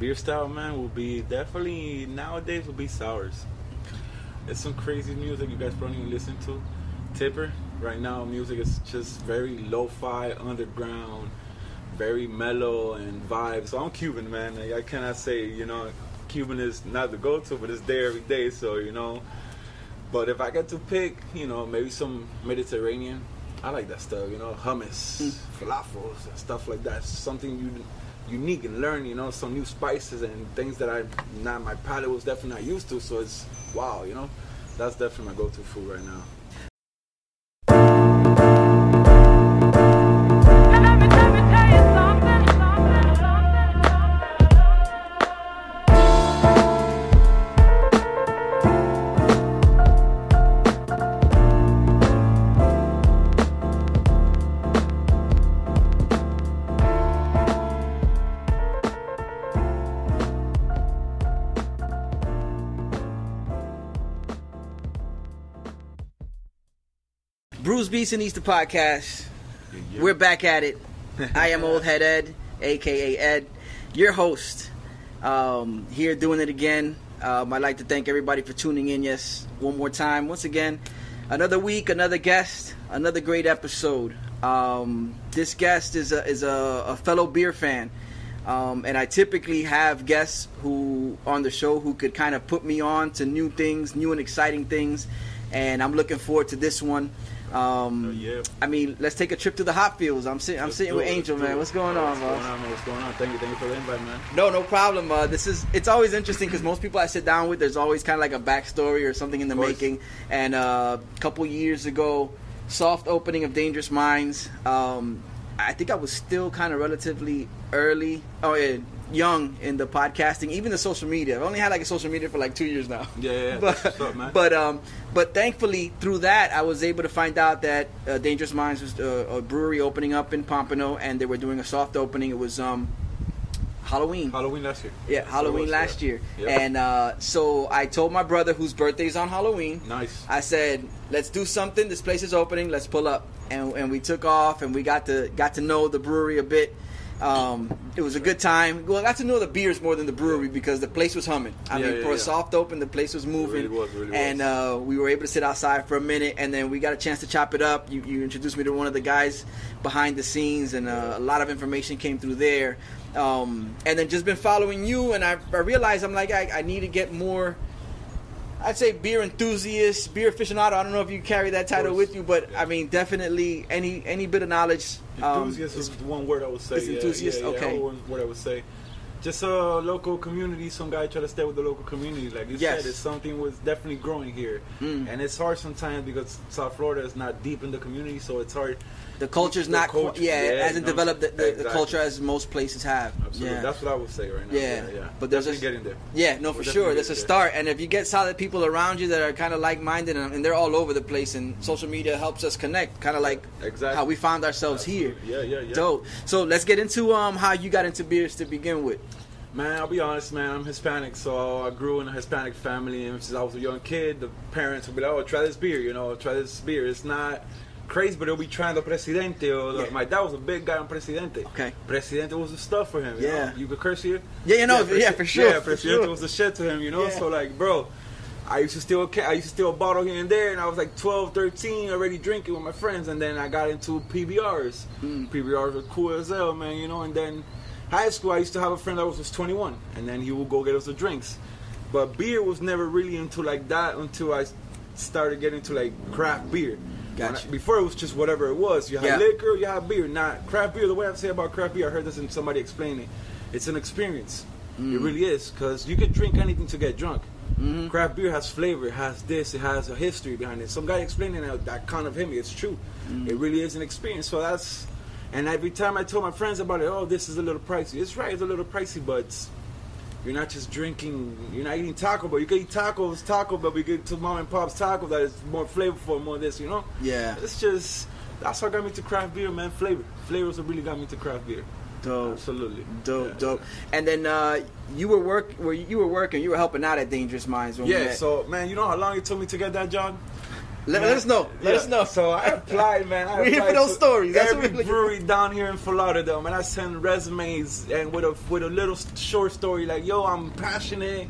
Beer style, man, will be definitely nowadays will be sours. It's some crazy music you guys probably even listen to. Tipper, right now, music is just very lo-fi, underground, very mellow and vibes. So I'm Cuban, man. Like, I cannot say, you know, Cuban is not the go-to, but it's there every day. So you know, but if I get to pick, you know, maybe some Mediterranean, I like that stuff. You know, hummus, mm. falafels, and stuff like that. Something you unique and learn, you know, some new spices and things that I not my palate was definitely not used to. So it's wow, you know, that's definitely my go-to food right now. Beast and Easter podcast. Yeah, yeah. We're back at it. I am Old Head Ed, aka Ed, your host. Um, here doing it again. Um, I'd like to thank everybody for tuning in. Yes, one more time. Once again, another week, another guest, another great episode. Um, this guest is a is a, a fellow beer fan. Um, and I typically have guests who on the show who could kind of put me on to new things, new and exciting things, and I'm looking forward to this one. Um, yeah. I mean, let's take a trip to the hot fields. I'm sitting. I'm sitting with it, Angel, man. What's going on, What's going on, man? What's going on? Thank you, thank you for the invite, man. No, no problem. Uh, this is. It's always interesting because most people I sit down with, there's always kind of like a backstory or something in the making. And uh, a couple years ago, soft opening of Dangerous Minds. Um, I think I was still kind of relatively early. Oh yeah, young in the podcasting, even the social media. I've only had like a social media for like two years now. Yeah, yeah. but up, but um, but thankfully through that, I was able to find out that uh, Dangerous Minds was uh, a brewery opening up in Pompano, and they were doing a soft opening. It was um. Halloween. Halloween last year. Yeah, Halloween was, last yeah. year. Yep. And uh, so I told my brother, whose birthday is on Halloween. Nice. I said, "Let's do something. This place is opening. Let's pull up." And, and we took off, and we got to got to know the brewery a bit. Um, it was a good time. Well, I got to know the beers more than the brewery because the place was humming. I yeah, mean, yeah, for yeah. a soft open, the place was moving. It really was, really and uh, we were able to sit outside for a minute, and then we got a chance to chop it up. You, you introduced me to one of the guys behind the scenes, and uh, a lot of information came through there. Um, and then just been following you, and I, I realized I'm like, I, I need to get more – I'd say beer enthusiast, beer aficionado. I don't know if you carry that title with you, but I mean, definitely any any bit of knowledge. Um, enthusiast is one word I would say. Yeah, enthusiast, yeah, yeah, okay. One word I would say. Just a local community. Some guy try to stay with the local community. Like you yes. said, it's something was definitely growing here, mm. and it's hard sometimes because South Florida is not deep in the community, so it's hard the culture's the not culture, yeah, yeah, it hasn't no, developed the, the, exactly. the, culture as most places have. Absolutely. Yeah. That's what I would say right now. Yeah, yeah. yeah. But there's definitely a, getting there. Yeah, no, for We're sure. That's a start. And if you get solid people around you that are kind of like-minded and, and, they're all over the place, and social media helps us connect, kind of like exactly. how we found ourselves Absolutely. here. Yeah, yeah, yeah. Dope. So let's get into um how you got into beers to begin with. Man, I'll be honest, man. I'm Hispanic, so I grew in a Hispanic family, and since I was a young kid, the parents would be like, "Oh, try this beer," you know, try this beer. It's not crazy, but they'll be trying the Presidente. Or Yeah. my dad was a big guy on Presidente. Okay. Presidente was the stuff for him. You Yeah. know? you could curse here. Yeah, you know, Presi- yeah, for sure, Yeah, for Presidente sure. was the shit to him. You know, Yeah. so like, bro. I used to steal a I used to steal a bottle here and there, and I was like 12, 13, already drinking with my friends, and then I got into PBRs. Mm. PBRs were cool as hell, man, you know. And then high school, I used to have a friend that was just 21, and then he would go get us the drinks. But beer was never really into like that until I started getting into like craft beer. Gotcha. I- before it was just whatever it was. You had Yeah. liquor, you had beer. Not craft beer. The way I say about craft beer, I heard this in somebody explaining. It's an experience. Mm. It really is because you can drink anything to get drunk. Mhm. Craft beer has flavor, it has this, it has a history behind it. Some guy explaining that, that kind of hit me. It's true. Mm. It really is an experience. So that's, and every time I told my friends about it, oh, this is a little pricey. It's right, it's a little pricey, but you're not just drinking, you're not eating Taco Bell. You can eat tacos, Taco Bell, but you get to mom and pop's taco that is more flavorful, more this, you know? Yeah. It's just, that's what got me to craft beer, man. Flavor. Flavors what really got me to craft beer. Dope. Absolutely. Dope, Yeah. dope. And then uh, you were work, where you were working, you were helping out at Dangerous Minds we Yeah, so man, you know how long it took me to get that job? Let, let us know. Let Yeah, us know. So I applied, man. I We're here for those stories. That's what every looking brewery down here in Fort Lauderdale, man. I send resumes and with a with a little short story like, "Yo, I'm passionate.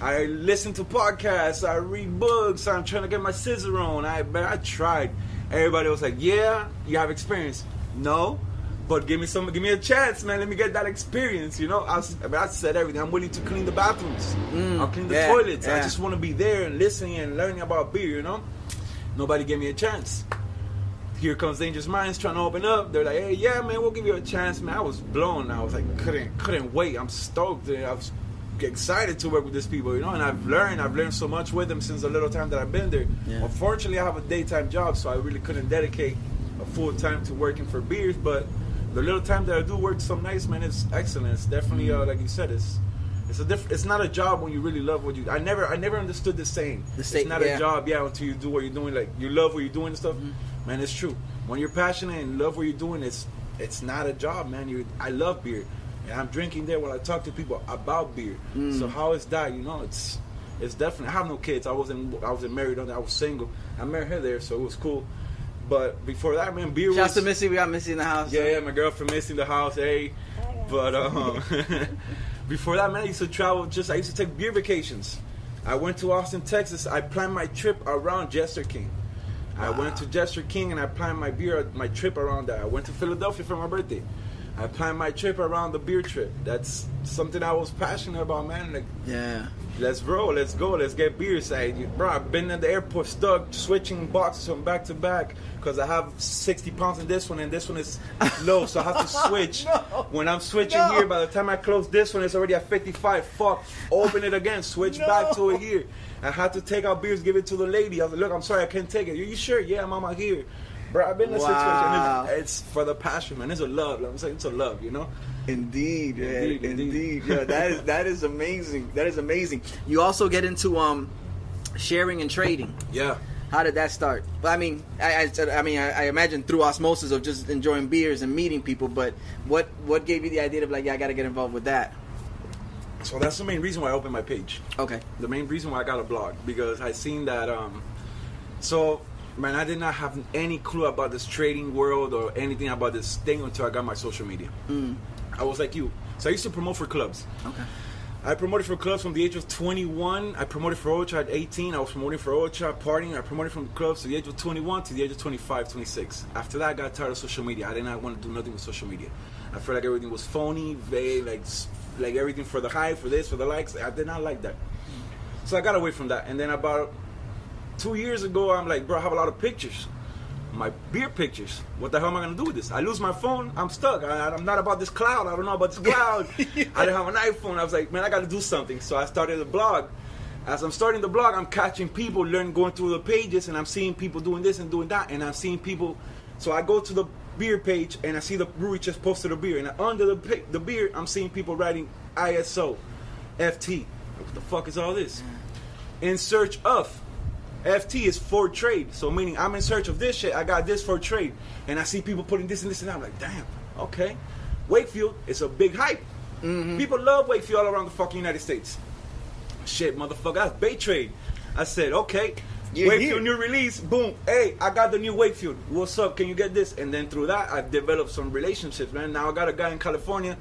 I listen to podcasts. I read books. I'm trying to get my Cicerone. I man, I tried. Everybody was like, "Yeah, you have experience." No. But give me some, give me a chance, man. Let me get that experience, you know. I, was, I, mean, I said everything. I'm willing to clean the bathrooms. Mm, I'll clean the yeah, toilets. I just want to be there and listening and learning about beer, you know. Nobody gave me a chance. Here comes Dangerous Minds trying to open up. They're like, "Hey, yeah, man, we'll give you a chance, man." I was blown. I was like, couldn't couldn't wait. I'm stoked. I was excited to work with these people, you know. And I've learned, I've learned so much with them since the little time that I've been there. Yeah. Unfortunately, I have a daytime job, so I really couldn't dedicate a full time to working for beers. But the little time that I do work some nights, man, it's excellent. It's definitely, uh, like you said, it's it's a diff- It's not a job when you really love what you. I never, I never understood the saying. The sta- it's not yeah. a job, yeah, until you do what you're doing. Like you love what you're doing and stuff. Mm-hmm. Man, it's true. When you're passionate and love what you're doing, it's it's not a job, man. You, I love beer, and I'm drinking there when I talk to people about beer. Mm. So how is that? You know, it's it's definitely. I have no kids. I wasn't. I wasn't married. I was single. I met her there, so it was cool. But before that, man, beer Shouts was. to Missy. We got Missy in the house. Yeah, yeah, my girlfriend missing the house, hey. But um, before that, man, I used to travel. Just I used to take beer vacations. I went to Austin, Texas. I planned my trip around Jester King. I went to Jester King and I planned my beer, my trip around that. I went to Philadelphia for my birthday. I planned my trip around the beer trip. That's something I was passionate about, man. Like, Yeah. Let's roll, let's go, let's get beers. I, bro, I've been at the airport stuck switching boxes from back to back because I have 60 pounds in this one and this one is low, so I have to switch. No. When I'm switching No. here, by the time I close this one, it's already at 55. Fuck, open it again, switch back to it here. I had to take out beers, give it to the lady. I was like, look, I'm sorry, I can't take it. Are you sure? Yeah, I'm here. Bro, I've been in a Wow. situation. It's, it's for the passion, man. It's a love. I'm saying it's a love, you know. Indeed, man. Indeed, Indeed. indeed. Yeah, that is that is amazing. That is amazing. You also get into um sharing and trading. Yeah. How did that start? I mean, I, I, I mean, I, I imagine through osmosis of just enjoying beers and meeting people. But what what gave you the idea of like, yeah, I got to get involved with that? So that's the main reason why I opened my page. Okay. the main reason why I got a blog because I seen that. Um, so man, I did not have any clue about this trading world or anything about this thing until I got my social media. Mm. I was like you. So I used to promote for clubs. Okay. I promoted for clubs from the age of 21. I promoted for Ocha at 18. I was promoting for Ocha, partying. I promoted from clubs to the age of 21 to the age of 25, 26. After that, I got tired of social media. I did not want to do nothing with social media. I felt like everything was phony, vague, like like everything for the hype, for this, for the likes. I did not like that. So I got away from that. And then about two years ago, I'm like, bro, I have a lot of pictures. My beer pictures. What the hell am I gonna do with this? I lose my phone. I'm stuck. I, I'm not about this cloud. I don't know about this cloud. I didn't have an iPhone. I was like, man, I got to do something. So I started a blog. As I'm starting the blog, I'm catching people, learning, going through the pages, and I'm seeing people doing this and doing that, and I'm seeing people. So I go to the beer page and I see the brewery just posted a beer, and under the the beer, I'm seeing people writing ISO, FT. What the fuck is all this? In search of. FT is for trade. So meaning I'm in search of this shit. I got this for trade. And I see people putting this and this and that. I'm like, damn, okay. Wakefield is a big hype. Mm-hmm. People love Wakefield all around the fucking United States. Shit, motherfucker, that's Bay Trade. I said, okay. You're Wakefield here. new release, boom. Hey, I got the new Wakefield. What's up? Can you get this? And then through that, I've developed some relationships, man. Now I got a guy in California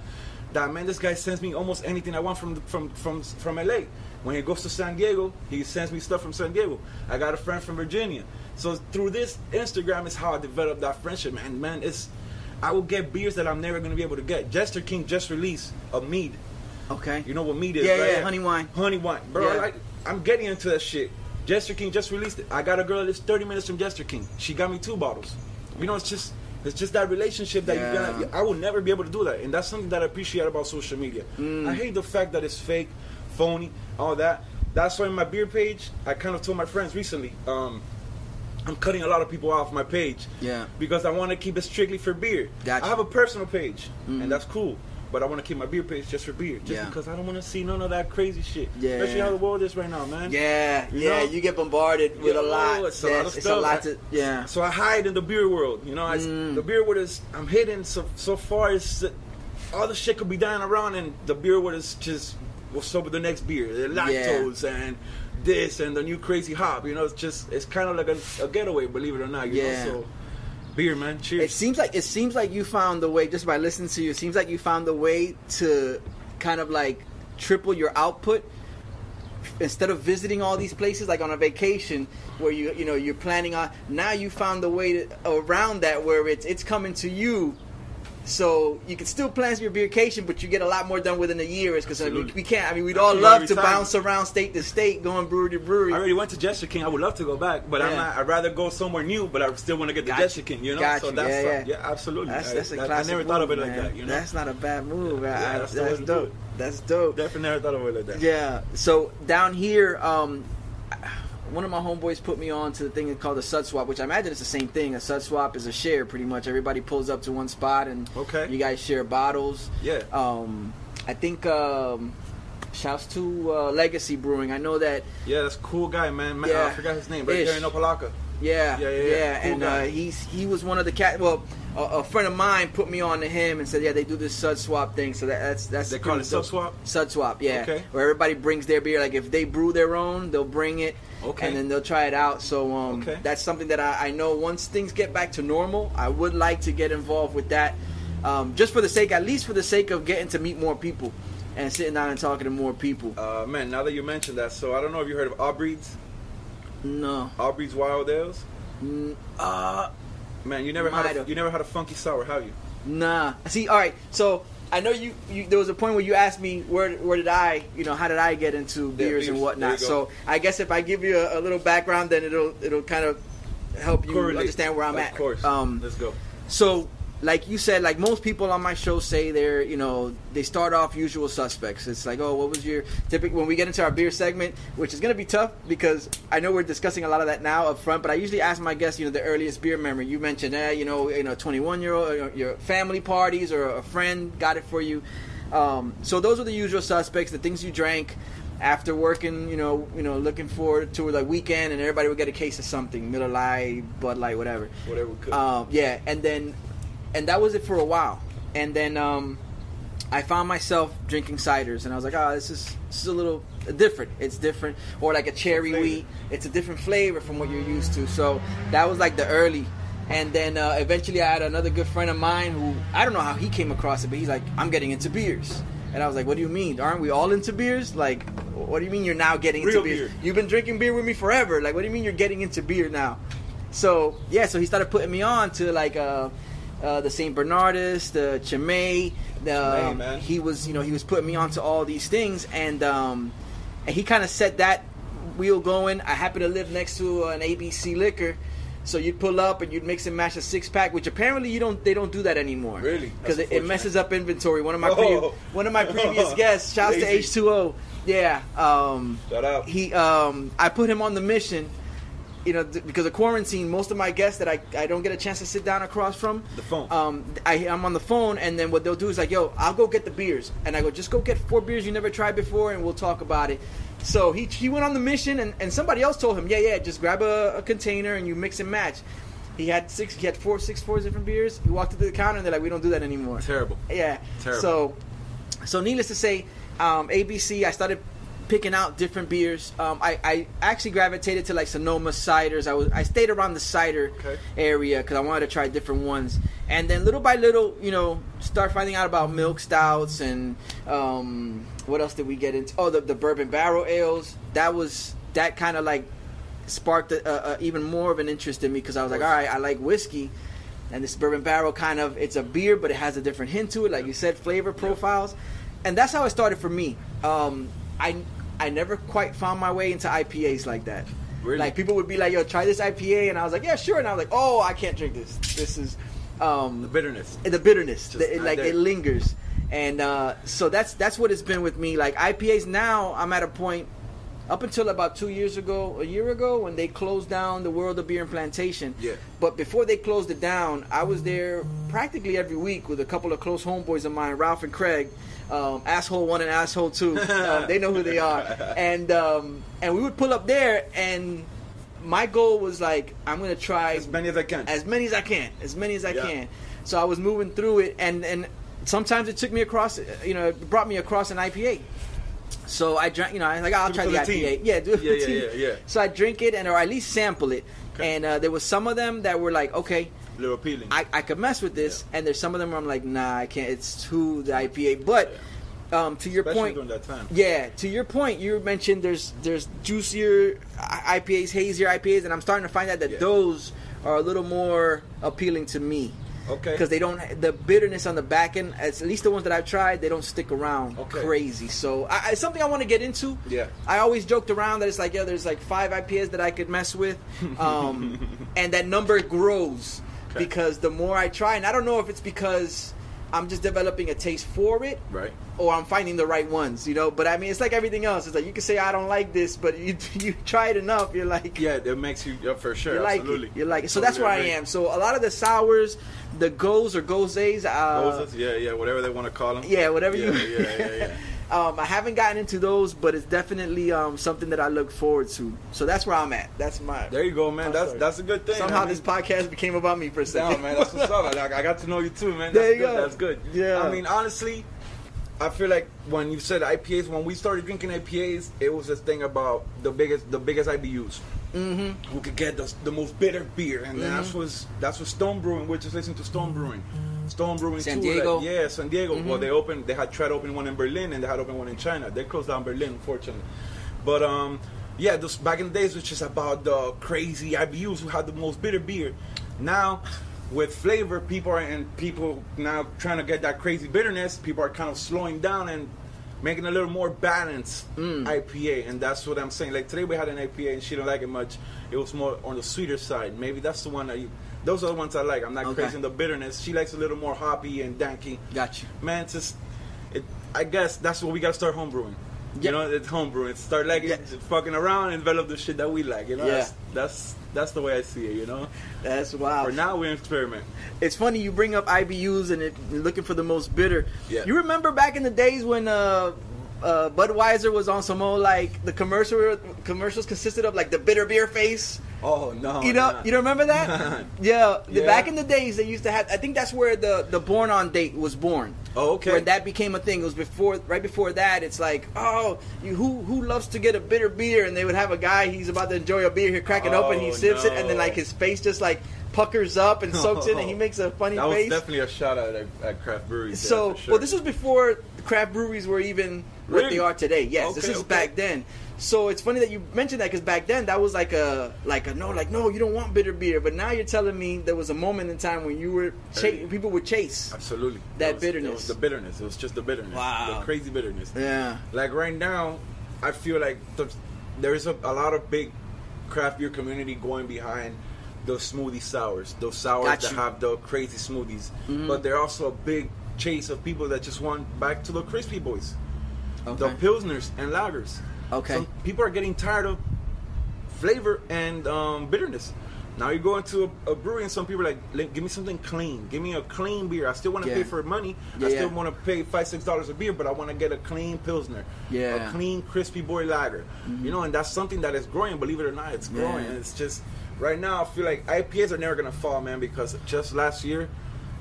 that man, this guy sends me almost anything I want from from from from LA. When he goes to San Diego, he sends me stuff from San Diego. I got a friend from Virginia. So through this Instagram is how I developed that friendship, man. Man, it's I will get beers that I'm never gonna be able to get. Jester King just released a mead. Okay. You know what mead is, Yeah, right? yeah, honey wine. Honey wine, bro. Yeah. Like I'm getting into that shit. Jester King just released it. I got a girl that lives 30 minutes from Jester King. She got me two bottles. You know, it's just it's just that relationship that Yeah. you're gonna. I will never be able to do that, and that's something that I appreciate about social media. Mm. I hate the fact that it's fake, phony, all that. That's why in my beer page, I kind of told my friends recently. Um, I'm cutting a lot of people off my page. Yeah. Because I want to keep it strictly for beer. Gotcha. I have a personal page, Mhm. and that's cool. But I want to keep my beer page just for beer, just Yeah. because I don't want to see none of that crazy shit. Yeah. Especially how the world is right now, man. Yeah, You yeah, know? you get bombarded with a Yo, lot. it's a lot it's a lot to, yeah. So I hide in the beer world. You know, I, Mm. the beer world is I'm hidden so so far as all the shit could be dying around, and the beer world is just what's up with the next beer, the lactose and this and the new crazy hop. You know, it's just it's kind of like a, a getaway, believe it or not. You Yeah. know, so beer, man. Cheers. It seems like it seems like you found the way just by listening to you. It seems like you found the way to kind of like triple your output instead of visiting all these places like on a vacation where you you know you're planning on. Now you found the way to, around that where it's it's coming to you. So you can still plan your vacation, but you get a lot more done within a year. Is because I mean, we can't. I mean, we'd all love to time- bounce around state to state, going brewery to brewery. I already went to Jester King. I would love to go back, but I'm not. I'd rather go somewhere new, but I still want to get the you. King. You know, Got so you. that's Yeah, yeah. yeah, absolutely. That's I- that's a that- classic I never thought of it move, like that. You know, That's not a bad move. Yeah, I- that's that's dope. That's dope. definitely never thought of it like that. Yeah. So down here, um, one of my homeboys put me on to the thing called a sud swap, which I imagine it's the same thing. A sud swap is a share, pretty much. Everybody pulls up to one spot and Okay. you guys share bottles. Yeah. Um, I think. Um, shouts to uh, Legacy Brewing. I know that. Yeah, that's a cool guy, man. man Yeah. I forgot his name. Right Ish. there in Opa-locka. Yeah, Yeah, yeah, yeah. Cool and uh, he's he was one of the cat. Well, a, a friend of mine put me on to him and said, yeah, they do this sud swap thing. So that, that's that's They call it dope. swap. Sud swap, yeah. Okay. Where everybody brings their beer. Like if they brew their own, they'll bring it. Okay. And then they'll try it out. So um, Okay. that's something that I, I know once things get back to normal, I would like to get involved with that. Um, just for the sake, at least for the sake of getting to meet more people and sitting down and talking to more people. Uh, man, now that you mentioned that, so I don't know if you heard of Odd Breed's, No. Odd Breed Wild Ales. Mm, uh, Man, you never had a, you never had a funky sour, have you? Nah. See, all right. So I know you, you. There was a point where you asked me where where did I, you know, how did I get into Yeah, beers and whatnot. So. I guess if I give you a, a little background, then it'll it'll kind of help you Correlate. understand where I'm of at. Of course. Um. Let's go. So. Like you said, like most people on my show say, they're you know they start off usual suspects. It's like, oh, what was your typical? When we get into our beer segment, which is going to be tough because I know we're discussing a lot of that now up front. But I usually ask my guests, you know, the earliest beer memory. You mentioned, eh, you know, you know, 21 year old, your- family parties or a friend got it for you. Um, so those are the usual suspects, the things you drank after working, you know, you know, looking forward to like weekend, and everybody would get a case of something, Miller Lite, Bud Light, whatever. Whatever could. Um, yeah, and then, and that was it for a while, and then um, I found myself drinking ciders, and I was like, oh, this is this is a little different. It's different, or like a cherry flavor. wheat. It's a different flavor from what you're used to. So that was like the early. And then uh, eventually, I had another good friend of mine who I don't know how he came across it, but he's like, "I'm getting into beers," and I was like, "What do you mean? Aren't we all into beers? Like, what do you mean you're now getting into Real beers? beer. You've been drinking beer with me forever. Like, what do you mean you're getting into beer now?" So yeah, so he started putting me on to like uh, uh, the Saint Bernardus, the Chimay. The, Chimay, man. He was, you know, he was putting me on to all these things, and um, and he kind of set that wheel going. I happen to live next to an ABC liquor. So you'd pull up and you'd mix and match a six pack, which apparently you don't. They don't do that anymore. Really? Because it, it messes up inventory. One of my Oh. previ- one of my previous guests, shouts to H two O. Yeah. Um, Shout out. he um I put him on the mission you know th- because of quarantine most of my guests that I, I don't get a chance to sit down across from The phone. um I, i'm on the phone and then what they'll do is like yo i'll go get the beers and i go just go get four beers you never tried before and we'll talk about it so he, he went on the mission and, and somebody else told him yeah yeah just grab a, a container and you mix and match he had six he had four six four different beers he walked to the counter and they're like we don't do that anymore Terrible. yeah. Terrible. So, so needless to say, um, ABC. I started picking out different beers. Um, I, I actually gravitated to like Sonoma ciders. I was I stayed around the cider Okay. area because I wanted to try different ones. And then little by little, you know, start finding out about milk stouts and um, what else did we get into? Oh, the, the bourbon barrel ales. That was that kind of like sparked a, a, a, even more of an interest in me because I was like, all right, I like whiskey, and this bourbon barrel kind of it's a beer, but it has a different hint to it, like you said, flavor profiles, and that's how it started for me. Um, I I never quite found my way into IPAs like that. Really? Like people would be like, "Yo, try this IPA," and I was like, "Yeah, sure," and I was like, "Oh, I can't drink this. This is." Um, The bitterness. the bitterness the- it, like there. it lingers and uh, so that's that's what it's been with me like ipas now i'm at a point up until about two years ago a year ago when they closed down the world of beer and plantation Yeah. but before they closed it down i was there practically every week with a couple of close homeboys of mine ralph and craig um, asshole one and asshole two um, they know who they are and um, and we would pull up there and my goal was like i'm gonna try As many as I can. as many as I can, as many as I Yeah. can. So I was moving through it, and and sometimes it took me across, you know, it brought me across an IPA, So I drank, you know, I like I'll Do try the, IPA. team. Yeah, do it Yeah, yeah, yeah, yeah. So I drink it and or at least sample it. Okay. And uh, there was some of them that were like, okay, little appealing. I, I could mess with this, and there's some of them where I'm like, nah, I can't. It's too the IPA. But um, to your Especially point, during that time. yeah, to your point, you mentioned there's there's juicier IPAs, hazier IPAs, and I'm starting to find out that Yeah. those are a little more appealing to me Okay. because they don't the bitterness on the back end. At least the ones that I've tried, they don't stick around Okay. crazy. So I, I- it's something I want to get into. Yeah. I always joked around that it's like yeah, there's like five IPAs that I could mess with, um, and that number grows Okay. because the more I try, and I don't know if it's because I'm just developing a taste for it Right. or I'm finding the right ones, you know. But I mean, it's like everything else. It's like you can say I don't like this, but you you try it enough, you're like Yeah, that makes you yeah, for sure. you like absolutely. it, you like it. So Totally that's where I am. So a lot of the sours, the goes or gozes, uh, yeah, yeah, whatever they want to call them. yeah, whatever yeah, you. yeah, yeah, yeah. um, I haven't gotten into those, but it's definitely um, something that I look forward to. So that's where I'm at. That's my. There you go, man. That's sorry. that's a good thing. Somehow I mean, this podcast became about me for a second. down, man. That's what's up. I, I got to know you too, man. That's There you good. go. That's good. Yeah. I mean, honestly, I feel like when you said IPAs, when we started drinking IPAs, it was this thing about the biggest, the biggest IBUs. Mm-hmm. Who could get the, the most bitter beer, and then that's was that's what Stone Brewing. We're just listening to Stone Brewing. Stone Brewing San too, Diego. Like, yeah, San Diego. Well, Mhm. they opened. They had tried to open one in Berlin, and they had opened one in China. They closed down Berlin, unfortunately. But um, yeah, those back in the days, which is about the crazy IBUs who had the most bitter beer. Now, with flavor, people are and people now trying to get that crazy bitterness. People are kind of slowing down and making a little more balanced Mm. IPA, and that's what I'm saying. Like today, we had an IPA, and she didn't like it much. It was more on the sweeter side. Maybe that's the one that you. Those are the ones I like. I'm not Okay. crazy in the bitterness. She likes a little more hoppy and danky. Got you. Man, it's just, it, I guess that's what we gotta start homebrewing. Yeah. You know, it's homebrewing. Start like fucking around and develop the shit that we like. You know, Yeah. that's, that's that's the way I see it. You know, That's wild. for now we experiment. It's funny you bring up IBUs and it, looking for the most bitter. Yeah. You remember back in the days when uh, uh, Budweiser was on some old like the commercial commercials consisted of like the bitter beer face. Oh no, you know, nah. you don't remember that? yeah, the, Yeah. back in the days they used to have. I think that's where the the born on date was born. Oh, okay. Where that became a thing. It was before, right before that. It's like, oh, you, who who loves to get a bitter beer? And they would have a guy. He's about to enjoy a beer. He crack it open. He Oh, sips it, and then like his face just like puckers up and soaks in, and he makes a funny that was face. definitely a shout out at, at craft breweries. So, sure. well, this was before craft breweries were even what they are today. Yes, this is okay. back then. So it's funny that you mentioned that because back then that was like a like a no, like no, you don't want bitter beer. But now you're telling me there was a moment in time when you were cha- people would chase. absolutely that It was- bitterness. It was the bitterness. It was just the bitterness. Wow. the crazy bitterness. Yeah. Like right now, I feel like the, there is a, a lot of big craft beer community going behind those smoothie sours, those sours that have the crazy smoothies. Mhm. But they're also a big chase of people that just want back to the crispy boys, the pilsners and lagers. Okay. Some people are getting tired of flavor and um, bitterness. Now you go into a, a brewery and some people are like, give me something clean. Give me a clean beer. I still want to Yeah. pay for money. Yeah, I still yeah. want to pay five, six dollars a beer, but I want to get a clean pilsner, Yeah. Mm-hmm. a clean crispy boy lager. You know, and that's something that is growing. Believe it or not, it's growing. And it's just right now. I feel like IPAs are never gonna fall, man, because just last year,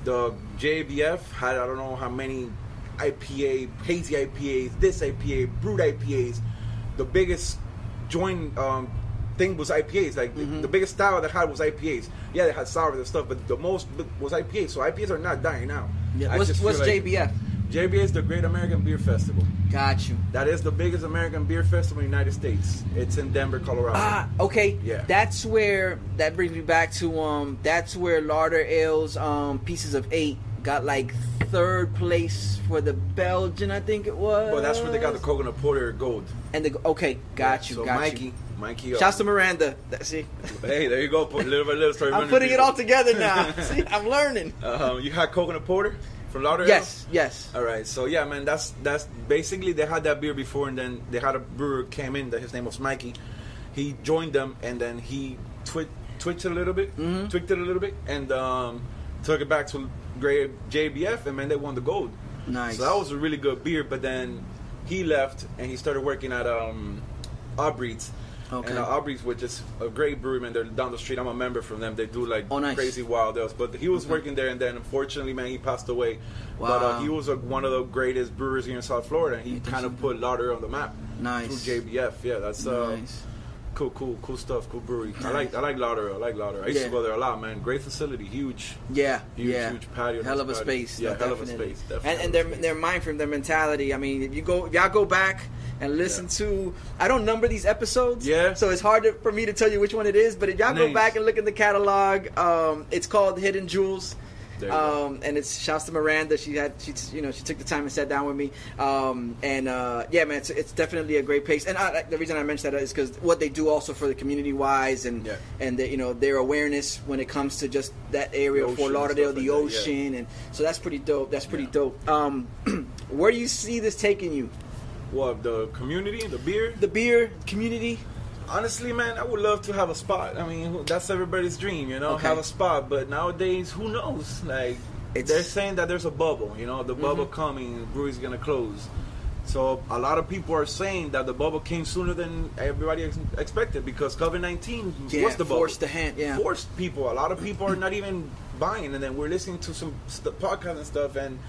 the JBF had I don't know how many IPA, hazy IPAs, this IPA, brewed IPAs. The biggest joint um, thing was IPAs. Like the- Mhm. the, biggest style they had was IPAs. Yeah, they had sours and stuff, but the most was IPAs. So IPAs are not dying now. Yeah. What's, what's like- JBF? JBA is the Great American Beer Festival. Got you. That is the biggest American beer festival in the United States. It's in Denver, Colorado. Ah, okay. Yeah. That's where that brings me back to um. That's where LauderAle's um pieces of eight got like third place for the Belgian, I think it was. Well, that's where they got the coconut porter gold. And the okay, got you, So got Mikey, you. Mikey. uh, Shouts to Miranda. That, see, hey, there you go. Put a little by little. Start I'm putting it all together now. see, I'm learning. Um, you had coconut porter from Lauderdale. Yes, yes. All right, so yeah, man, that's that's basically they had that beer before, and then they had a brewer came in that his name was Mikey. He joined them, and then he twi- twitched it a little bit, Mhm. tweaked it a little bit, and um, took it back to great JBF, and man, they won the gold. Nice. So that was a really good beer, but then he left and he started working at um, Odd Breed's. Okay. And uh, Odd Breed's, which is a great brewery, man. They're down the street. I'm a member from them. They do like Oh, nice. crazy wild ales. But he was Okay. working there, and then unfortunately, man, he passed away. Wow. But uh, he was one of the greatest brewers here in South Florida. And he kind of put Lauder on the map Nice. through JBF. Yeah, that's uh, nice. Cool, cool, cool stuff. Cool brewery. I like, I like Lauder. I like Lauder. I used Yeah. to go there a lot, man. Great facility, huge. Yeah, Huge, yeah. huge patio, Hell of a patio. space. Yeah, no, hell of a space, definitely And, and their space. their mind frame, their mentality. I mean, if you go, y'all go back and listen Yeah. to. I don't number these episodes. Yeah. So it's hard to, for me to tell you which one it is. But if y'all go back and look at the catalog, um, it's called Hidden Jewels. There you go. Um, and it's shouts to Miranda. She had, she, you know, she took the time and sat down with me. Um, and uh, yeah, man, it's, it's definitely a great place. And I, the reason I mentioned that is because what they do also for the community wise and Yeah. and the, you know their awareness when it comes to just that area of Fort Lauderdale, the like that, yeah. ocean, and so that's pretty dope. That's pretty Yeah. dope. Um, where do you see this taking you? What the community, the beer? The beer community. Honestly, man, I would love to have a spot. I mean, that's everybody's dream, you know, Okay. have a spot. But nowadays, who knows? Like, It's- they're saying that there's a bubble, you know, the bubble Mhm. coming, brewery's gonna close. So a lot of people are saying that the bubble came sooner than everybody ex- expected because COVID nineteen Yeah, was the bubble. forced the hand. Yeah. Forced people. A lot of people are not even buying, and then we're listening to some st- podcasts and stuff, and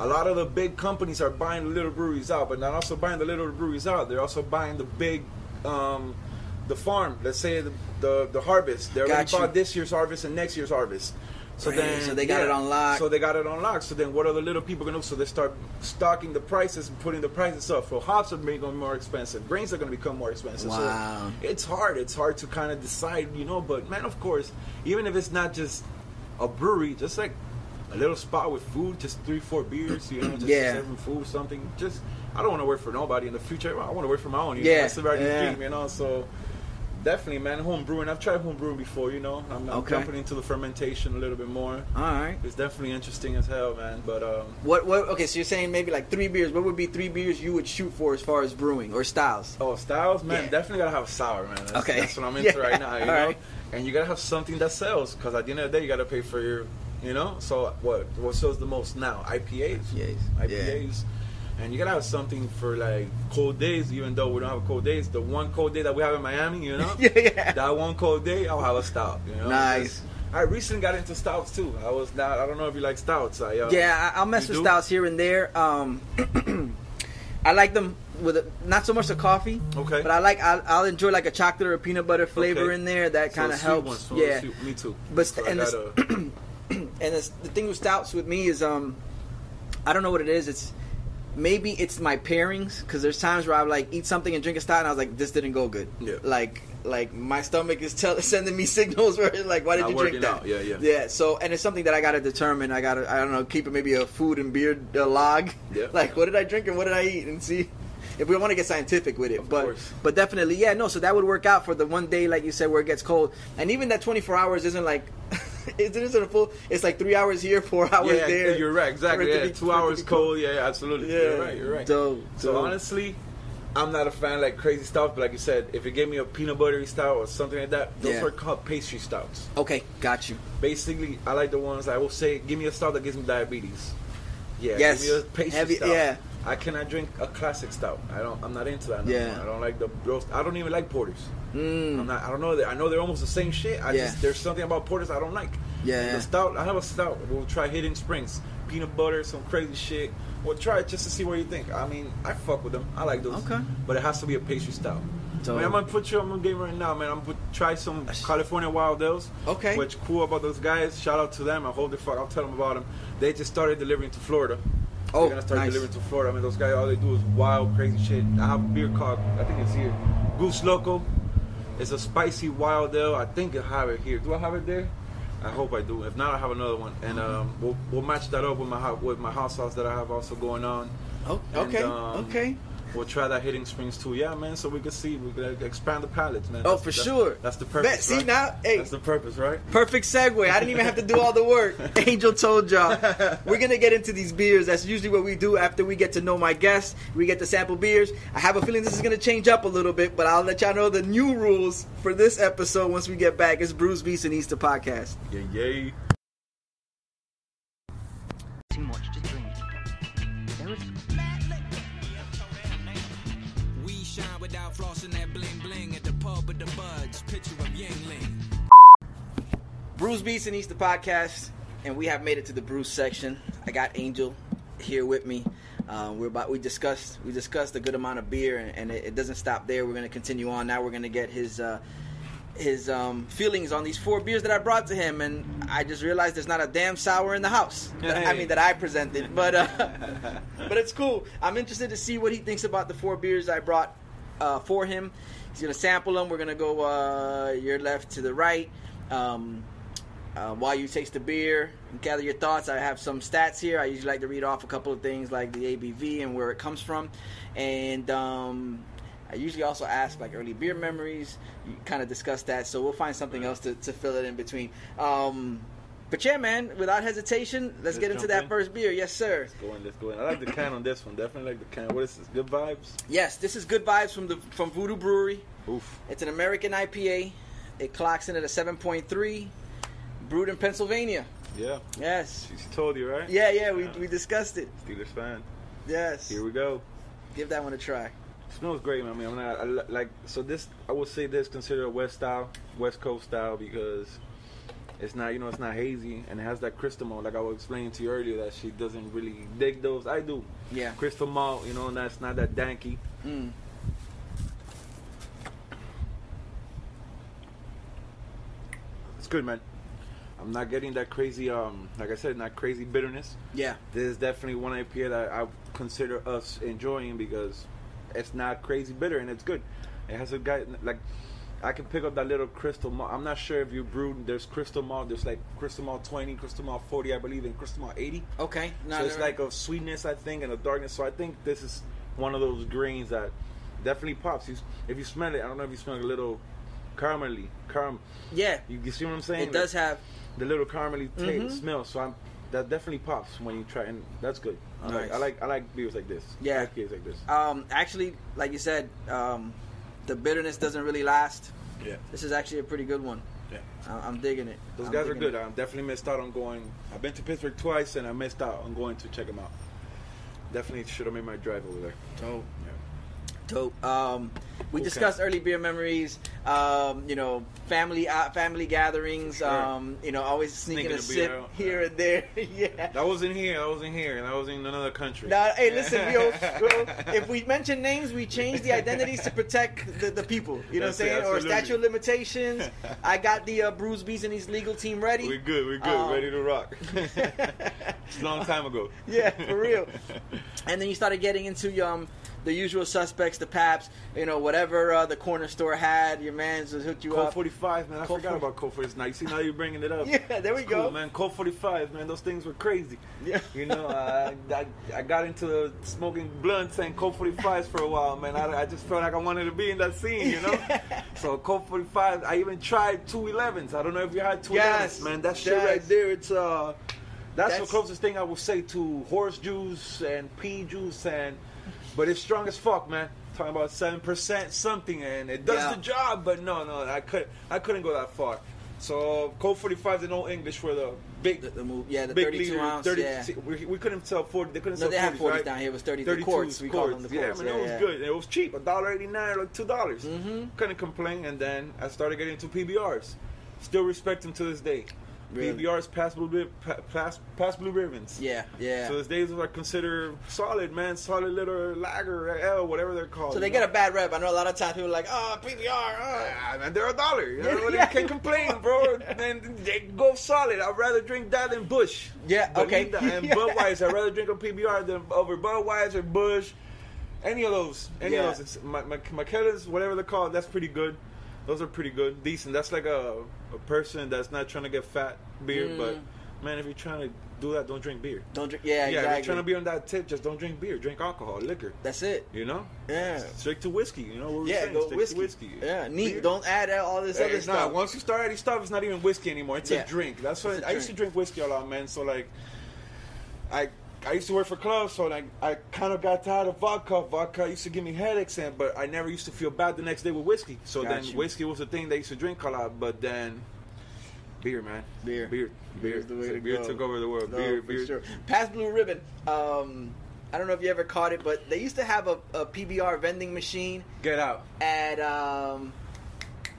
a lot of the big companies are buying the little breweries out, but not also buying the little breweries out. They're also buying the big, um, the farm. Let's say the the, the harvest. They already Got bought this year's harvest and next year's harvest. So Right, then, so they got it on lock. So they got it on lock. So then, what are the little people gonna do? So they start stocking the prices and putting the prices up. So hops are becoming more expensive. Grains are gonna become more expensive. Wow. So it's hard. It's hard to kind of decide, you know. But man, of course, even if it's not just a brewery, just like a little spot with food, just three, four beers, you know, just Yeah. serving food, something. Just I don't want to work for nobody in the future. I want to work for my own. You know? Yeah, that's everybody's yeah. dream, you know. So definitely, man, home brewing. I've tried home brewing before, you know. I'm, I'm Okay. jumping into the fermentation a little bit more. All right. It's definitely interesting as hell, man. But um, What? What? Okay, so you're saying maybe like three beers. What would be three beers you would shoot for as far as brewing or styles? oh, styles, man, Yeah. definitely gotta have a sour, man. That's, Okay. that's what I'm into Yeah. right now, you All know. right. And you gotta have something that sells, because at the end of the day, you gotta pay for your, you know. So what what sells the most now? IPAs. IPAs, IPAs. And you gotta have something for like cold days, even though we don't have cold days. The one cold day that we have in Miami, you know, yeah, yeah. that one cold day, I'll have a stout. You know, Nice. I recently got into stouts too. I was not. I don't know if you like stouts. I, uh, Yeah, I, I'll mess with do? stouts here and there. Um, I like them with a, not so much the coffee, Okay. but I like I'll, I'll enjoy like a chocolate or a peanut butter flavor Okay. in there. That kind of helps. ones, so yeah, me too. But So and gotta- and it's, the thing with stouts with me is um, I don't know what it is. It's maybe it's my pairings because there's times where I like eat something and drink a stout and I was like, this didn't go good. Yeah. Like like my stomach is tell- sending me signals where like why did Not you drink that? out. Yeah, yeah. Yeah. So and it's something that I got to determine. I got to I don't know keep it maybe a food and beer uh, log. Yeah. Like what did I drink and what did I eat and see. If we want to get scientific with it, Of but course. but definitely, yeah, no. So that would work out for the one day, like you said, where it gets cold, and even that 24 hours isn't like it isn't a full. It's like three hours here, four hours yeah, there. you're right. Exactly. Yeah, be- two for it to hours be cold. Yeah, absolutely. Yeah, You're right. You're right. Dope, So dope. honestly, I'm not a fan like crazy stuff, but like you said, if you gave me a peanut buttery stout or something like that, those Yeah. are called pastry stouts. Okay, got you. Basically, I like the ones I will say, give me a stout that gives me diabetes. Yeah, Yes. give me a pastry Heavy- stout. yeah. I cannot drink a classic stout. I don't. I'm not into that. No Yeah. more. I don't like the roast. I don't even like porters. Mm. I'm not. I don't know. I know they're almost the same shit. I Yeah. just there's something about porters I don't like. Yeah. The stout. I have a stout. We'll try Hidden Springs, peanut butter, some crazy shit. We'll try it just to see what you think. I mean, I fuck with them. I like those. Okay. But it has to be a pastry stout. So- Man, I'm gonna put you on the game right now, man. I'm gonna try some California Wild Ales. Okay. Which cool about those guys. Shout out to them. I hold the fuck. I'll tell them about them. They just started delivering to Florida. Oh, They're gonna start nice. delivering to Florida. I mean, those guys, all they do is wild, crazy shit. I have a beer called, I think it's here, Goose Loco. It's a spicy wild ale. I think I have it here. Do I have it there? I hope I do. If not, I have another one, and um, we'll, we'll match that up with my hot, with my hot sauce that I have also going on. Oh, And, okay, um, okay. We'll try that Hidden Springs too. Yeah, man. So we can see we can expand the palates, man. Oh, That's- for that's- sure. That's the purpose. See right? now, hey. That's the purpose, right? Perfect segue. I didn't even have to do all the work. Angel told y'all. We're gonna get into these beers. That's usually what we do after we get to know my guests. We get to sample beers. I have a feeling this is gonna change up a little bit, but I'll let y'all know the new rules for this episode once we get back. It's Bruce Beast and Easter Podcast. Yeah, yay. Flossing that bling bling at the pub but the buds, picture of Yuengling. Bruce Beats and Easter podcast, and we have made it to the Bruce section. I got Angel here with me. Uh, we're about we discussed we discussed a good amount of beer, and, and it, it, doesn't stop there. We're going to continue on. Now we're going to get his uh, his um, feelings on these four beers that I brought to him, and I just realized there's not a damn sour in the house. Hey. I mean that I presented, but uh, but it's cool. I'm interested to see what he thinks about the four beers I brought uh, for him. He's gonna sample them. We're gonna go uh, your left to the right. Um, uh, while you taste the beer and gather your thoughts, I have some stats here. I usually like to read off a couple of things like the ABV and where it comes from, and um, I usually also ask like early beer memories. You kind of discuss that, so we'll find something else to, to fill it in between. Um, but yeah, man, without hesitation, let's, let's get into that in. first beer. Yes, sir. Let's go in. Let's go in. I like the can on this one. Definitely like the can. What is this? Good vibes. Yes, this is good vibes from the from Voodoo Brewery. Oof. It's an American IPA. It clocks in at a seven point three brewed in Pennsylvania. Yeah. Yes. She told you, right? Yeah, yeah. We, we discussed it. Steelers fan. Yes. Here we go. Give that one a try. It smells great, man. I mean, I'm not I, like so. This I would say this considered a West style, West Coast style because it's not you know it's not hazy and it has that crystal malt. Like I was explaining to you earlier that she doesn't really dig those. I do. Yeah. Crystal malt, you know, and that's not that danky. Mm. It's good, man. I'm not getting that crazy, um, like I said, not crazy bitterness. Yeah. This is definitely one IPA that I consider us enjoying because it's not crazy bitter and it's good. It has a guy like I can pick up that little crystal malt. I'm not sure if you brewed. There's crystal malt. There's like crystal malt 20, crystal malt 40, I believe, and crystal malt 80. Okay. So it's like a sweetness, I think, and a darkness. So I think this is one of those grains that definitely pops. if you smell it, I don't know if you smell a little caramelly, caram. Yeah. You, you see what I'm saying? It does have the little caramelly mm-hmm. smell. So I'm that definitely pops when you try, and that's good. I nice. like I like I like beers like this. Yeah, like beers like this. Um, actually, like you said, um, the bitterness doesn't really last. Yeah, this is actually a pretty good one. Yeah, I- am digging it. Those I'm guys are good. I definitely missed out on going. I've been to Pittsburgh twice, and I missed out on going to check them out. Definitely should have made my drive over there. Oh, yeah. Dope. Um, we okay. discussed early beer memories. Um, you know, family uh, family gatherings. Sure. Um, you know, always sneaking, a sip out. here and there. yeah. That wasn't here. That wasn't here. That was in another country. Nah, hey, listen, yo, if we mention names, we change the identities to protect the, the people. You know That's what I'm saying? It, or statute of limitations. I got the uh, Bruce Bees and his legal team ready. We're good. We're good. Um, ready to rock. it's a long time ago. Yeah, for real. and then you started getting into um the usual suspects, the Pabst, you know, whatever uh, the corner store had, your man's will hook you Colt up. 45, man. I Colt forgot 40. about Colt 45. Now, you see, now you're bringing it up. yeah, there we it's go. Cool, man. Colt 45, man. Those things were crazy. Yeah. You know, I, I, I got into smoking blunts and Colt 45s for a while, man. I, I just felt like I wanted to be in that scene, you know? so Colt 45, I even tried 211s. I don't know if you had 211s, yes. man. That shit yes. right there, it's uh that's, that's, the closest thing I would say to horse juice and pea juice and but it's strong as fuck, man. Talking about seven percent something, and it does yeah. the job. But no, no, I could I couldn't go that far. So Colt 45 is no English for the big, the, the move, yeah, the big 32 leader, ounce, 30, yeah. We, we, couldn't sell 40. They couldn't no, sell they 40s, had 40s right? down here. It was 32 32 quarts. We quarts. them the quarts. Yeah, man, yeah, it was yeah. good. It was cheap, a dollar eighty nine, like two dollars. Mm-hmm. Couldn't complain. And then I started getting into PBRs. Still respect them to this day. Really? PBR's Pabst Blue, past, Pabst Blue Ribbons. Yeah, yeah. So these days are considered solid, man, solid little lager, L, whatever they're called. So they get a bad rep. I know a lot of times people are like, oh, PBR, oh. Uh. Yeah, man, they're a dollar. You know, yeah. can't complain, bro. man, they go solid. I'd rather drink that than Busch. Yeah, okay. And Budweiser, I'd rather drink a PBR than over Budweiser, Busch, any of those. Any yeah. of those. My, my, Michelob's, whatever they're called, that's pretty good. Those are pretty good, decent. That's like a, a person that's not trying to get fat beer, mm. but man, if you're trying to do that, don't drink beer. Don't drink. Yeah, yeah. Exactly. If you're trying to be on that tip, just don't drink beer. Drink alcohol, liquor. That's it. You know. Yeah. Stick to whiskey. You know what we're yeah, saying. Go Stick whiskey. to whiskey. Yeah, neat. Beer. Don't add all this other it's stuff. Not. Once you start adding stuff, it's not even whiskey anymore. It's yeah. a drink. That's what I drink. used to drink whiskey a lot, man. So like, I I used to work for clubs, so like I kind of got tired of vodka. Vodka used to give me headaches, and but I never used to feel bad the next day with whiskey. So got then you. whiskey was the thing they used to drink a lot. But then beer, man, beer, beer, beer, beer, beer took over the world. No, beer, beer. Sure. Pabst Blue Ribbon. Um, I don't know if you ever caught it, but they used to have a, a PBR vending machine. Get out at um,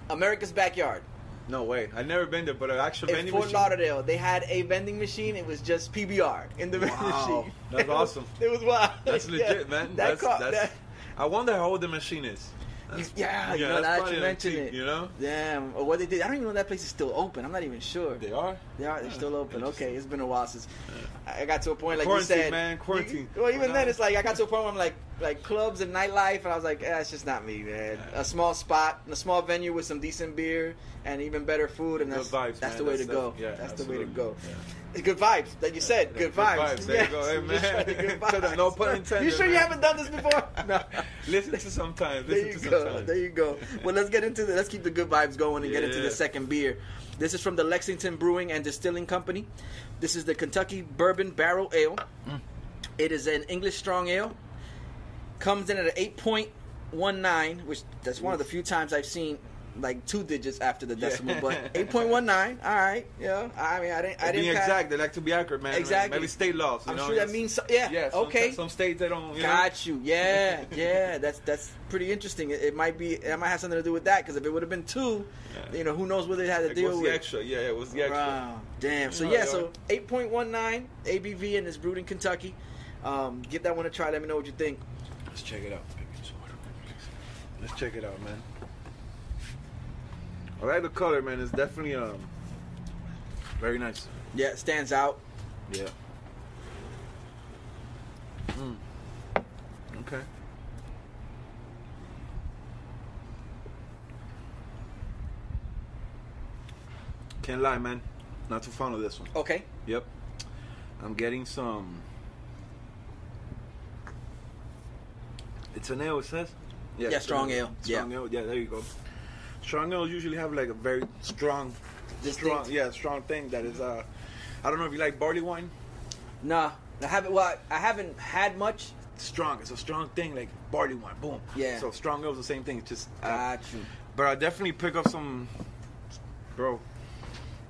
America's Backyard. No way. I've never been there, but an actual In vending Fort machine. Lauderdale, they had a vending machine. It was just PBR in the vending Wow. machine. That's awesome. It was wild. That's Yeah. legit, man. That that's, caught- that's, that- I wonder how old the machine is. That's- yeah, you know, that you an mention it. You know? Damn. Or what they did. I don't even know that place is still open. I'm not even sure. They are? They are. They're Yeah. still open. Okay, it's been a while since I got to a point like Quarantine, you said, man, quarantine. Well, even then, it's like I got to a point where I'm like, like clubs and nightlife, and I was like, eh, it's just not me, man. A small spot, a small venue with some decent beer and even better food, and that's vibes, that's man. the way That's- to go. that's- yeah, that's the way to go. Yeah. Good vibes, that you said. Good good vibes. vibes. There you go. Hey, man. good. No pun intended, You sure you haven't done this before? no. Listen to sometimes. There Listen you to go. sometimes. There you go. Well, let's get into the let's keep the good vibes going and get into the second beer. This is from the Lexington Brewing and Distilling Company. This is the Kentucky Bourbon Barrel Ale. Mm. It is an English strong ale. Comes in at an eight point one nine, which that's one of the few times I've seen like two digits after the decimal. But eight point one nine. All right. Yeah. I mean, I didn't. I didn't. pass- exact, they like to be accurate, man. Exactly. Maybe state laws. You I'm know? sure that means so, yeah. Yeah. Some, okay. Some states they don't. You know? Got you. Yeah, yeah. That's that's pretty interesting. It, it might be. It might have something to do with that because if it would have been two, Yeah. you know, who knows what they had to Like, deal what's with. the extra? Yeah, It was the extra? Wow. Damn. So Yeah, yeah. yeah. So 8.19 ABV and it's brewed in Kentucky. Um, give that one a try. Let me know what you think. Let's check it out. Let's check it out, man. I like the color, man. It's definitely um very nice. Yeah, it stands out. Yeah. Mm. Okay. Can't lie, man. Not too fond of this one. Okay. Yep. I'm getting some. It's an ale, it says? Yeah, it's strong ale. Strong ale, yeah, there you go. Strong ales usually have like a very strong, Distinct. strong, yeah, strong thing that is, uh, I don't know if you like barley wine. Nah, I haven't. Well, I haven't had much. Strong, it's a strong thing, like barley wine, boom. Yeah. So strong ale the same thing, it's just. uh, Got you. but I definitely pick up some, bro,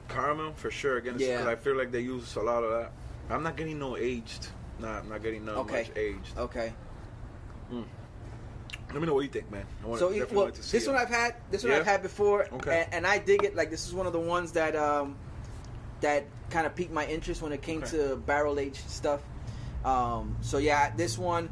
caramel for sure. Again, Yeah. because I feel like they use a lot of that. I'm not getting no aged. Nah, I'm not getting no Okay. much aged. Okay. Let me know what you think, man. I want So it- well, like to see this it. one I've had. This one Yeah? I've had before, Okay. and, and I dig it. Like this is one of the ones that um, that kind of piqued my interest when it came Okay. to barrel aged stuff. Um, so yeah, this one.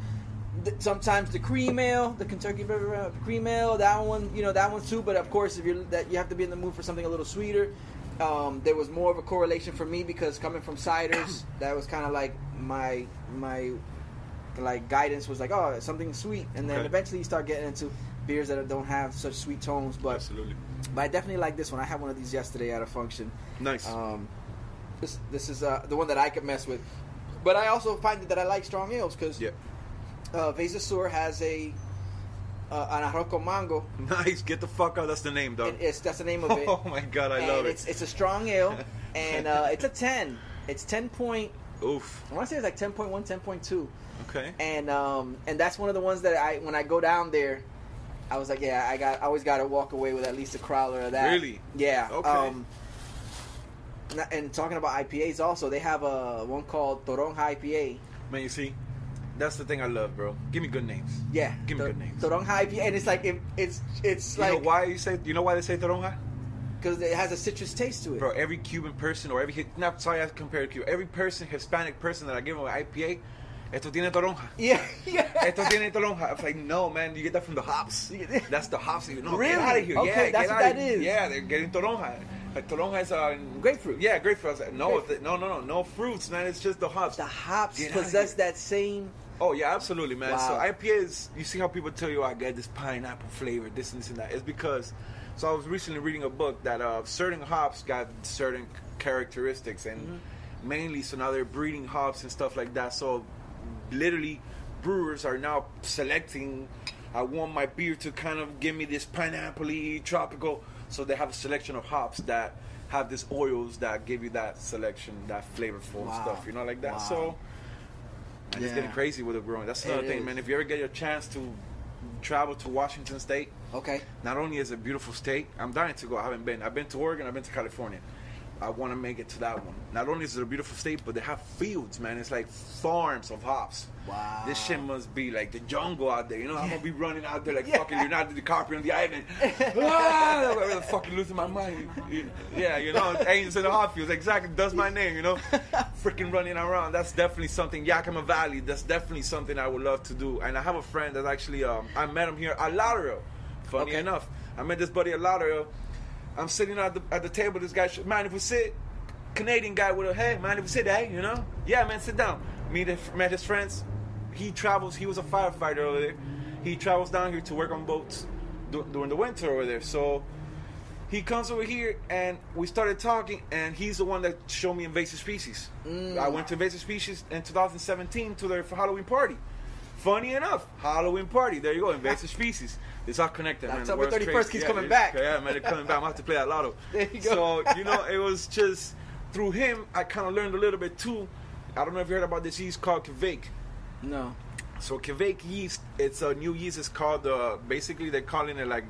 th- Sometimes the cream ale, the Kentucky River uh, cream ale, that one, you know, that one too. But of course, if you're that you have to be in the mood for something a little sweeter. Um, there was more of a correlation for me because coming from ciders, that was kind of like my my like guidance was like, oh, something sweet, and then Okay. eventually you start getting into beers that don't have such sweet tones. But Absolutely. but I definitely like this one. I had one of these yesterday at a function. Nice. Um, this this is uh, the one that I could mess with. But I also find that I like strong ales because yeah. uh, Veza Sur has a uh, an arroz con mango. Nice. Get the fuck out. That's the name, dog. It- it's that's the name of it. Oh my god, I and love it's it. it's a strong ale, and uh, it's a ten. It's ten point. Oof. I want to say it's like 10.1, 10.2. Okay. and um and that's one of the ones that I when I go down there, I was like, yeah, I got I always got to walk away with at least a crowler of that. Really? Yeah. Okay. Um, and talking about IPAs, also they have a one called Toronja IPA. Man, you see, that's the thing I love, bro. Give me good names. Yeah, Give me Tor- good names. Toronja IPA, and it's like it, it's it's You know why you say? You know why they say toronja? because it has a citrus taste to it. Bro, every Cuban person or every not sorry I compared to Cuba. Every person, Hispanic person that I give them an IPA, esto tiene toronja. Yeah, yeah. Esto tiene toronja. I was like, no, man, you get that from the hops. That's the hops. You know, Really? get out of here. Okay, yeah, that's what that is. Yeah, they're getting toronja. Like toronja is uh, Grapefruit. Yeah, grapefruit. I was like, no, Grapefruit. no, no, no, no fruits, man. It's just the hops. The hops Get possess that same. Oh yeah, absolutely, man. So Wow. IPA is you see how people tell you I get this pineapple flavor, this and this and that. It's because so I was recently reading a book that uh, certain hops got certain characteristics, and Mm-hmm. mainly so now they're breeding hops and stuff like that. So literally, brewers are now selecting. I want my beer to kind of give me this pineapple tropical. So they have a selection of hops that have these oils that give you that selection, that flavorful Wow. stuff. You know, like that. Wow. So. And it's Yeah. getting crazy with the growing. That's another It thing, is. man. If you ever get a chance to travel to Washington State, Okay. not only is it a beautiful state, I'm dying to go. I haven't been. I've been to Oregon. I've been to California, I want to make it to that one. Not only is it a beautiful state, but they have fields, man. It's like farms of hops. Wow. This shit must be like the jungle out there. You know, I'm gonna be running out there like Yeah. fucking Leonardo DiCaprio on the island. ah, I'm fucking losing my mind. Yeah, you know, Angels in the Hot Fields. Exactly, that's my name. You know, freaking running around. That's definitely something. Yakima Valley. That's definitely something I would love to do. And I have a friend that actually, um, I met him here at Lauderdale. Funny Okay. enough, I met this buddy at Lauderdale. I'm sitting at the at the table. This guy, man, if we sit, Canadian guy with a hey, man, if we sit, hey, you know, yeah, man, sit down. Meet his, met his friends. He travels. He was a firefighter over there. He travels down here to work on boats du- during the winter over there. So he comes over here and we started talking. And he's the one that showed me invasive species. Mm. I went to invasive species in 2017 to their Halloween party. Funny enough, Halloween party. There you go, invasive species. It's all connected, man. October 31st crazy. keeps Yeah, coming back. Yeah, man, they're coming back. I'm gonna have to play that lotto. There you go. So you know, it was just through him. I kind of learned a little bit too. I don't know if you heard about this yeast called Kveik. No. So Kveik yeast, it's a new yeast. It's called uh, basically they're calling it like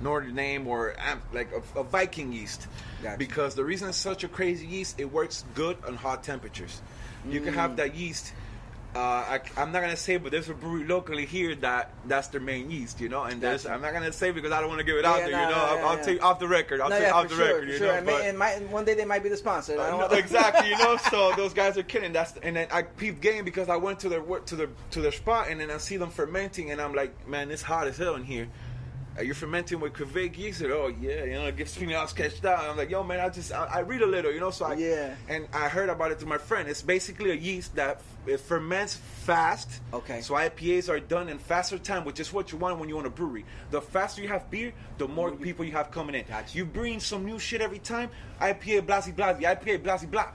Northern name or um, like a, a Viking yeast. Gotcha. Because the reason it's such a crazy yeast, it works good on hot temperatures. You can have that yeast. Uh, I, I'm not gonna say, but there's a brewery locally here that that's their main yeast, you know. And there's, I'm not gonna say because I don't want to give it out Yeah, there, nah, you know. I'll, I'll take off the record. I'll no, take yeah, off for the sure, record, you sure. know. And, may, and might, one day they might be the sponsor. I don't no, exactly, you know. So those guys are kidding. That's and then I peeped game because I went to their to the to their spot and then I see them fermenting and I'm like, man, it's hot as hell in here. Are you fermenting with yeast? Said, oh yeah, you know, it gets me all sketched out. I'm like, yo, man, I just I, I read a little, you know. So I Yeah. and I heard about it through my friend. It's basically a yeast that it ferments fast. Okay. So IPAs are done in faster time, which is what you want when you own a brewery. The faster you have beer, the more people you have coming in. Gotcha. You bring some new shit every time. IPA, blasey, blasey, IPA, blasey, blah.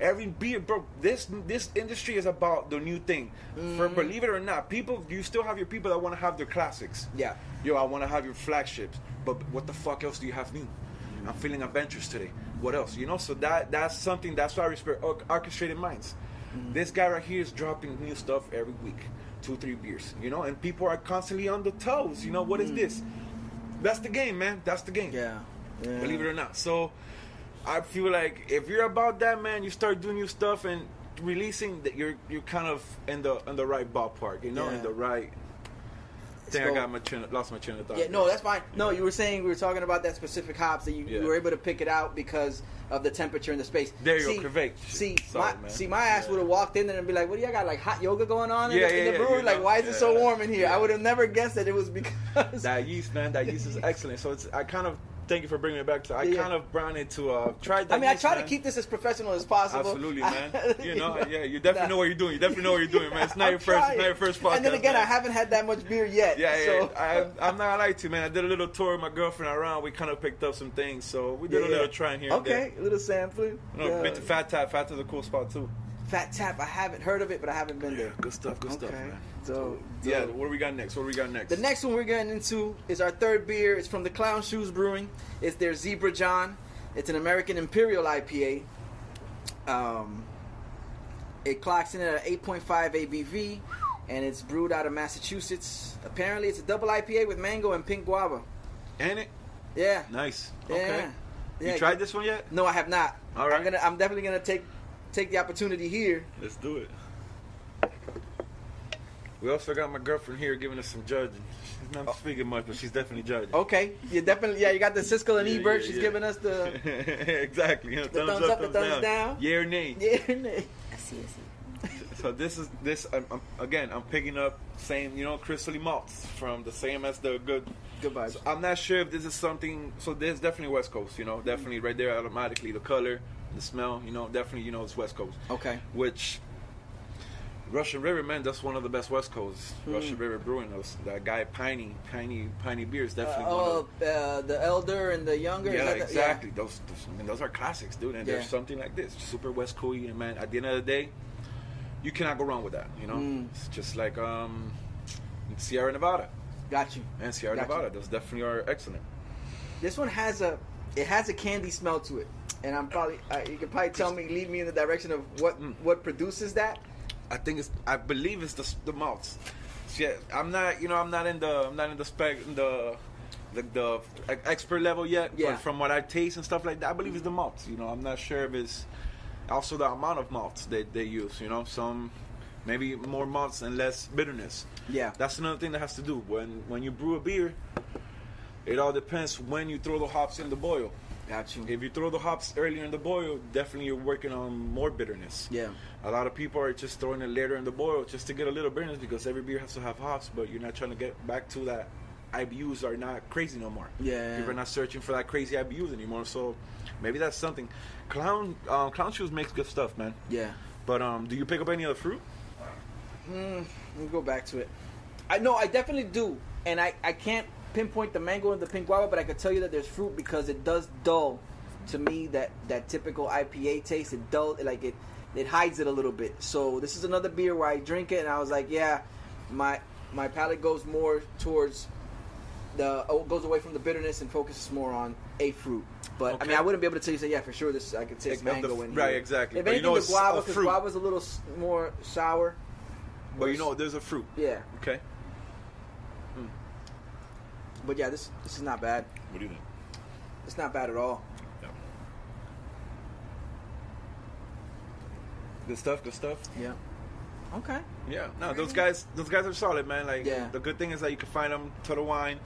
Every beer, bro. This this industry is about the new thing. For Mm. believe it or not, people you still have your people that want to have their classics. Yeah. Yo, I want to have your flagships, but what the fuck else do you have new? I'm feeling adventurous today. What else? You know, so that that's something. That's why I respect or- orchestrated minds. Mm. This guy right here is dropping new stuff every week, two, three beers. You know, and people are constantly on the toes. You know, what is this? That's the game, man. That's the game. Mm. Yeah. yeah. Believe it or not. So I feel like if you're about that, man, you start doing new stuff and releasing that you're you're kind of in the in the right ballpark. You know, Yeah. in the right. I think I got my chin, lost my chin of thought. Yeah, no, that's fine. No, you were saying we were talking about that specific hops that you, Yeah. you were able to pick it out because of the temperature and the space. There you go, see, See, Sorry, my, man. see, my ass Yeah. would have walked in there and be like, "What do you got? Like hot yoga going on in, the, in yeah, the brewery? like, why is it so warm in here?" I would have never guessed that it was because that yeast, man. That yeast is excellent. So it's I kind of thank you for bringing it back. to I Yeah. kind of brought it to uh try that. I mean, I try man. to keep this as professional as possible. Absolutely, man. you know, yeah, you definitely know what you're doing. You definitely know what you're doing, man. It's not I'm your first, it's not your first podcast. And then again, man. I haven't had that much beer yet. Yeah, yeah. so. I, I'm not gonna lie to you, man. I did a little tour with my girlfriend around. We kind of picked up some things, so we did Yeah, a little yeah. trying here. Okay, a little sampling. You know, Yeah. been to Fat Tap. Fat Tap's a cool spot too. Fat Tap. I haven't heard of it, but I haven't been there. Good stuff. Good stuff, Okay. man. So, Yeah. What do we got next? What do we got next? The next one we're getting into is our third beer. It's from the Clown Shoes Brewing. It's their Zebra John. It's an American Imperial IPA. Um, it clocks in at 8.5 ABV, and it's brewed out of Massachusetts. Apparently, it's a double IPA with mango and pink guava. and it Yeah. nice. Yeah. Okay. Yeah, you tried this one yet? No, I have not. All right. I'm gonna. I'm definitely gonna take take the opportunity here. Let's do it. We also got my girlfriend here giving us some judging. She's not Oh. speaking much, but she's definitely judging. Okay. You definitely. Yeah, you got the Siskel and Yeah, Ebert. yeah, She's yeah. giving us the. exactly. You know, The thumbs, thumbs up, up, the thumbs, thumbs down. down. Yeah or nay. Yeah. nay. I see, I see. So this is this I'm, I'm, again. I'm picking up same you know crystally malts from the same as the good. Good vibes. So I'm not sure if this is something. So there's definitely West Coast. You know, definitely right there automatically the color, the smell. You know, definitely you know it's West Coast. Okay. Which Russian River, man, that's one of the best West Coasts. Hmm. Russian River Brewing, those that guy Pliny, Pliny, Pliny beers, Uh, definitely one oh, of. uh, the elder and the younger. Yeah, the- exactly. Those, those, I mean, those are classics, dude. And Yeah. there's something like this, super West Coast, and man, at the end of the day, you cannot go wrong with that. You know, Mm. it's just like um, Sierra Nevada Got you. and Sierra Gotcha. Nevada. Those definitely are excellent. This one has a it has a candy smell to it, and I'm probably uh, you can probably tell me lead me in the direction of what Mm. what produces that. I think it's. I believe it's the the malts. Yeah, I'm not. You know, I'm not in the. I'm not in the spec. The the e- expert level yet. Yeah. But from what I taste and stuff like that, I believe it's the malts. You know, I'm not sure if it's also the amount of malts that they use. You know, some maybe more malts and less bitterness. Yeah. That's another thing that has to do when when you brew a beer. It all depends when you throw the hops in the boil. Got you. If you throw the hops earlier in the boil, definitely you're working on more bitterness. Yeah. A lot of people are just throwing it later in the boil just to get a little bitterness because every beer has to have hops, but you're not trying to get back to that. IBUs are not crazy no more. Yeah. People are not searching for that crazy IBUs anymore. So maybe that's something. Clown um, Clown Shoes makes good stuff, man. Yeah. But um, do you pick up any other fruit? Mm, let me go back to it. I know I definitely do, and I, I can't pinpoint the mango and the pink guava, but I can tell you that there's fruit because it does dull to me that that typical IPA taste. It dull like it it hides it a little bit. So this is another beer where I drink it and I was like, yeah, my my palate goes more towards the oh, goes away from the bitterness and focuses more on a fruit. But I mean, I wouldn't be able to tell you say yeah for sure. This I could taste Like, of the- mango in right, here. exactly. If But you anything, know the guava because fruit. guava's a little more sour. But you know, there's a fruit. Yeah, Okay. But yeah, this this is not bad. What do you think? It's not bad at all. Good stuff. Good stuff. Yeah. Okay. Yeah. No, those guys. Those guys are solid, man. Like Yeah. the good thing is that you can find them Total Wine.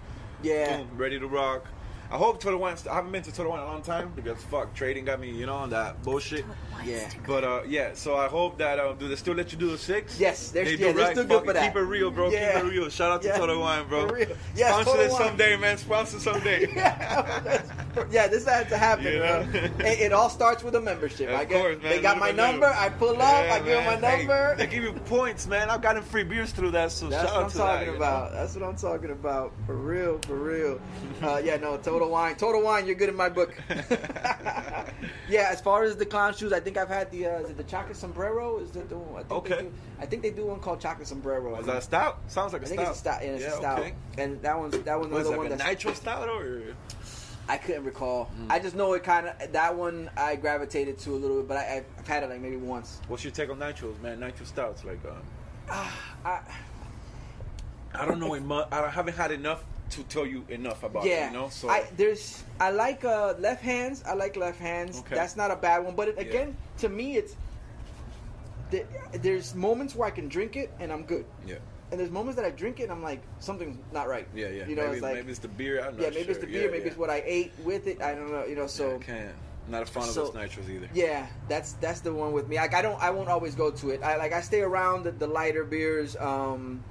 Yeah. Boom, ready to rock. I hope Total Wine. I haven't been to Total Wine in a long time because fuck trading got me, you know, on that bullshit. Yeah. But uh, yeah, so I hope that uh, do they still let you do the six? Yes, they're- they yeah, do, they're right? still good Fuck for that. Keep it real, bro. Yeah. Keep it real. Shout out to Yeah. Total Wine, bro. For real. Yes, Sponsor Total this Wine. someday, man. Sponsor someday. yeah, this has to happen. You bro. know? it, it all starts with a membership. Of I get, course, man. They got my number. little. I pull up. Yeah, I give them my man. Hey, number. they give you points, man. I've gotten free beers through that, so That's shout what out I'm to talking that, you know? about. That's what I'm talking about. For real, for real. Uh, yeah, no, Total Wine. Total Wine, you're good in my book. yeah, as far as the clown shoes, I think I've had the uh, is it the chocolate sombrero? Is that the one? I think Okay. They do, I think they do one called chocolate sombrero. Is that a stout? Sounds like a I think stout. it's a stout. Yeah, it's yeah, a stout. Okay. And that one's that one's another it, one like a that's nitro stout or? I couldn't recall. Mm. I just know it kind of that one I gravitated to a little bit, but I, I've had it like maybe once. What's your take on nitros, man? Nitro stouts, like, um, I, I don't know. I haven't had enough to tell you enough about yeah, it. You know, so I there's I like uh, left hands. I like left hands. Okay. That's not a bad one, but it, Yeah. again, to me, it's there, there's moments where I can drink it and I'm good, yeah, and there's moments that I drink it and I'm like something's not right. yeah, yeah. You know, maybe, it's like maybe it's the beer. Yeah, maybe it's the beer, Yeah, maybe yeah. it's what I ate with it. I don't know. You know, so. yeah. Not a fan of those nitros either. Yeah, that's that's the one with me. Like I don't, I won't always go to it. I like I stay around the, the lighter beers. Um,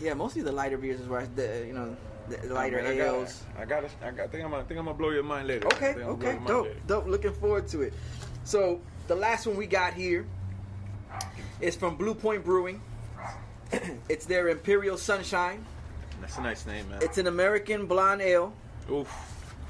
yeah, mostly the lighter beers is where I, the you know the lighter I gotta- ales. I got. to I got. I think I'm. gonna- I think I'm gonna blow your mind later. Okay, think I'm gonna blow okay, dope, later. dope. Looking forward to it. So the last one we got here is from Blue Point Brewing. it's their Imperial Sunshine. That's a nice name, man. It's an American blonde ale. Oof.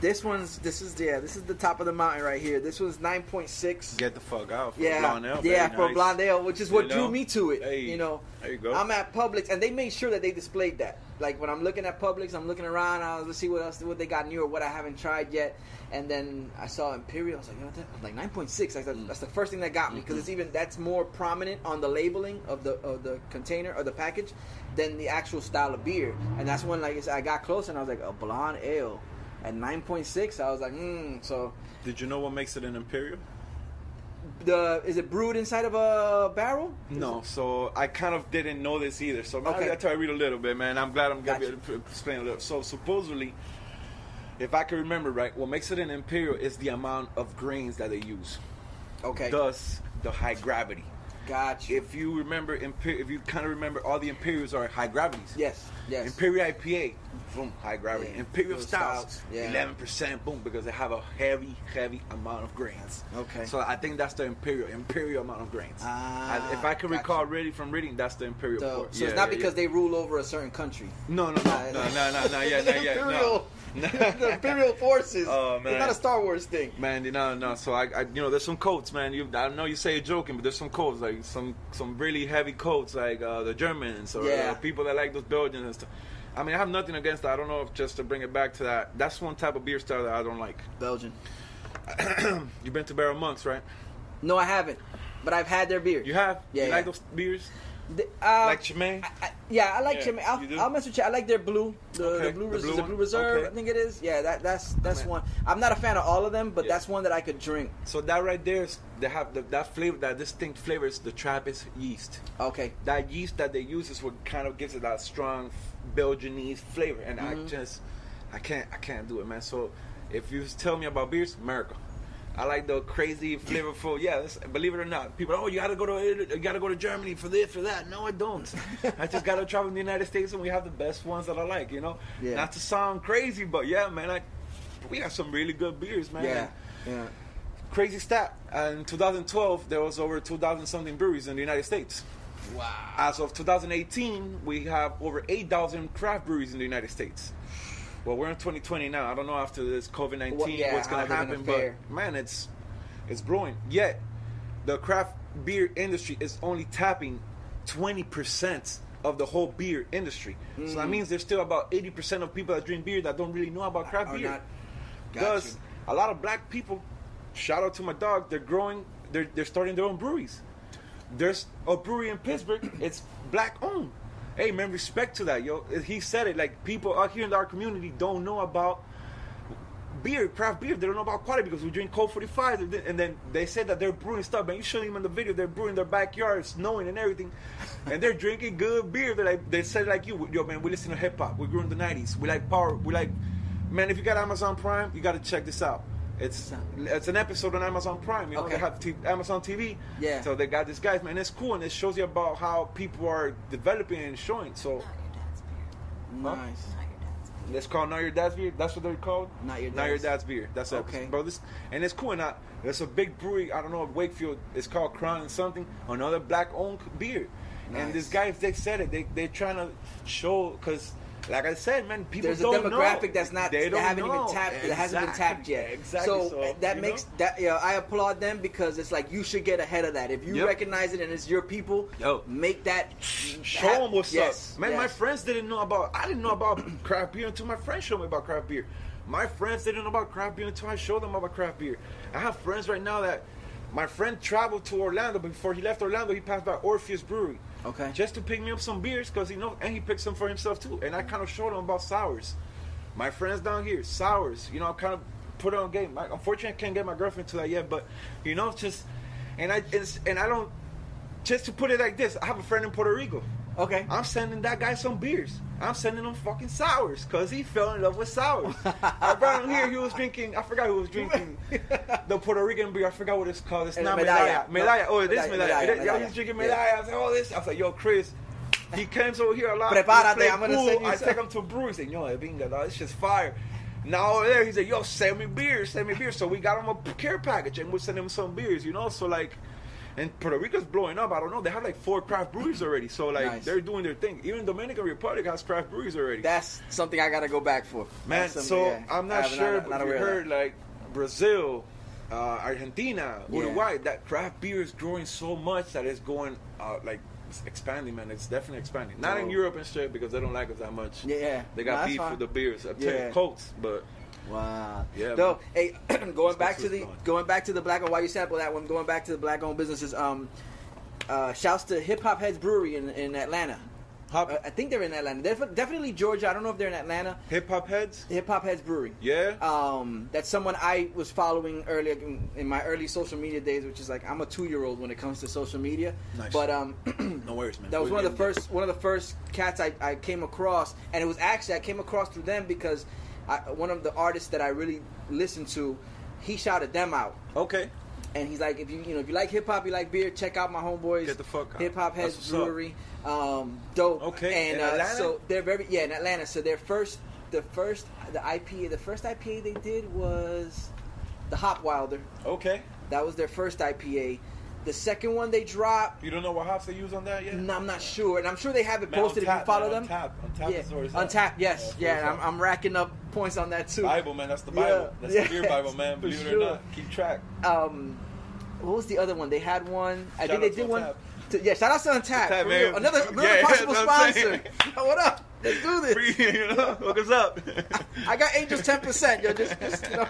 This one's this is yeah this is the top of the mountain right here. This was nine point six. Get the fuck out. For Yeah, a blonde ale, yeah, for nice. blonde ale, which is what You drew me to it. Hey, you know, there you go. I'm at Publix, and they made sure that they displayed that. Like when I'm looking at Publix, I'm looking around. I was let's see what else what they got new or what I haven't tried yet. And then I saw Imperial. I was like, you know what? that- I'm like 9.6. That's, Mm. that's the first thing that got me because Mm-hmm. it's even that's more prominent on the labeling of the of the container or the package than the actual style of beer. And that's when like I I got close and I was like a blonde ale. At 9.6, I was like, hmm. So, Did you know what makes it an imperial? the is it brewed inside of a barrel? No, so I kind of didn't know this either. So Okay. okay. I try to read a little bit, man. I'm glad I'm gonna Gotcha. be able to explain a little. So supposedly, if I can remember right, what makes it an imperial is the amount of grains that they use. Okay, Thus, the high gravity. Gotcha. If you remember, if you kind of remember, all the imperials are high gravities. Yes, yes. Imperial IPA, boom, high gravity. Yeah. Imperial stouts, stouts, yeah. eleven percent, boom, because they have a heavy, heavy amount of grains. Okay. So I think that's the imperial, imperial amount of grains. Ah, I- if I can gotcha. recall, reading from reading, that's the imperial. So, so Yeah, it's not because they rule over a certain country. No, no, no, no, no, no, no, yeah, no, yeah, no. the Imperial forces. Oh, man. It's not a Star Wars thing. Man, you know, no. So I, I, you know, there's some coats, man. You, I know you say you're joking, but there's some coats, like some, some really heavy coats, like uh, the Germans or Yeah. uh, people that like those Belgians and stuff. I mean, I have nothing against that. I don't know if just to bring it back to that. That's one type of beer style that I don't like. Belgian. You've been to Barrel Monks, right? No, I haven't, but I've had their beer. You have? Yeah, You like those beers? The, uh, like Chimay? I, I, yeah, I like Yeah, Chimay. I'll? I'll mess with you. I like their blue, the, Okay, the blue, the Res- blue the blue reserve. Okay. I think it is. Yeah, that that's that's Man. one. I'm not a fan of all of them, but Yeah. that's one that I could drink. So that right there is they have the, that flavor, that distinct flavor is the Trappist yeast. Okay, That yeast that they use is what kind of gives it that strong Belgianese flavor, and I Mhm. just I can't I can't do it, man. So if you tell me about beers, America. I like the crazy, flavorful. Yeah, believe it or not, people. Oh, you gotta go to Italy- you gotta go to Germany for this for that. No, I don't. I just gotta travel in the United States, and we have the best ones that I like. You know, Yeah. not to sound crazy, but yeah, man, I we got some really good beers, man. yeah, yeah. Crazy stat. In 2012, there was over 2,000 something breweries in the United States. Wow. As of 2018, we have over 8,000 craft breweries in the United States. Well, we're in 2020 now. I don't know after this COVID 19 What- yeah, what's going to happen, but man, it's it's growing. Yet, the craft beer industry is only tapping 20% of the whole beer industry. So that Mm. means there's still about 80% of people that drink beer that don't really know about craft beer. not- Thus, you. a lot of black people, shout out to my dog, they're growing, they're, they're starting their own breweries. There's a brewery in Pittsburgh, it's black owned. Hey man, respect to that, yo. He said it, like people out here in our community don't know about beer, craft beer. They don't know about quality because we drink Colt 45. and then- they said that they're brewing stuff, man. You show them in the video, they're brewing their backyard, snowing and everything. And they're drinking good beer. They're like, they said like you, yo man, we listen to hip hop. We grew in the 90s. We like power. We like, man, if you got Amazon Prime, you got to check this out. It's it's an episode on Amazon Prime. You know, Okay. they have t- Amazon TV. Yeah. So they got this guys, man. It's cool and it shows you about how people are developing and showing. So Not your dad's beer. Nice. Not your dad's beer. it's called Not Your Dad's Beer. That's what they're called. Not Your Not Your Dad's. Dad's Beer. That's it. Okay. Bro, this and it's cool. And I, there's a big brewery. I don't know if Wakefield. It's called Crown and something. Another black owned beer. Nice. And this guy, they said it. They they trying to show because. Like I said, man, people There's a demographic know. that's not They that haven't know. even tapped that hasn't been tapped yet. Exactly. So, So, that makes know? that yeah, I applaud them because it's like you should get ahead of that. If you Yep. recognize it and it's your people, Yo. make that show them what's yes, up. Man, yes. my friends didn't know about. I didn't know about craft beer until my friends showed me about craft beer. My friends didn't know about craft beer until I showed them about craft beer. I have friends right now that my friend traveled to Orlando. but Before he left Orlando, he passed by Orpheus Brewery. Okay. Just to pick me up some beers because he know, and he picked some for himself too. And I kind of showed him about sours. My friends down here, sours. You know, I kind of put it on game. I, unfortunately, I can't get my girlfriend to that yet, but you know, just and I and I don't. Just to put it like this, I have a friend in Puerto Rico. Okay. I'm sending that guy some beers. I'm sending him fucking sours because he fell in love with sours. I brought him here. He was drinking. I forgot who was drinking the Puerto Rican beer. I forgot what it's called. It's Eh, not medalla. medalla. Medalla. No, Oh, it is medalla, medalla. medalla, Yeah, medalla. he's drinking Yeah. medalla. I was like, oh, this. I was like, yo, Chris. He comes over here a lot. Prepárate, I'm gonna pool. send you I some. take him to a brewery. He's like, yo, bingo, dog. It's just fire. Now over there, he's like, yo, send me beers, send me beers. So we got him a care package and we send him some beers, you know. So like, and Puerto Rico's blowing up. I don't know. They have like four craft breweries already. So like, Nice. they're doing their thing. Even Dominican Republic has craft breweries already. That's something I gotta go back for. Man, so yeah. I'm not sure not if you heard like Brazil, uh, Argentina, Yeah. Uruguay. That craft beer is growing so much that it's going uh, like it's expanding, man. It's definitely expanding. Not in. Europe and shit because they don't like us that much. Yeah, yeah. They got that's beef fine. with the beers. I'm Yeah. Colts, but Wow. Yeah, man. hey, going back to the go. going back to the black owned. Why you sample that one? Going back to the black owned businesses. Um, uh, shouts to Hip Hop Heads Brewery in, in Atlanta. hop, Uh, I think they're in Atlanta. They're definitely Georgia. I don't know if they're in Atlanta. hip hop heads. Hip Hop Heads Brewery. Yeah. Um, that's someone I was following earlier in, in my early social media days, which is like I'm a two year old when it comes to social media. Nice. But um, no worries, man. that was We're one of the first one of the first cats I, I came across, and it was actually I came across through them because I, one of the artists that I really listened to, he shouted them out. Okay. and he's like, if you you know if you like hip hop, you like beer, check out my homeboys. Get the fuck out. Hip Hop Heads That's. Brewery, um, dope. Okay, and in uh, so they're very yeah in Atlanta. So their first the first the IPA the first IPA they did was the Hop Wilder. Okay. That was their first IPA. The second one they dropped. You don't know what hops they use on that yet? No, I'm not sure, and I'm sure they have it Man, posted if you follow man, them. Untappd. Untappd yeah, is where. Untappd, yes, Yeah, yeah. I'm, I'm racking up points on that too. Bible, man. That's the Yeah, Bible. That's yeah, the beer Bible, man. Believe it or not. Keep track. Um, what was the other one? They had one. I think they did one. To, yeah, shout out to Untappd. Another, another Yeah, possible that's sponsor. what up? Let's do this. Free, you know, hook us up. I got Angels ten percent. Yo, just, just you know,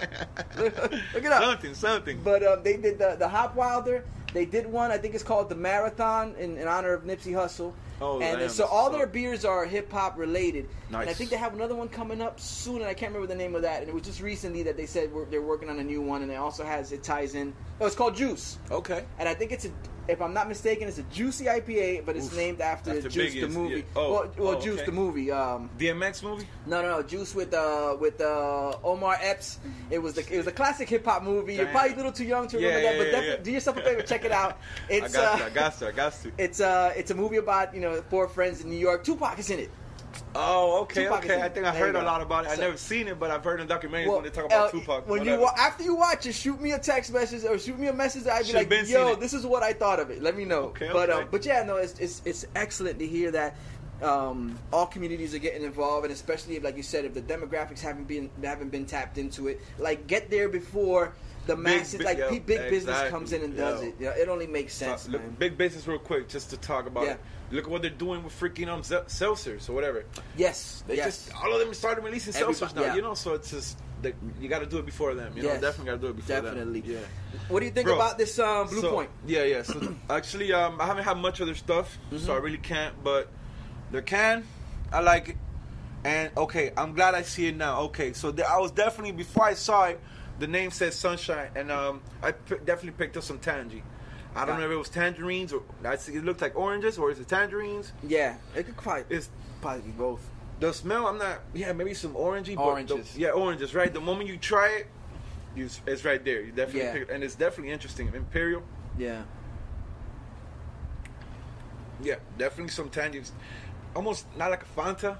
look it up. Something, something. But um, they did the the Hop Wilder. They did one. I think it's called the Marathon in, in honor of Nipsey Hussle. Oh, and damn, so all their beers are hip hop related. And I think they have another one coming up soon, and I can't remember the name of that. And it was just recently that they said we're, they're working on a new one, and it also has it ties in. Oh, it's called Juice, Okay. and I think it's a. If I'm not mistaken, it's a juicy IPA, but it's Oof. named after, After Juice the Biggie's, movie. yeah. Oh, well, well oh, Juice okay. the movie. Um, DMX movie. no, no, no, Juice with uh with uh Omar Epps. It was the it was a classic hip hop movie. You're probably a little too young to Yeah, remember that, yeah, but yeah, definitely yeah. do yourself a favor, check it out. It's I got uh, to. I got to. I got to. it's uh it's a movie about you know four friends in New York. Tupac is in it. Oh, okay, Tupac okay. I think I There heard a lot about it. I So- never seen it, but I've heard in documentaries when they talk about uh, Tupac. When you whatever. wa- after you watch it, shoot me a text message or shoot me a message. I'd be Should've like, "Yo, this is what I thought of it. Let me know." Okay, but okay. Uh, but yeah, no, it's it's it's excellent to hear that um, all communities are getting involved, and especially if, like you said, if the demographics haven't been haven't been tapped into it, like get there before the masses, bi- like pe- big business exactly, comes in and does it. Yeah, it only makes sense, look, big business, real quick, just to talk about Yeah. it. Look at what they're doing with freaking um seltzers or whatever. Yes, They yes. just all of them started releasing Everybody- seltzers now. yeah. You know, so it's just they, you got to do it before them. You know, Yes, definitely got to do it before definitely. them. Yeah. What do you think Bro, about this um, Blue so, Point? Yeah, yeah. So actually, um, I haven't had much of their stuff, so Mm-hmm. I really can't. But their can, I like it. And okay, I'm glad I see it now. Okay, so the, I was definitely before I saw it, the name says Sunshine, and um, I p- definitely picked up some tangy. I don't know if it was tangerines or see it looked like oranges or is it tangerines? Yeah, it could probably It's probably be both. the smell. I'm not. Yeah, maybe some orangey. but Oranges. the- yeah, oranges. Right. The moment you try it, you, it's right there. You definitely Yeah. pick it, and it's definitely interesting. Imperial. Yeah. Yeah, definitely some tangies. Almost not like a Fanta,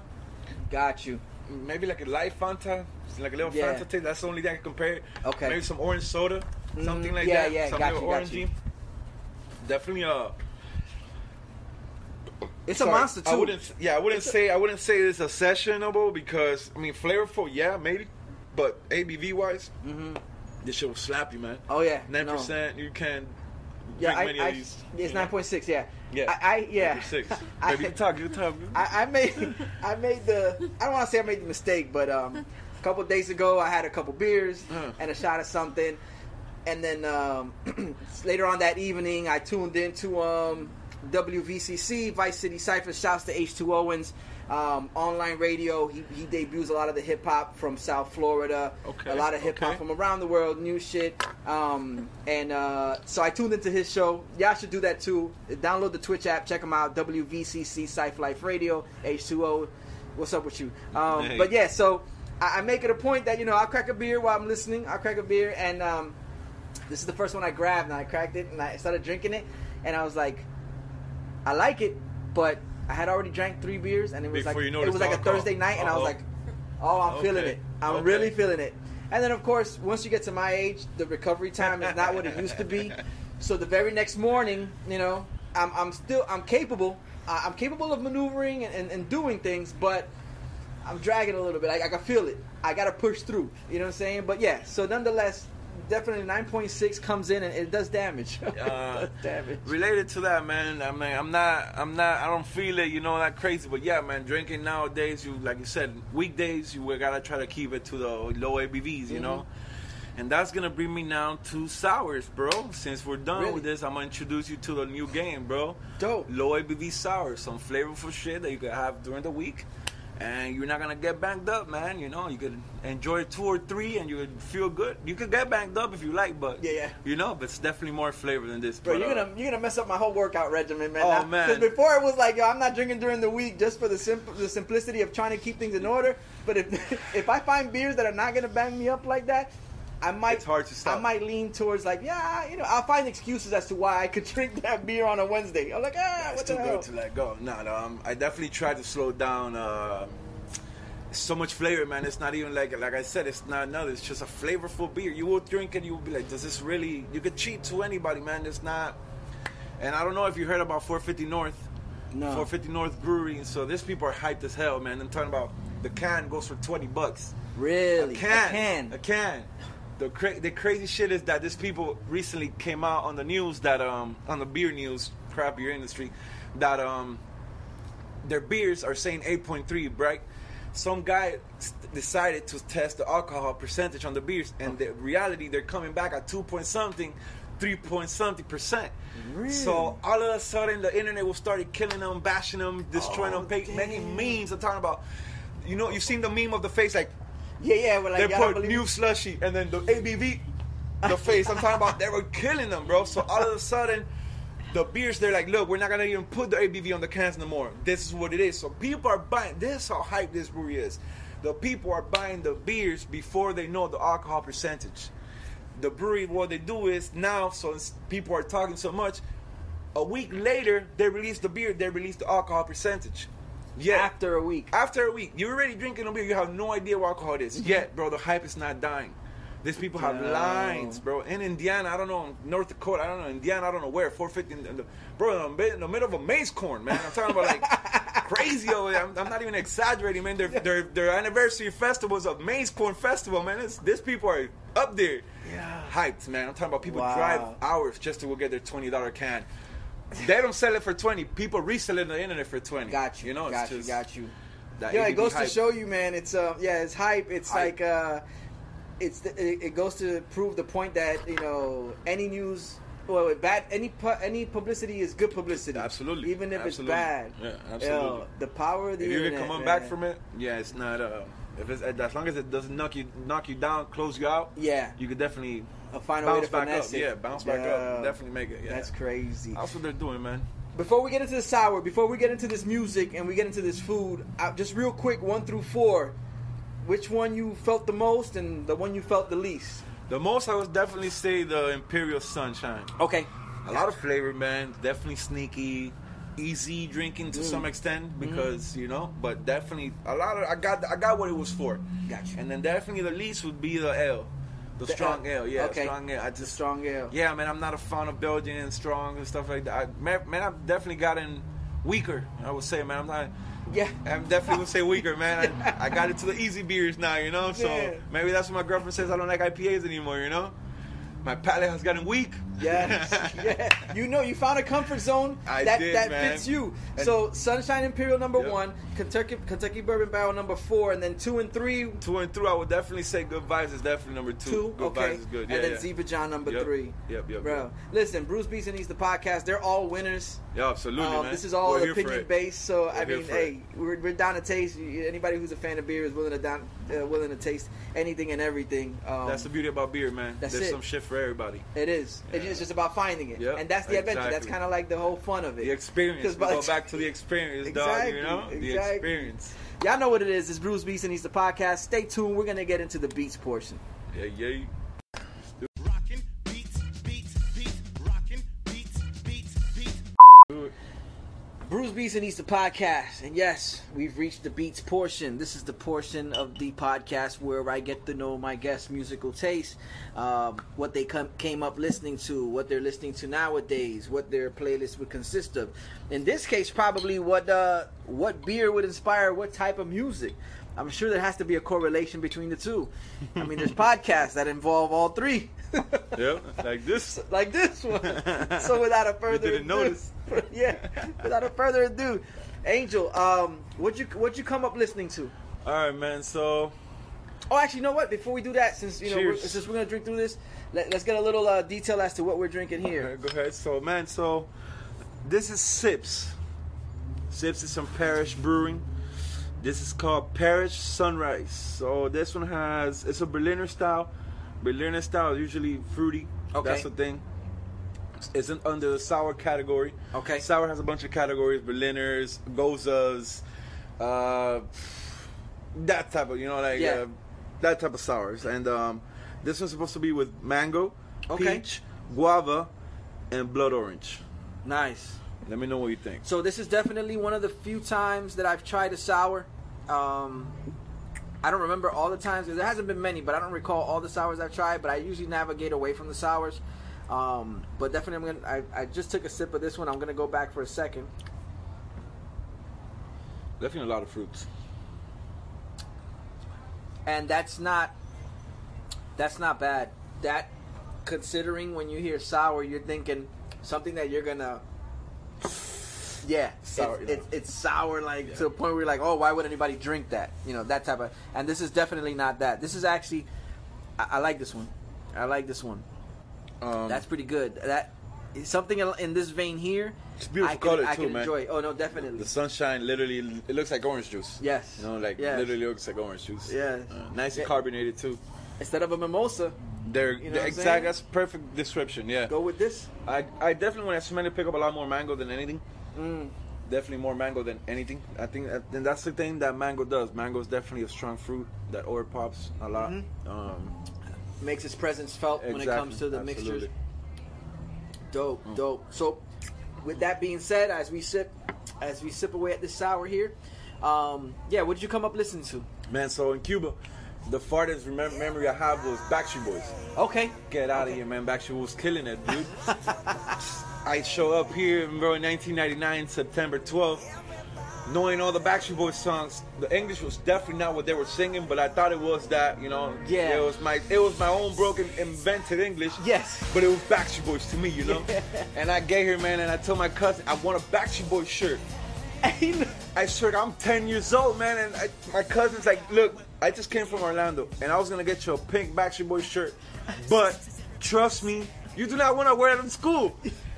Got you. maybe like a light Fanta, like a little Yeah. Fanta taste. That's the only thing I can compare. it. Okay. Maybe some orange soda, Mm, something like yeah, that. yeah, something got you, got you. Definitely a. It's a monster too. I wouldn't yeah, I wouldn't It's say I wouldn't say it's a sessionable because I mean flavorful, yeah, maybe. But ABV wise, Mhm. this shit will slap you, man. Oh yeah, Nine no. percent, you can Yeah, I, many I, of these. it's nine point six. Yeah. Yeah. I, I yeah. Six. I, Baby, you talk, you talk. I, I made I made the I don't want to say I made the mistake, but um, a couple days ago I had a couple beers Uh. and a shot of something, and then um, later on that evening I tuned into um, WVCC Vice City Cipher. Shouts to H2 Owens. Um, online radio. He, he debuts a lot of the hip hop from South Florida. Okay, A lot of hip hop okay. from around the world, new shit. Um, and uh, so I tuned into his show. Y'all should do that too. Download the Twitch app. Check him out. WVCC Cypher Life Radio. H2O. What's up with you? Um, Hey. But yeah, so I, I make it a point that you know I'll crack a beer while I'm listening. I'll crack a beer, and um, this is the first one I grabbed, and I cracked it, and I started drinking it, and I was like, I like it, but I had already drank three beers, and it was Before like you it was like a. Thursday night, and I was like, oh, I'm feeling it. I'm Okay. really feeling it. And then of course, once you get to my age, the recovery time is not what it used to be. So the very next morning, you know, I'm, I'm still I'm capable. I- I'm capable of maneuvering and, and, and doing things, but I'm dragging a little bit. I, I can feel it. I got to push through. You know what I'm saying? But yeah, so nonetheless, definitely 9.6 comes in and it does damage. it Uh, does damage. Related to that, man. I mean, I'm not, I'm not, I don't feel it, you know, that crazy. But yeah, man, drinking nowadays, you like you said, weekdays, you gotta try to keep it to the low ABVs, you know. Mm-hmm. And that's gonna bring me now to sours, bro. Since we're done Really? with this, I'm gonna introduce you to the new game, bro. Dope. Low ABV sours, some flavorful shit that you can have during the week. And you're not gonna get banged up, man. You know, you could enjoy two or three, and you would feel good. You could get banged up if you like, but Yeah, yeah. you know, but it's definitely more flavor than this. Bro, but, you're uh, gonna you're gonna mess up my whole workout regimen, man. Oh, Now- man. 'cause before it was like, yo, I'm not drinking during the week just for the simple the simplicity of trying to keep things in order. But if if I find beers that are not gonna bang me up like that, I might It's hard to stop. I might lean towards like, yeah, you know, I'll find excuses as to why I could drink that beer on a Wednesday. I'm like, ah, It's what too the hell? good to let go. No, no, um, I definitely try to slow down. Uh, so much flavor, man. It's not even like like I said. It's not another. It's just a flavorful beer. You will drink it. You will be like, does this really? You could cheat to anybody, man. It's not. And I don't know if you heard about 450 North. No. 450 North Brewery. So these people are hyped as hell, man. I'm talking about the can goes for 20 bucks. Really? A can. A can. A can. The cra- the crazy shit is that this people recently came out on the news that um on the beer news, crap beer industry, that um their beers are saying 8.3, right? Some guy decided to test the alcohol percentage on the beers, and the reality they're coming back at two point something. three point something percent. Really? So all of a sudden, the internet will start killing them, bashing them, destroying Oh, them. Pay, many damn. memes. I'm talking about. You know, you've seen the meme of the face like Yeah, yeah. But like, they put new slushy and then the ABV, the face. I'm talking about they were killing them, bro. So all of a sudden, the beers they're like, look, we're not gonna even put the ABV on the cans no more. This is what it is. So people are buying. This is how hype this brewery is. The people are buying the beers before they know the alcohol percentage. The brewery, what they do is now, so people are talking so much. A week later, they release the beer. They release the alcohol percentage. Yeah, after a week. after a week, you're already drinking a beer. You have no idea what alcohol is. Mm-hmm. Yet, bro, the hype is not dying. These people have No. lines, bro. In Indiana, I don't know. North Dakota, I don't know. Indiana, I don't know where. 450, in the, bro, in the, in the middle of a maize corn, man. I'm talking about like crazy over there. I'm, I'm not even exaggerating, man. Their, their their anniversary festival is a maize corn festival, man. It's, these people are up there, Yeah. hyped, man. I'm talking about people Wow. drive hours just to go get their twenty dollar can. They don't sell it for twenty. People resell it on the internet for twenty. Got you. You know, got it's you. just Got you. Yeah, it goes hype. to show you, man. It's uh, yeah, it's hype. It's Hype. like uh, it's the, it, it goes to prove the point that you know any news, well, bad any pu- any publicity is good publicity. Absolutely. even if Absolutely. it's bad. Yeah, Yo, absolutely. the power of the if you're internet. coming man. back from it, yeah, it's not. Uh, if it's as long as it doesn't knock you knock you down, close you out, yeah, you could definitely a final way bounce to back up. it. Yeah, bounce back Yeah. up. Definitely make it. Yeah, That's crazy. That's what they're doing, man. Before we get into the sour, before we get into this music and we get into this food, uh, just real quick, one through four, which one you felt the most and the one you felt the least? The most I would definitely say the Imperial Sunshine. Okay. A lot of flavor, man. Definitely sneaky, easy drinking to Mm. some extent because you know, but definitely a lot of I got I got what it was for. Gotcha. And then definitely the least would be the ale, the, The strong ale. ale. Yeah, Okay. strong ale. I The just strong ale. Yeah, man, I'm not a fan of Belgian and strong and stuff like that. I, man, man, I've definitely gotten weaker. I would say, man, I'm not. Yeah. I'm definitely would say weaker, man. I, I got into the easy beers now, you know. So Yeah. maybe that's what my girlfriend says. I don't like IPAs anymore, you know. My palate has gotten weak. Yes. yeah. You know, you found a comfort zone I that did, that man. fits you. And- so Sunshine Imperial number Yep. one, Kentucky Kentucky Bourbon Barrel number four, and then two and three, Two and three, I would definitely say Good Vibes is definitely number two. two, Good okay, Vibes is good. Yeah, and then yeah. Ziva John number Yep. three. Yep, yep, Bro, yep. listen, Brews Beats and Eats the podcast. They're all winners. Yeah, absolutely, Um, man. this is all We're opinion based, so We're I mean, hey, we're, we're down to taste. Anybody who's a fan of beer is willing to down, uh, willing to taste anything and everything. Um, That's the beauty about beer, man. That's There's it. some shit for everybody. it is. It's Yeah. just- just about finding it, Yep, and that's the adventure. That's kind of like the whole fun of it. The experience. We go back to the experience, dog. Exactly, You know, the experience. Y'all know what it is. It's Brews Beats and Eats the podcast. Stay tuned. We're gonna get into the beats portion. Yeah, yeah. Brews Beats and Eats the podcast, and yes, we've reached the beats portion. This is the portion of the podcast where I get to know my guests' musical taste, um, what they came up listening to, what they're listening to nowadays, what their playlist would consist of. In this case, probably what uh, what beer would inspire what type of music. I'm sure there has to be a correlation between the two. I mean, there's podcasts that involve all three. Yep, like this. like this one. so without a further didn't ado, notice. yeah, without a further ado, Angel, um, what you what you come up listening to? All right, man. So Oh, actually, you know what? Before we do that, since you know, we're, since we're gonna drink through this, let, us get a little uh, detail as to what we're drinking here. go ahead. So, man, so this is Sips. Sips is some Parish Brewing. This is called Parish Sunrise. So this one has it's a Berliner style. Berliner style is usually fruity. Okay. That's the thing. It's in, under the sour category. Okay. Sour has a bunch of categories: Berliners, Goses, uh, that type of you know like Yeah. uh, that type of sours. And um, this one's supposed to be with mango, Okay. peach, guava, and blood orange. Nice. Let me know what you think. So this is definitely one of the few times that I've tried a sour. Um, I don't remember all the times. There hasn't been many, but I don't recall all the sours I've tried. But I usually navigate away from the sours. Um, but definitely, I'm gonna. I, I just took a sip of this one. I'm gonna go back for a second. Definitely a lot of fruits. and that's not that's not bad. That considering when you hear sour, you're thinking something that you're gonna. Yeah, Sour, It's, yeah. it's, it's sour like Yeah. to the point where you're like, oh, why would anybody drink that? You know that type of. And this is definitely not that. This is actually, I, I like this one. I like this one. Um, That's pretty good. That something in this vein here. It's a beautiful I can, color I too, can man. enjoy. Oh no, definitely. the sunshine literally it looks like orange juice. Yes. You know, like Yes. literally looks like orange juice. Yes. Uh, nice and carbonated too. Instead of a mimosa, They're, You know they're what exact. That's perfect description. Yeah. go with this. I I definitely when I smell it pick up a lot more mango than anything. Mm. Definitely more mango than anything. I think that, and that's the thing that mango does. Mango is definitely a strong fruit that over pops a lot. Mm-hmm. Um, Makes its presence felt when it comes to the absolutely. mixtures. Dope, Mm. dope. So, with that being said, as we sip, as we sip away at this sour here, um, yeah, what did you come up listening to? Man, so in Cuba, the farthest remem- memory I have was Backstreet Boys. Okay, Get out of here, man. Backstreet was killing it, dude. I show up here, bro, in 1999, September 12th, knowing all the Backstreet Boys songs. The English was definitely not what they were singing, but I thought it was that, you know. Yeah. It was my it was my own broken invented English. Yes. But it was Backstreet Boys to me, you know. and I get here, man, and I told my cousin I want a Backstreet Boys shirt. I swear, I'm 10 years old, man, and I, my cousin's like, look, I just came from Orlando, and I was gonna get you a pink Backstreet Boys shirt, but trust me, you do not want to wear it in school.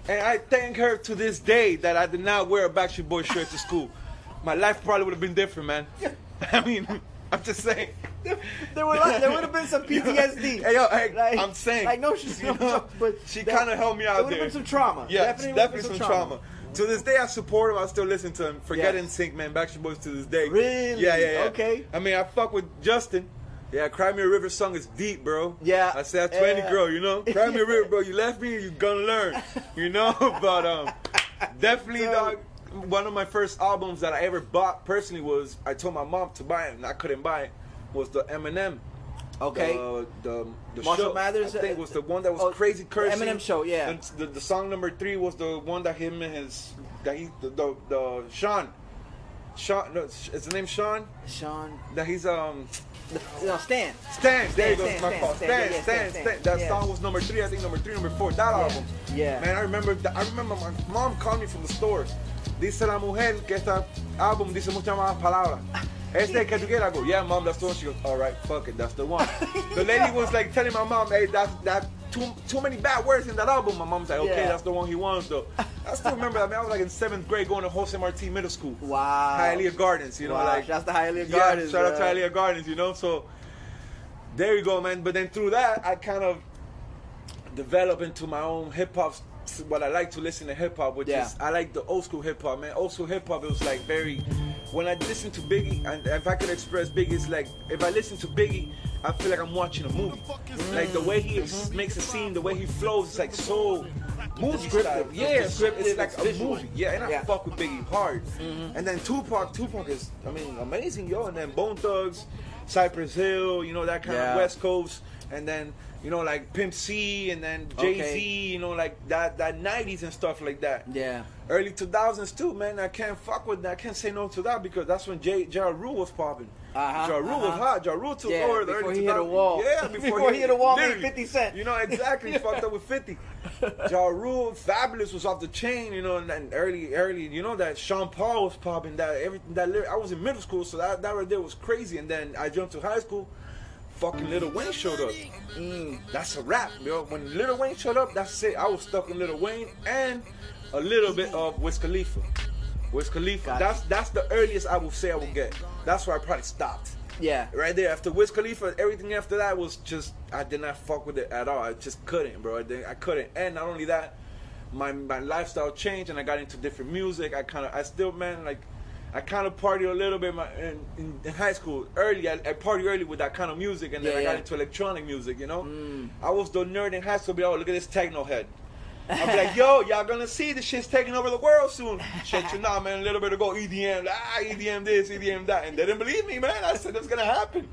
And I thank her to this day that I did not wear a Backstreet Boys shirt to school. My life probably would have been different, man. I mean, I'm just saying. there would there would have been some PTSD. Hey, yo, hey, Like- I'm saying. like no, she's you no know, but she kind of helped me out There would have been some trauma. Yeah, definitely, definitely, would've some trauma. To this day, I support him. I still listen to him. Forget Yes. NSYNC, man. Backstreet Boys to this day. Really? Yeah, yeah, yeah. Okay. I mean, I fuck with Justin. Yeah, Cry Me a River song is deep, bro. Yeah. I said to any Yeah. girl, you know, Cry Me a River, bro. You left me, you gonna learn, you know. but um, definitely, So- dog. One of my first albums that I ever bought personally was I told my mom to buy it and I couldn't buy it. Was the Eminem. Okay. The the, the Marshall show, Mathers, I think uh, was the one that was oh, crazy cursing. Eminem show, yeah. The, the, the song number three was the one that him and his that he the the, the Sean. Sean, no, is the name Sean? Sean, That he's um no, Stan. Stan. There you go. Stan, my Stan, fault. Stan, Stan, yeah, yeah, Stan, Stan, Stan. Stan, That song was number three. I think number three, number four. That album. yeah. Man, I remember. that- I remember my mom called me from the store. Dice la mujer que este álbum dice muchas más palabras. Este que tú quieras. I go, yeah, mom, that's the one. She goes, all right, fuck it, that's the one. the lady was like telling my mom, hey, that's that too too many bad words in that album. My mom's like, okay, Yeah. that's the one he wants though. I still remember. I mean, I was like in seventh grade going to Jose Marti Middle School. Wow. Hialeah Gardens, you know, Wow, like shouts to Hialeah yeah, Gardens, shout out to Hialeah Gardens, you know. So there you go, man. But then through that, I kind of developed into my own hip hop. What I like to listen to hip hop, which Yeah. is I like the old school hip hop, man. Old school hip hop, it was like very. When I listen to Biggie, and if I could express Biggie, it's like if I listen to Biggie, I feel like I'm watching a movie. Like the way he ex- makes a scene, the way he flows, it's like so movie style. Yeah, it's, it's like a movie. Yeah, and I Yeah. Mm-hmm. fuck with Biggie hard. And then Tupac, Tupac is, I mean, amazing, yo. And then Bone Thugs, Cypress Hill, you know that kind Yeah. of West Coast. And then you know like Pimp C, and then Jay Z, Okay. you know like that that '90s and stuff like that. Yeah. Early 2000s too, man. I can't fuck with that. I can't say no to that because that's when J. Ja Rule was popping. Uh-huh, ja Rule was uh-huh. hot. Ja Rule took Yeah, over the before early he hit a wall. Yeah, before, Before he hit a wall, made 50 Cent. You know exactly. fucked up with 50. Ja Rule, Fabolous was off the chain. You know, and then early, early. You know that Sean Paul was popping. That everything. That lyric- I was in middle school, so that that right there was crazy. And then I jumped to high school. Fucking Lil Wayne showed up. Mm, that's a wrap, yo. When Lil Wayne showed up, that's it. I was stuck in Lil Wayne and a little bit of Wiz Khalifa. Wiz Khalifa. Gotcha. That's that's the earliest I will say I will get. That's where I probably stopped. Yeah. Right there after Wiz Khalifa, everything after that was just I did not fuck with it at all. I just couldn't, bro. I, didn't- I couldn't. And not only that, my my lifestyle changed and I got into different music. I kind of I still man like I kind of party a little bit my, in, in, high school. Early, I, I party early with that kind of music, and then Yeah, I got yeah. into electronic music. You know, Mm. I was the nerd in high school. Be oh look at this techno head. I'm like, yo, y'all gonna see this shit's taking over the world soon. Shit, you know, man, a little bit ago, EDM, ah, EDM this, EDM that. And they didn't believe me, man. I said it's gonna happen.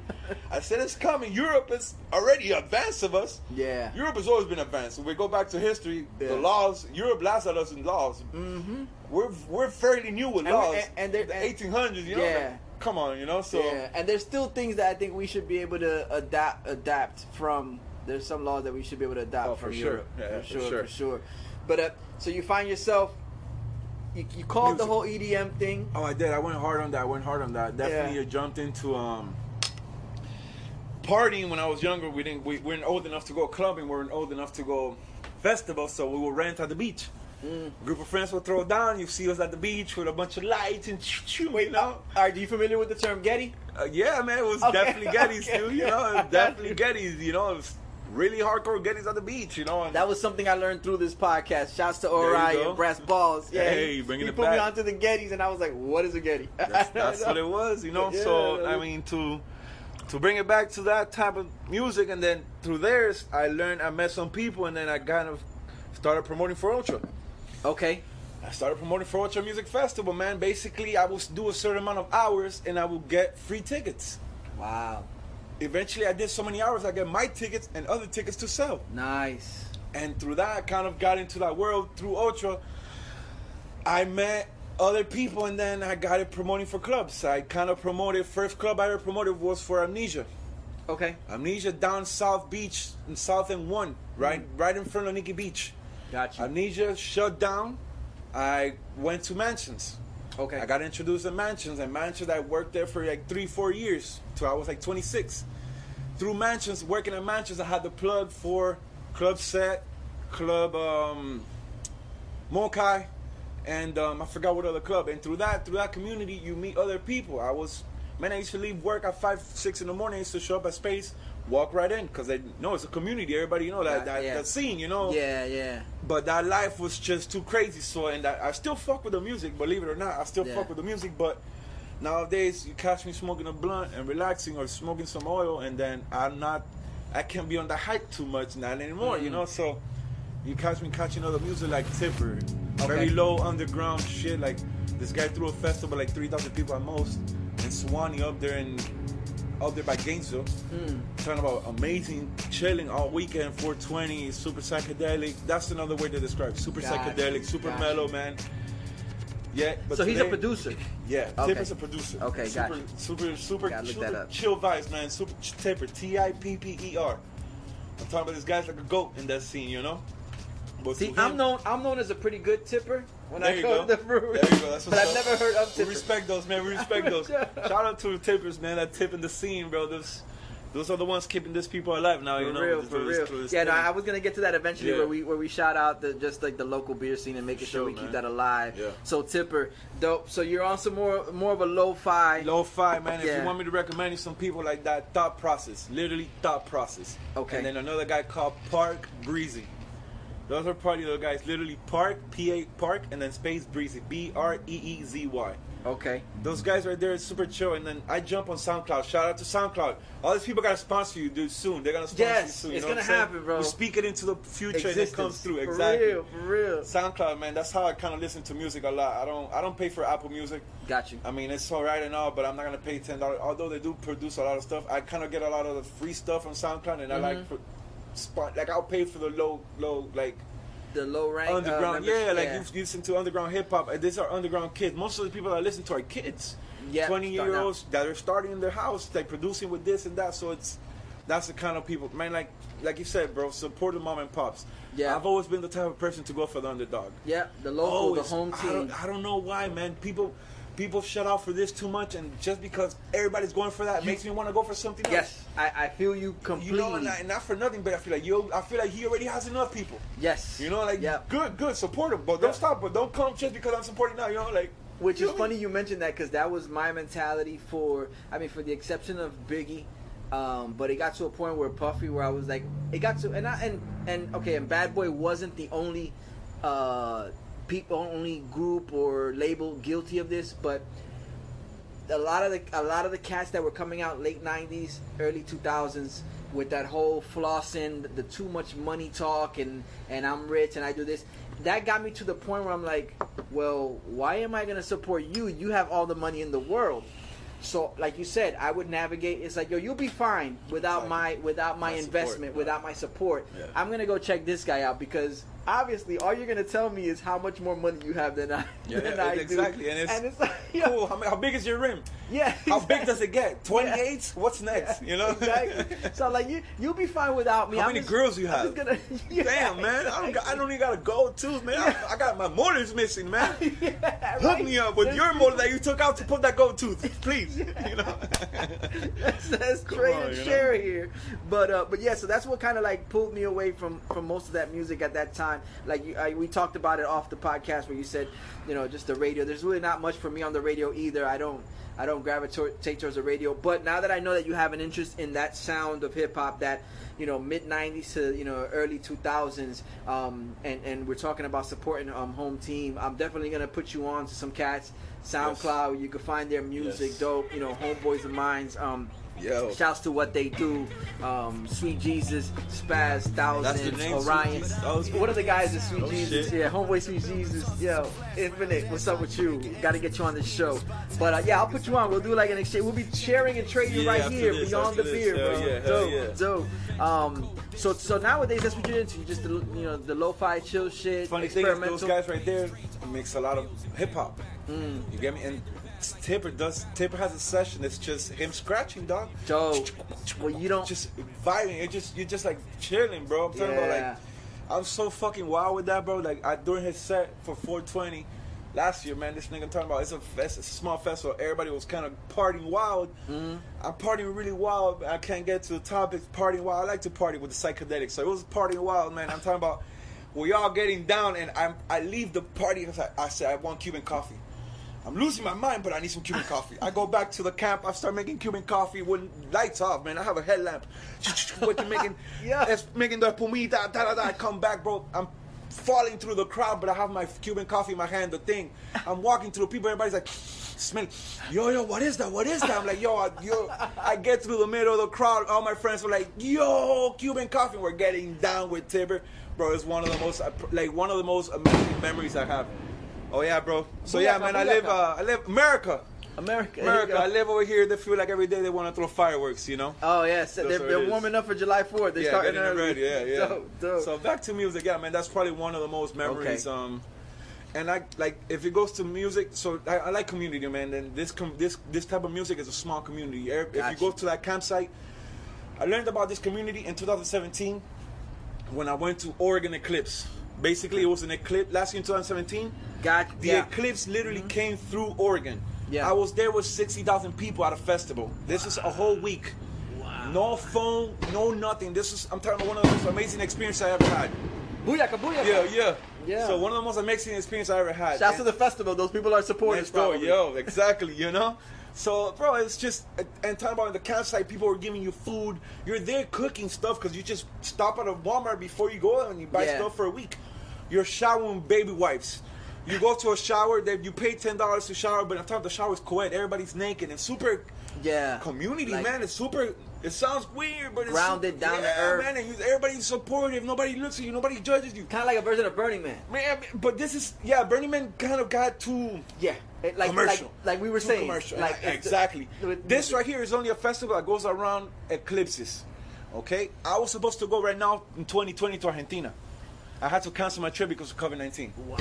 I said it's coming. Europe is already advanced of us. Yeah. Europe has always been advanced. If we go back to history, Yeah. the laws, Europe lasted us in laws. Mm-hmm. We're we're fairly new with And laws. and- and the 1800s, you know. Yeah. come on, you know. So yeah, and there's still things that I think we should be able to adapt adapt from. There's some laws that we should be able to adapt Oh, from for sure. Europe. Yeah, for for sure, sure. for sure. But uh, so you find yourself, you, you called the whole EDM thing. Oh, I did. I went hard on that. I went hard on that. Definitely, Yeah. Jumped into um partying when I was younger. We didn't. We weren't old enough to go clubbing. We weren't old enough to go festivals. so we would rent at the beach. Group of friends will throw down. You see us at the beach with a bunch of lights and you know. Are you familiar with the term Getty? Uh, yeah, man, it was Okay, definitely Getty's okay, too. You know, definitely Getty's. You know, it was really hardcore Getty's at the beach. You know, and That was something I learned through this podcast. Shouts to you Orion. Brass Balls. Yeah, Hey, he, bringing he it put me onto the Gettys, and I was like, "What is a Getty?" that's, that's what it was. You know, Yeah, so I mean to to bring it back to that type of music, and then through theirs, I learned. I met some people, and then I kind of started promoting for Ultra. Okay. I started promoting for Ultra Music Festival, man. Basically, I would do a certain amount of hours, and I would get free tickets. Wow. Eventually, I did so many hours, I get my tickets and other tickets to sell. Nice. And through that, I kind of got into that world through Ultra. I met other people, and then I got it promoting for clubs. I kind of promoted. First club I ever promoted was for Amnesia. Okay. Amnesia down South Beach in South End One, right, Mm. right in front of Nikki Beach. Gotcha. Amnesia shut down. I went to Mansions. okay. I got introduced to Mansions, and Mansions I worked there for like three, four years till I was like 26. Through Mansions, working at Mansions, I had the plug for Club Set, Club um, Mokai, and um, I forgot what other club. And through that, through that community, you meet other people. I was, man, I used to leave work at five, six in the morning. I used to show up at Space, walk right in, cause they know it's a community. Everybody, you know that that, yeah. that scene, you know. Yeah, yeah. But that life was just too crazy. So, and I, I still fuck with the music, believe it or not. I still Yeah. fuck with the music, but nowadays you catch me smoking a blunt and relaxing or smoking some oil, and then I'm not, I can't be on the hype too much, not anymore, you Mhm. know? So, you catch me catching other music like Tipper, very low underground shit. Like, this guy threw a festival like 3,000 people at most, and Suwannee up there in, up there by Gainesville Mm. talking about amazing chilling all weekend 420 super psychedelic that's another way to describe it. super Gotcha, psychedelic super gotcha. mellow man yeah but So he's a producer. yeah Okay. Tipper's a producer Okay, super gotcha. super super, Gotta look super chill vibes man super ch- Tipper T-I-P-P-E-R I'm talking about this guy's like a goat in that scene you know but See, to I'm known. I'm known as a pretty good tipper when There I you go, go. to the brewery. There you go. That's but what's I've up. never heard of We respect those, man. We respect those. Shout out to the tippers, man. That tip in the scene, bro. Those, those are the ones keeping this people alive now. For you know, real, for real. this Yeah, no. I was gonna get to that eventually, Yeah. where we where we shout out the just like the local beer scene and making sure, Sure, we keep that alive. Yeah. So Tipper, dope. So you're on some more more of a lo-fi. Lo-fi, man. Yeah. If you want me to recommend you some people like that, thought process, literally thought process. Okay. And then another guy called Park Breezy. Those are party little guys. Literally Park, P A Park, and then space Breezy, B R E E Z Y. Okay. Those guys right there is super chill. And then I jump on SoundCloud. Shout out to SoundCloud. All these people gotta sponsor you, dude. Soon they're gonna sponsor Yes, you soon. you it's gonna happen, bro. We speak it into the future and it comes through. For Exactly. real, for real. SoundCloud, man. That's how I kind of listen to music a lot. I don't. I don't pay for Apple Music. Got you. I mean, it's all right and all, but I'm not gonna pay ten dollars. Although they do produce a lot of stuff, I kind of get a lot of the free stuff on SoundCloud, and I mm-hmm. like, for, spot, like I'll pay for the low, low, like The low rank. uh, underground. membership- yeah, like you, you listen to underground hip hop. and These are underground kids. Most of the people I listen to are kids, Yeah, twenty year out. olds that are starting in their house, like producing with this and that. So it's that's the kind of people, man. Like like you said, bro, support the mom and pops. Yeah. I've always been the type of person to go for the underdog. Yeah, the local, Always. the home I team. don't, I don't know why, man. People, people shut out for this too much, and just because everybody's going for that You- makes me want to go for something else. Yes, I, I feel you completely. You know, and, I, and not for nothing, but I feel like you. I feel like he already has enough people. yes. You know, like yeah. good, good, support him, but don't stop. But don't come just because I'm supporting now. You know, like Which is know funny you mentioned that because that was my mentality for, I mean, for the exception of Biggie. Um, but it got to a point where Puffy, where I was like, it got to, and I, and and okay, and Bad Boy wasn't the only uh, people, only group or label guilty of this, but a lot of the a lot of the cats that were coming out late '90s, early 2000s with that whole flossing, the too much money talk, and and I'm rich and I do this. That got me to the point where I'm like, well, why am I gonna support you? You have all the money in the world. So, like you said, I would navigate. It's like, yo, you'll be fine without my without my My support, investment, yeah. without my support. Yeah. I'm gonna go check this guy out because obviously, all you're gonna tell me is how much more money you have than I. Yeah, than yeah, I exactly, do. and it's- like, yo, Cool. How, how big is your rim? Yeah. How big does it get? 28? What's next? You know? exactly. So like you, you'll be fine without me. How I'm many just- girls you have? gonna, yeah, Damn, man. I don't, got, I don't even got a gold tooth, man. I, I got my motor's missing, man. Yeah, Hook right? me up with There's your motor that you took out to put that gold tooth, please. You know? let's, let's trade on, and you know? share here. But uh, but yeah, so that's what kind of like pulled me away from from most of that music at that time. Like you, I, we talked about it off the podcast where you said, you know, just the radio. There's really not much for me on the radio either. I don't. I don't gravitate towards the radio, but now that I know that you have an interest in that sound of hip hop, that you know mid '90s to you know early 2000s, um, and and we're talking about supporting um, home team, I'm definitely gonna put you on to some cats. SoundCloud, you can find their music, Yes. dope. You know, homeboys of mines. Um, Yo. Shouts to what they do. Um, Sweet Jesus, Spaz, Thousands, name, Orion. Oh, What are the guys at Sweet Oh, Jesus? shit. Yeah, Homeboy Sweet Jesus. Yo, Infinite, what's up with you? Got to get you on the show. But uh, yeah, I'll put you on. We'll do like an exchange. We'll be sharing and trading Yeah, right here this, beyond the this. beer, Hell bro. yeah, dope, yeah. dope. Um, so so nowadays that's what you're into. You just the you know the lo-fi chill shit, Funny thing is, experimental. those guys right there mix a lot of hip hop. Mm. You get me? And Tipper does. Tipper has a session It's just him scratching, dog. Dope. Well, you don't. Just vibing. It just you're just like chilling, bro. I'm talking about Yeah. like I'm so fucking wild with that, bro. Like I during his set for 420 last year, man. This nigga I'm talking about it's a fest, it's a small festival. Everybody was kind of partying wild. Mm-hmm. I'm partying really wild. I can't get to the topics. Partying wild. I like to party with the psychedelics. So it was partying wild, man. I'm talking about we all getting down, and I'm I leave the party because I, I said I want Cuban coffee. I'm losing my mind, but I need some Cuban coffee. I go back to the camp. I start making Cuban coffee when lights off, man. I have a headlamp. Fucking making, Yeah. it's making the pumita. Da, da, da. I come back, bro. I'm falling through the crowd, but I have my Cuban coffee in my hand. The thing. I'm walking through. People, everybody's like, smelling. Yo, yo, what is that? What is that? I'm like, yo, I, yo. I get through the middle of the crowd. All my friends were like, yo, Cuban coffee. We're getting down with Tipper, bro. It's one of the most, like, one of the most amazing memories I have. Oh yeah, bro. So yeah, man. I live. Uh, I live America. America. America. I live over here. They feel like every day they want to throw fireworks. You know. Oh yes, they're, they're warming up for July 4th. They're yeah, starting getting early. ready. Yeah, yeah. Dope, dope. So back to music. Yeah, man. That's probably one of the most memories. Okay. Um, and I like if it goes to music. So I, I like community, man. And this com- this this type of music is a small community. If if you go to that campsite, I learned about this community in 2017 when I went to Oregon Eclipse. Basically, it was an eclipse last year in 2017. Got The yeah. eclipse literally mm-hmm. came through Oregon. Yeah. I was there with 60,000 people at a festival. This is a whole week. wow. No phone, no nothing. This is, I'm telling you, one of the most amazing experiences I ever had. Booyaka, booyaka. Yeah, yeah. Yeah. So one of the most amazing experiences I ever had. Shouts to the festival. Those people are supporters. Probably. yo, exactly, you know? So, bro, it's just, and talking about the campsite, people are giving you food. You're there cooking stuff because you just stop at a Walmart before you go and you buy Yeah. stuff for a week. You're showering baby wipes. You go to a shower, that you pay ten dollars to shower, but talking the shower is co-ed. Everybody's naked and super Yeah. community, Like- man. It's super. It sounds weird, but it's Grounded, super, down to earth. man. And you, everybody's supportive. Nobody looks at you. Nobody judges you. Kind of like a version of Burning Man. Man, but this is yeah. Burning Man kind of got too Yeah. It- like, commercial. Like, like we were Too saying. commercial. Like exactly. with this right here is only a festival that goes around eclipses. Okay, I was supposed to go right now in 2020 to Argentina. I had to cancel my trip because of COVID 19. Wow.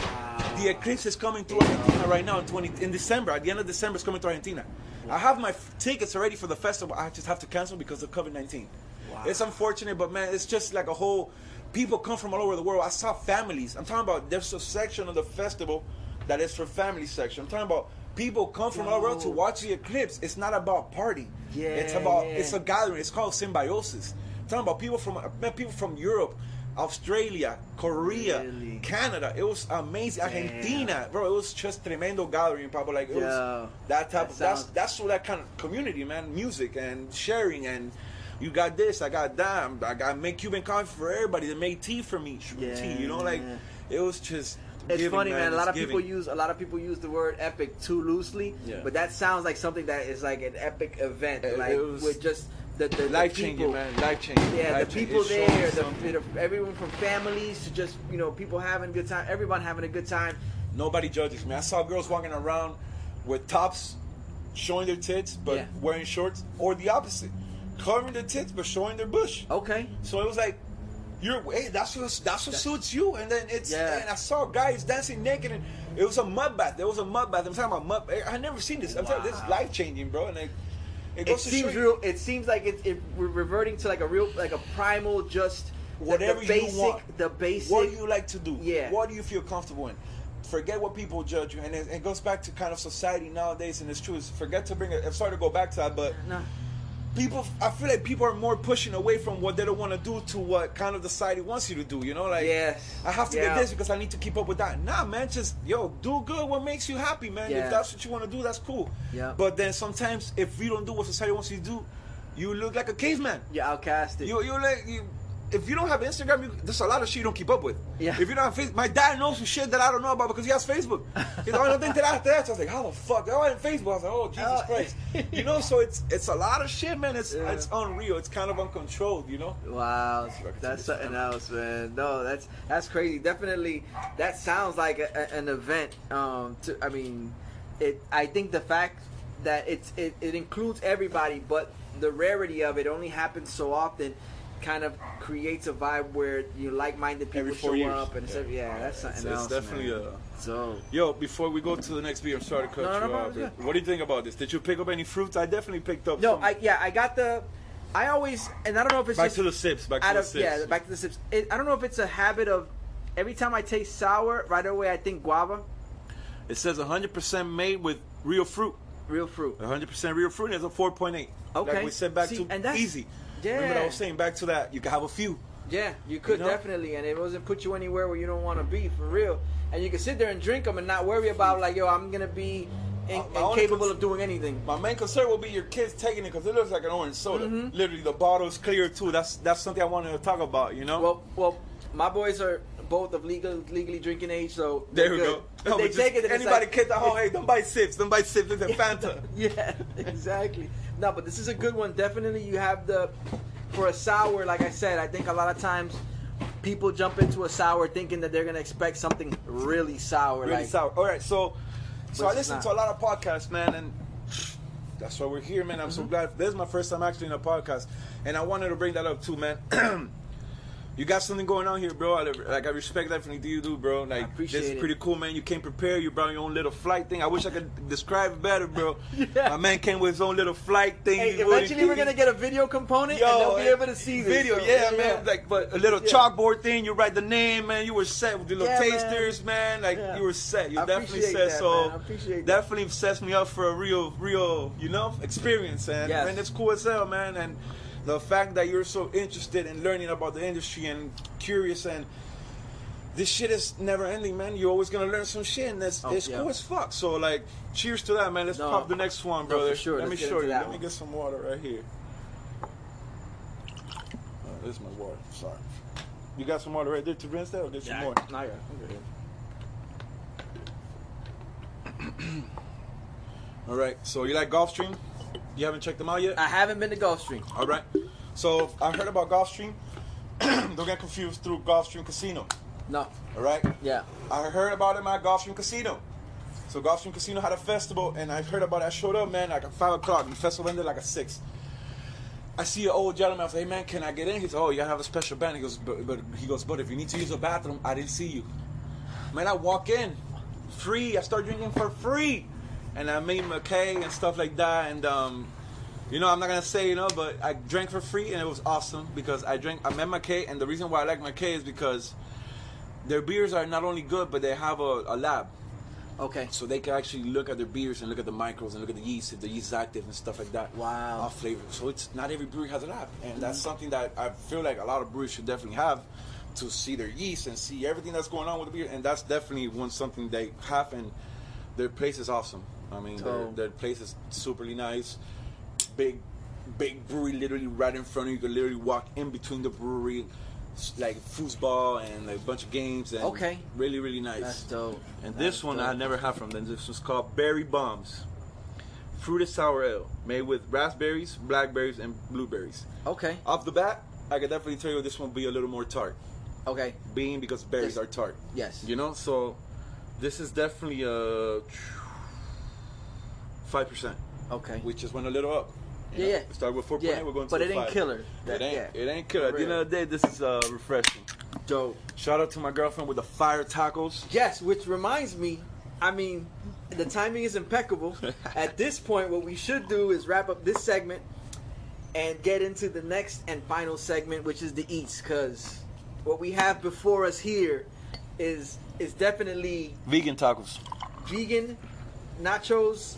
The eclipse is coming to Argentina right now in 20 in December. At the end of December, it's coming to Argentina. I have my f- tickets already for the festival. I just have to cancel because of COVID 19. Wow. It's unfortunate, but man, it's just like a whole. People come from all over the world. I saw families. I'm talking about there's a section of the festival that is for family section. I'm talking about people come from all over world to watch the eclipse. It's not about party. Yeah, it's about yeah. it's a gathering. It's called symbiosis. I'm talking about people from people from Europe, Australia, Korea, Really? Canada. It was amazing. Argentina, bro. It was just tremendo gathering, Pablo. Like it Yo, was that type that of that's sounds- that's what that kind of community, man. Music and sharing and. You got this, I got that. I got make Cuban coffee for everybody. They made tea for me, Yeah. tea. You know, like it was just. It's giving, funny, man. A lot of people use a lot of people use the word epic too loosely, Yeah. but that sounds like something that is like an epic event, It- like it was with just the the, the life changing, man. Life changing. Yeah, Life the people there, the, the, everyone from families to just you know people having a good time, everyone having a good time. Nobody judges me. I saw girls walking around with tops showing their tits but Yeah. wearing shorts, or the opposite, covering their tits but showing their bush. Okay, So it was like you're hey, that's what that's what suits you. And then it's Yeah. and I saw guys dancing naked, and it was a mud bath. There was a mud bath. I'm talking about mud. I never seen this. I'm telling you, this is life changing, bro. And it, it It to seems real. It seems like it, it we're reverting to like a real, like a primal, just whatever the basic, you want. the basic. What do you like to do? Yeah. What do you feel comfortable in? Forget what people judge you, and it, it goes back to kind of society nowadays. And it's true. Is forget to bring it. I'm sorry to go back to that, but No. People. I feel like people are more pushing away from what they don't want to do to what kind of the society wants you to do. You know, like Yes. I have to Yeah. get this because I need to keep up with that. Nah, man, just yo, do good. What makes you happy, man? Yeah. If that's what you want to do, that's cool. Yeah. But then sometimes, if you don't do what society wants you to do, you look like a caveman. You're outcasted. You you like you. If you don't have Instagram, you, there's a lot of shit you don't keep up with. Yeah. If you don't have Facebook, my dad knows some shit that I don't know about because he has Facebook. He's like, oh, no te enteraste de eso. I was like, how the fuck? Oh, in Facebook. I was like, oh, Jesus Oh. Christ. You know, so it's it's a lot of shit, man. It's Yeah. it's unreal. It's kind of uncontrolled, you know. Wow, that's something else, man. No, that's that's crazy. Definitely, that sounds like a, a- an event. Um, to I mean, it. I think the fact that it's it, it includes everybody, but the rarity of it only happens so often, kind of creates a vibe where you know, like-minded people Every show years. up, and yeah, yeah that's something It's, else. it's definitely man. a. So Yo, before we go to the next beer, I'm sorry to cut No, no, you no, off. it's good. What do you think about this? Did you pick up any fruits? I definitely picked up. no, some. I yeah, I got the. I always and I don't know if it's back just to the sips. Back to the of sips. yeah, back to the sips. It, I don't know if it's a habit of every time I taste sour, right away I think guava, It says 100% made with real fruit. real fruit. 100% real fruit. and It's a 4.8. Okay. Like we said back See, to and that's- easy. Yeah. Remember I was saying back to that. You could have a few. Yeah, you could You know? definitely, and it doesn't put you anywhere where you don't want to be for real. And you can sit there and drink them and not worry about like, yo, I'm gonna be in, incapable of doing anything. My main concern will be your kids taking it because it looks like an orange soda. Mm-hmm. Literally, the bottle's clear too. That's that's something I wanted to talk about. You know. Well, well, my boys are both of legal legally drinking age, so there we good. go. No, they but just take it, anybody like- kids at home, hey, don't buy sips. Don't buy sips. It's a Fanta. yeah, exactly. No, but this is a good one. Definitely, you have the for a sour. Like I said, I think a lot of times people jump into a sour thinking that they're gonna expect something really sour. really like, sour. All right, so so I listen to a lot of podcasts, man, and that's why we're here, man. I'm so Mm-hmm. glad. This is my first time actually in a podcast, and I wanted to bring that up too, man. you got something going on here, bro. I, like I respect that from you do, bro. Like this is it. pretty cool, man. You came prepared. You brought your own little flight thing. I wish I could describe it better, bro. Yeah. My man came with his own little flight thing. Hey, eventually we're gonna get a video component and they'll be able to see this. video. So, yeah, man. Like, but a little Yeah. chalkboard thing. You write the name, man. You were set with the little Yeah, man. tasters, man. Like Yeah. you were set. You I definitely set. that, so appreciate that. definitely sets me up for a real, real, you know, experience. And Yes. man, it's cool as hell, man. And the fact that you're so interested in learning about the industry and curious and this shit is never ending, man. You're always gonna learn some shit, and that's Oh, it's yeah. cool as fuck. So like, cheers to that, man. Let's No. pop the next one, No, brother. sure. Let Let's me show you. that Let me get some water right here. Oh, this is my water. Sorry. You got some water right there to rinse that, or get some more? Nah, yeah. All right. So you like Gulfstream? You haven't checked them out yet? I haven't been to Gulfstream. All right. So I heard about Gulfstream. Don't get confused through Gulfstream Casino. No, All right. yeah. I heard about it at my Gulfstream Casino. So Gulfstream Casino had a festival, and I heard about it. I showed up, man, like at five o'clock. And the festival ended like at six. I see an old gentleman. I was like, "Hey, man, can I get in?" He said, "Oh, you have a special band." He goes, "But, but he goes, but if you need to use a bathroom, I didn't see you." Man, I walk in, free. I start drinking for free, and I made McKay and stuff like that. And um, you know, I'm not gonna say you know, but I drank for free, and it was awesome because I drank. I met McKay, and the reason why I like McKay is because their beers are not only good, but they have a, a lab. Okay. So they can actually look at their beers and look at the micros and look at the yeast, if the yeast is active and stuff like that. Wow. Off flavor. So it's not every brewery has a lab. And that's something that I feel like a lot of breweries should definitely have to see their yeast and see everything that's going on with the beer. And that's definitely one something they have and their place is awesome. I mean their, their place is superly nice. Big big brewery literally right in front of you. You can literally walk in between the brewery. Like foosball and like a bunch of games and Okay. really really nice. That's dope. And this one dope. I never had from them. This was called Berry Bombs. Fruited sour ale made with raspberries, blackberries, and blueberries. Okay. Off the bat, I can definitely tell you this one will be a little more tart. Okay. Being because berries Yes. are tart. Yes. You know, so this is definitely a five percent, Okay. We just went a little up. You Yeah, know? yeah. We started with four Yeah. We're going to but it ain't five. killer. It ain't. Yeah. It ain't killer. At the end of the day, this is uh, refreshing. Dope. Shout out to my girlfriend with the fire tacos. Yes, which reminds me, I mean, the timing is impeccable. At this point, what we should do is wrap up this segment and get into the next and final segment, which is the eats, because what we have before us here is is definitely Vegan tacos. vegan nachos.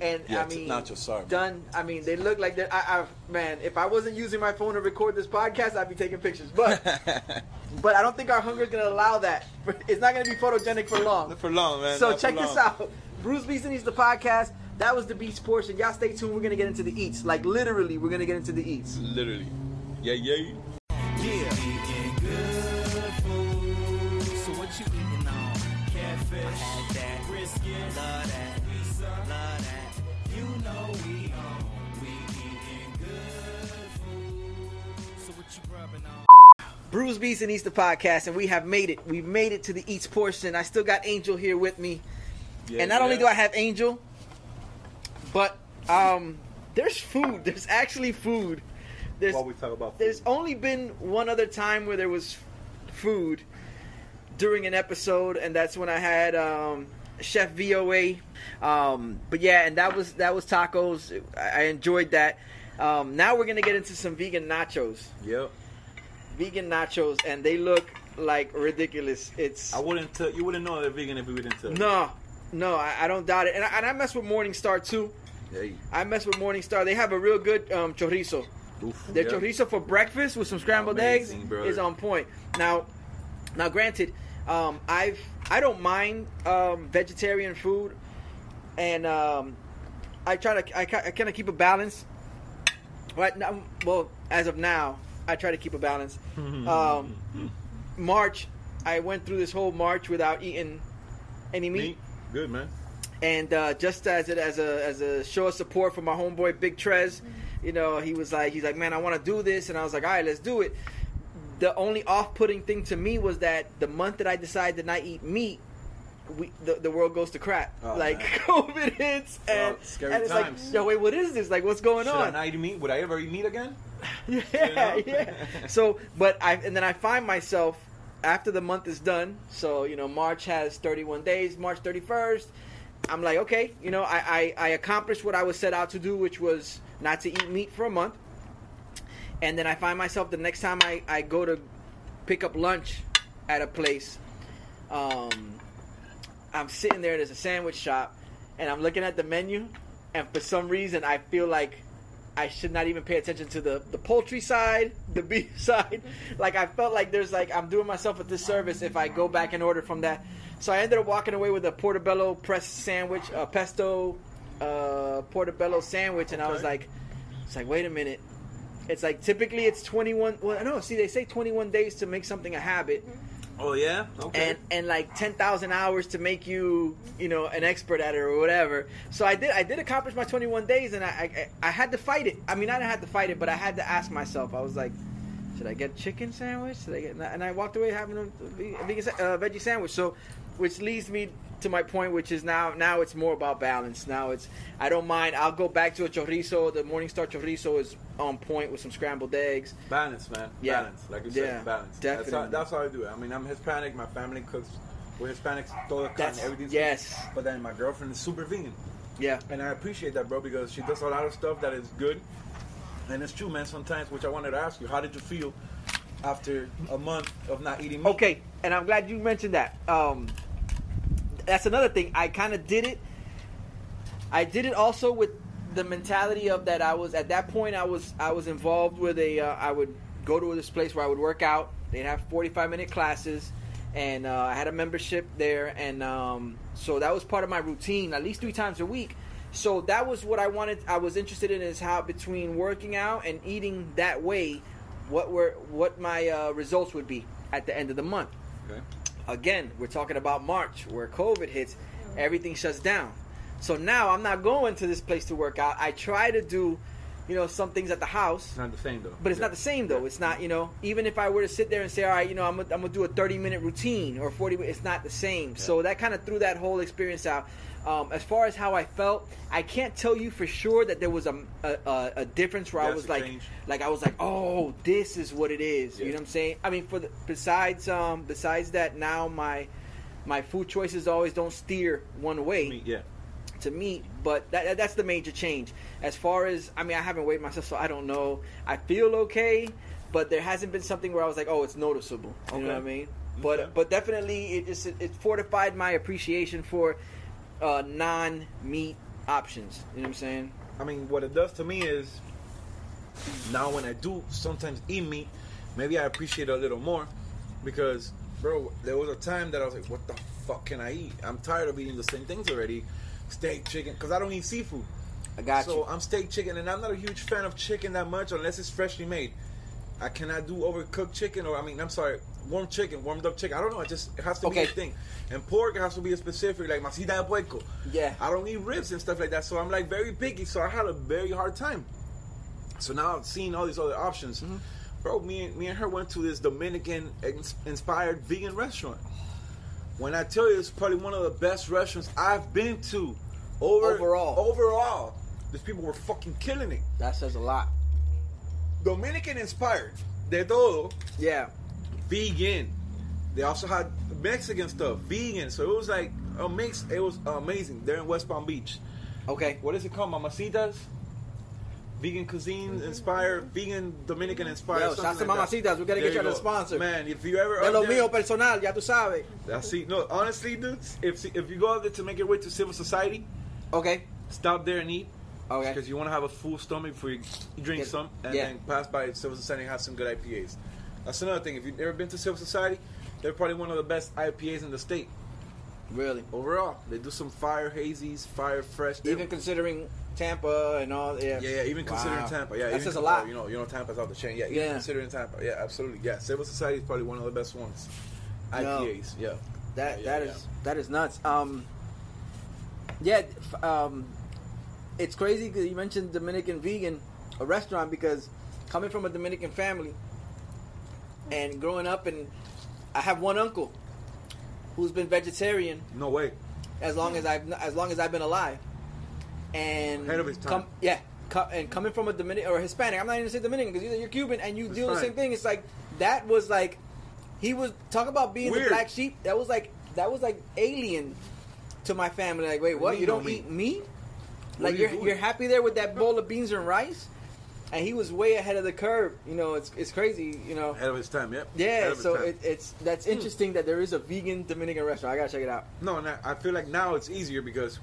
And Yeah, I it's mean, nachos, sorry. done. I mean, they look like they're. I, I, man, if I wasn't using my phone to record this podcast, I'd be taking pictures. But, but I don't think our hunger is gonna allow that. It's not gonna be photogenic for long. Not for long, man. So Not check this out. Brews Beats and Eats the podcast. That was the beats portion. Y'all stay tuned. We're gonna get into the eats. Like literally, we're gonna get into the eats. Literally. Yeah, yeah. Yeah. Brews Beats and Easter podcast, and we have made it. We've made it to the eats portion. I still got Angel here with me, yeah and not only do I have Angel, but um, there's food. There's actually food. There's While we talk about There's only been one other time where there was food during an episode, and that's when I had um, Chef VOA. Um, but yeah, and that was that was tacos. I I enjoyed that. Um, now we're gonna get into some vegan nachos. Yep. Vegan nachos, and they look like ridiculous. It's I wouldn't tell you wouldn't know they're vegan if we didn't tell you. no, no, I, I don't doubt it. And I, and I mess with Morningstar too. Hey. I mess with Morningstar. They have a real good um, chorizo. Oof. Their Yeah. chorizo for breakfast with some scrambled Amazing, eggs brother. is on point. Now, now, granted, um, I've I don't mind um, vegetarian food, and um, I try to I, I kind of keep a balance. Right now, well, as of now, I try to keep a balance. Um, March, I went through this whole March without eating any meat. Meat. Good man. And uh, just as it as a as a show of support for my homeboy Big Trez, you know, he was like he's like, man, I want to do this, and I was like, all right, let's do it. The only off-putting thing to me was that the month that I decided to not eat meat, we the, the world goes to crap. Oh, like man. COVID hits, and, scary and it's times. like, yo, wait, what is this? Like, what's going Should I on? not eat meat? Would I ever eat meat again? yeah, know? yeah. So, but I and then I find myself after the month is done. So you know, March has 31 days. March 31st, I'm like, okay, you know, I I, I accomplished what I was set out to do, which was not to eat meat for a month. And then I find myself the next time I I go to pick up lunch at a place, um, I'm sitting there. There's a sandwich shop, and I'm looking at the menu, and for some reason I feel like I should not even pay attention to the, the poultry side, the beef side. Like I felt like there's like I'm doing myself a disservice if I go back and order from that. So I ended up walking away with a portobello pressed sandwich, a pesto uh, portobello sandwich, and I was like, it's like wait a minute. It's like typically it's 21. Well, no, see they say 21 days to make something a habit, Oh yeah. Okay. and and like 10,000 hours to make you you know an expert at it or whatever. So I did I did accomplish my 21 days, and I I, I had to fight it. I mean, I didn't have to fight it, but I had to ask myself. I was like, should I get chicken sandwich? Should I get? And I walked away having a vegan uh, veggie sandwich. So, which leads me to my point, which is now now it's more about balance. Now it's I don't mind. I'll go back to a chorizo. The Morningstar chorizo is on point with some scrambled eggs. balance, man. Yeah. Balance. Like you said, Yeah, balance. That's how, definitely. that's how I do it. I mean, I'm Hispanic. My family cooks. We're Hispanics. Todo carne, everything's yes, But then my girlfriend is super vegan. yeah. And I appreciate that, bro, because she does a lot of stuff that is good. And it's true, man, sometimes, which I wanted to ask you, how did you feel after a month of not eating meat? Okay, and I'm glad you mentioned that. Um, that's another thing. I kind of did it. I did it also with the mentality of that. I was at that point. I was I was involved with a. Uh, I would go to this place where I would work out. They'd have 45 minute classes, and uh, I had a membership there, and um, so that was part of my routine, at least three times a week. So that was what I wanted. I was interested in is how between working out and eating that way, what were what my uh, results would be at the end of the month. Okay. Again, we're talking about March where COVID hits, everything shuts down. So now I'm not going to this place to work out. I try to do you know, some things at the house. It's not the same though. But it's Yeah. not the same though. It's not, you know, even if I were to sit there and say, all right, you know, I'm gonna, I'm gonna do a 30 minute routine or 40, it's not the same. So that kind of threw that whole experience out. Um, as far as how I felt, I can't tell you for sure that there was a, a, a, difference where I was like, like I was like, oh, this is what it is. You know what I'm saying? I mean, for the, besides um, besides that, now my my food choices always don't steer one way Me- yeah. to meat, but that, that's the major change. As far as I mean, I haven't weighed myself, so I don't know. I feel okay, but there hasn't been something where I was like, oh, it's noticeable. You know what I mean? But Okay. but definitely, it just it fortified my appreciation for uh, non meat options. You know what I'm saying? I mean, what it does to me is now when I do sometimes eat meat, maybe I appreciate it a little more because, bro, there was a time that I was like, what the fuck can I eat? I'm tired of eating the same things already. Steak, chicken, because I don't eat seafood. I got so you. I'm steak chicken, and I'm not a huge fan of chicken that much unless it's freshly made. I cannot do overcooked chicken, or I mean, I'm sorry, warm chicken, warmed up chicken. I don't know. It just it has to Okay. be a thing. And pork has to be a specific, like masita de puerco. Yeah. I don't eat ribs and stuff like that, so I'm like very picky. So I had a very hard time. So now seeing all these other options, Mm-hmm. bro, me and me and her went to this Dominican inspired vegan restaurant. When I tell you, it's probably one of the best restaurants I've been to. Over Overall. overall, these people were fucking killing it. that says a lot. Dominican inspired, de todo, Yeah. vegan. They also had Mexican stuff, vegan. So it was like a mix. It was amazing. They're in West Palm Beach. Okay. What is it called? Mamacitas? Vegan cuisine mm-hmm. inspired, vegan Dominican inspired. Yo, something shout to like. Mamacitas. We gotta There get you go. a sponsor. Man, if you ever De up lo there- mío personal, ya tú sabes. I see. No, honestly, dudes, if if you go out there to make your way to civil society, Okay. stop there and eat. Okay. Because you want to have a full stomach before you drink Yeah. some, and Yeah. then pass by Civil Society and have some good IPAs. That's another thing. If you've never been to Civil Society, they're probably one of the best IPAs in the state Really. overall. They do some fire hazies, fire fresh. Even considering Tampa and all. Yeah. yeah, yeah. Even considering Tampa, yeah, That even, says a lot. You know, you know, Tampa's out the chain. Yeah, even Yeah. considering Tampa, yeah, absolutely. Yeah, Civil Society is probably one of the best ones. No. IPAs, yeah. That Yeah, that yeah, is that is nuts. Um, yeah, um, it's crazy because you mentioned Dominican vegan, a restaurant because coming from a Dominican family and growing up, and I have one uncle who's been vegetarian No way. as long as I've as long as I've been alive, and Ahead of his time. Come, yeah, and coming from a Dominican or Hispanic, I'm not even gonna say Dominican because you're Cuban and you That's do the same thing. It's like that was like he was talk about being the black sheep. That was like that was like alien to my family. Like, wait, what? mean You don't eat meat? What Like are you you're doing? you're happy there with that bowl of beans and rice? And he was way ahead of the curve. You know, it's it's crazy. You know. Ahead of his time, yep. Yeah, so it, it's that's interesting that there is a vegan Dominican restaurant. I gotta check it out. No, and I I feel like now it's easier because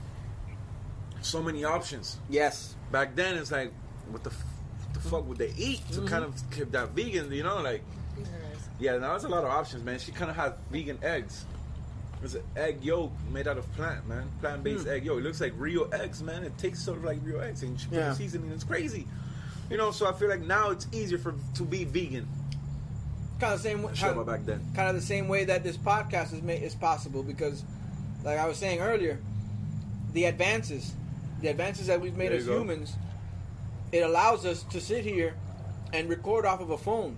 so many options. Yes, Back then, it's like, what the, f- what the fuck would they eat to Mm-hmm. kind of keep that vegan? You know, like, yeah. Now there's a lot of options, man. She kind of had vegan eggs. It's an egg yolk made out of plant, man. Hmm. Plant-based egg yolk. It looks like real eggs, man. It tastes sort of like real eggs, and she put Yeah. the seasoning. It's crazy. You know, so I feel like now it's easier for to be vegan. kind of the same. Kind but back then. kind of the same way that this podcast is made is possible because, like I was saying earlier, the advances, the advances that we've made as go. humans, it allows us to sit here and record off of a phone,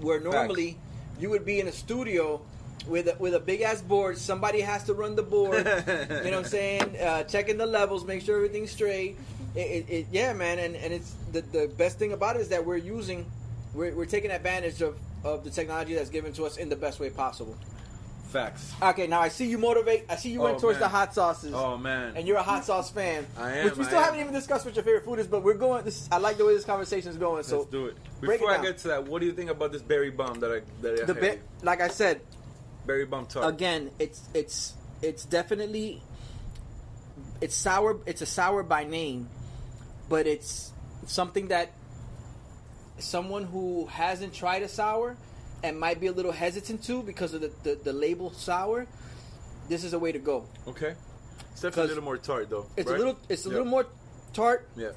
where normally you would be in a studio. With a, with a big ass board, somebody has to run the board. you know what I'm saying? Uh, checking the levels, make sure everything's straight. It, it, it, yeah, man, and, and it's the, the best thing about it is that we're using, we're, we're taking advantage of, of the technology that's given to us in the best way possible. Facts. Okay, now I see you motivate. I see you went Oh, towards man. the hot sauces, Oh man. and you're a hot sauce fan. I am, Which we still haven't even discussed what your favorite food is, but we're going. This, is, I like the way this conversation is going. So Let's do it. break it Before I get to that, what do you think about this berry bomb that I that I the bit, like I said, berry bomb tart? again, it's it's it's definitely it's sour. It's a sour by name, but it's something that someone who hasn't tried a sour and might be a little hesitant to because of the, the, the label sour. This is a way to go. Okay. It's definitely a little more tart though. It's right? a little it's a Yep. little more tart Yeah.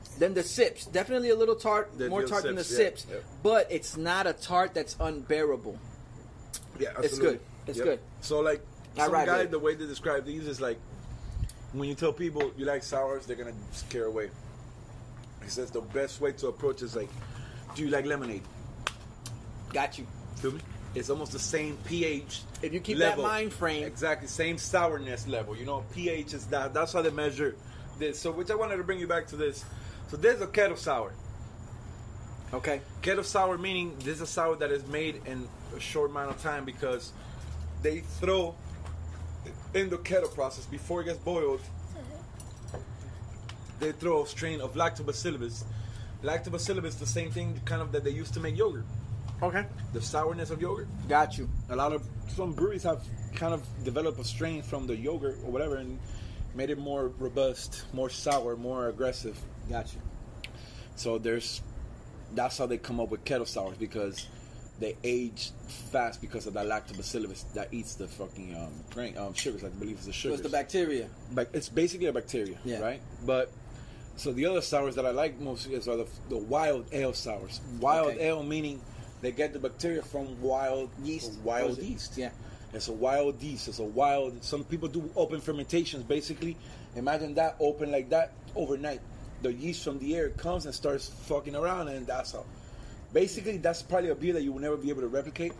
It's than the sips. Definitely a little tart, The- more the tart than the sips, sips. yeah, yeah. But it's not a tart that's unbearable. Yeah, It's absolutely. good. It's good. So like I some guy, it. the way they describe these is like when you tell people you like sours, they're gonna scare away. He says the best way to approach is like, do you like lemonade? Got you. Feel me? It's almost the same pH. If you keep level. that mind frame, Exactly, same sourness level. You know, pH is that. That's how they measure this. So, which I wanted to bring you back to this. So, there's a kettle sour. Okay. Kettle sour meaning this is a sour that is made in a short amount of time because they throw in the kettle process before it gets boiled. Uh-huh. They throw a strain of lactobacillus. Lactobacillus, the same thing kind of that they used to make yogurt. Okay. The sourness of yogurt. Got you. a lot of some breweries have kind of developed a strain from the yogurt or whatever and made it more robust, more sour, more aggressive. Got you. So there's that's how they come up with kettle sours because they age fast because of that lactobacillus that eats the fucking um, grain, um sugars. I believe it's the So it's the bacteria. But it's basically a bacteria, Yeah. right? But so the other sours that I like most is are the, the wild ale sours. Wild Okay. ale meaning they get the bacteria from wild Yeast. Wild yeast. Yeah. It's a wild yeast. It's a wild. Some people do open fermentations. Basically, imagine that open like that overnight. The yeast from the air comes and starts fucking around, and that's how. Basically, that's probably a beer that you will never be able to replicate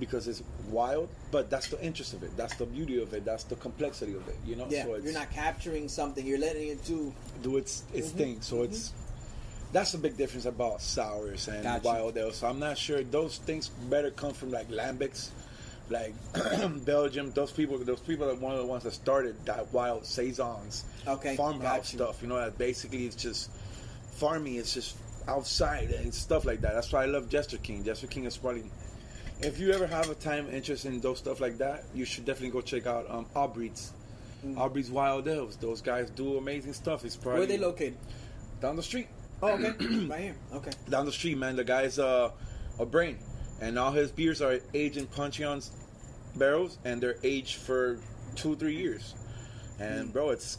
because it's wild. But that's the interest of it. That's the beauty of it. That's the complexity of it. You know. Yeah. So it's, You're not capturing something. You're letting it do. do its its Mm-hmm. thing. So it's that's the big difference about sours and Gotcha. wild ale. So I'm not sure those things better come from like lambics, like Belgium. Those people, those people are one of the ones that started that wild saisons, Okay, farmhouse stuff. You know that basically it's just farming. It's just outside and stuff like that. That's why I love Jester King. Jester King is probably. If you ever have a time interest in those stuff like that, you should definitely go check out um, Odd Breed's. Aubrey's Wild Elves. Those guys do amazing stuff. It's probably Where they located? down the street. Oh, okay. right here. Okay. Down the street, man. The guy's uh, a brain, and all his beers are aged in Puncheon's barrels, and they're aged for two, three years. And bro, it's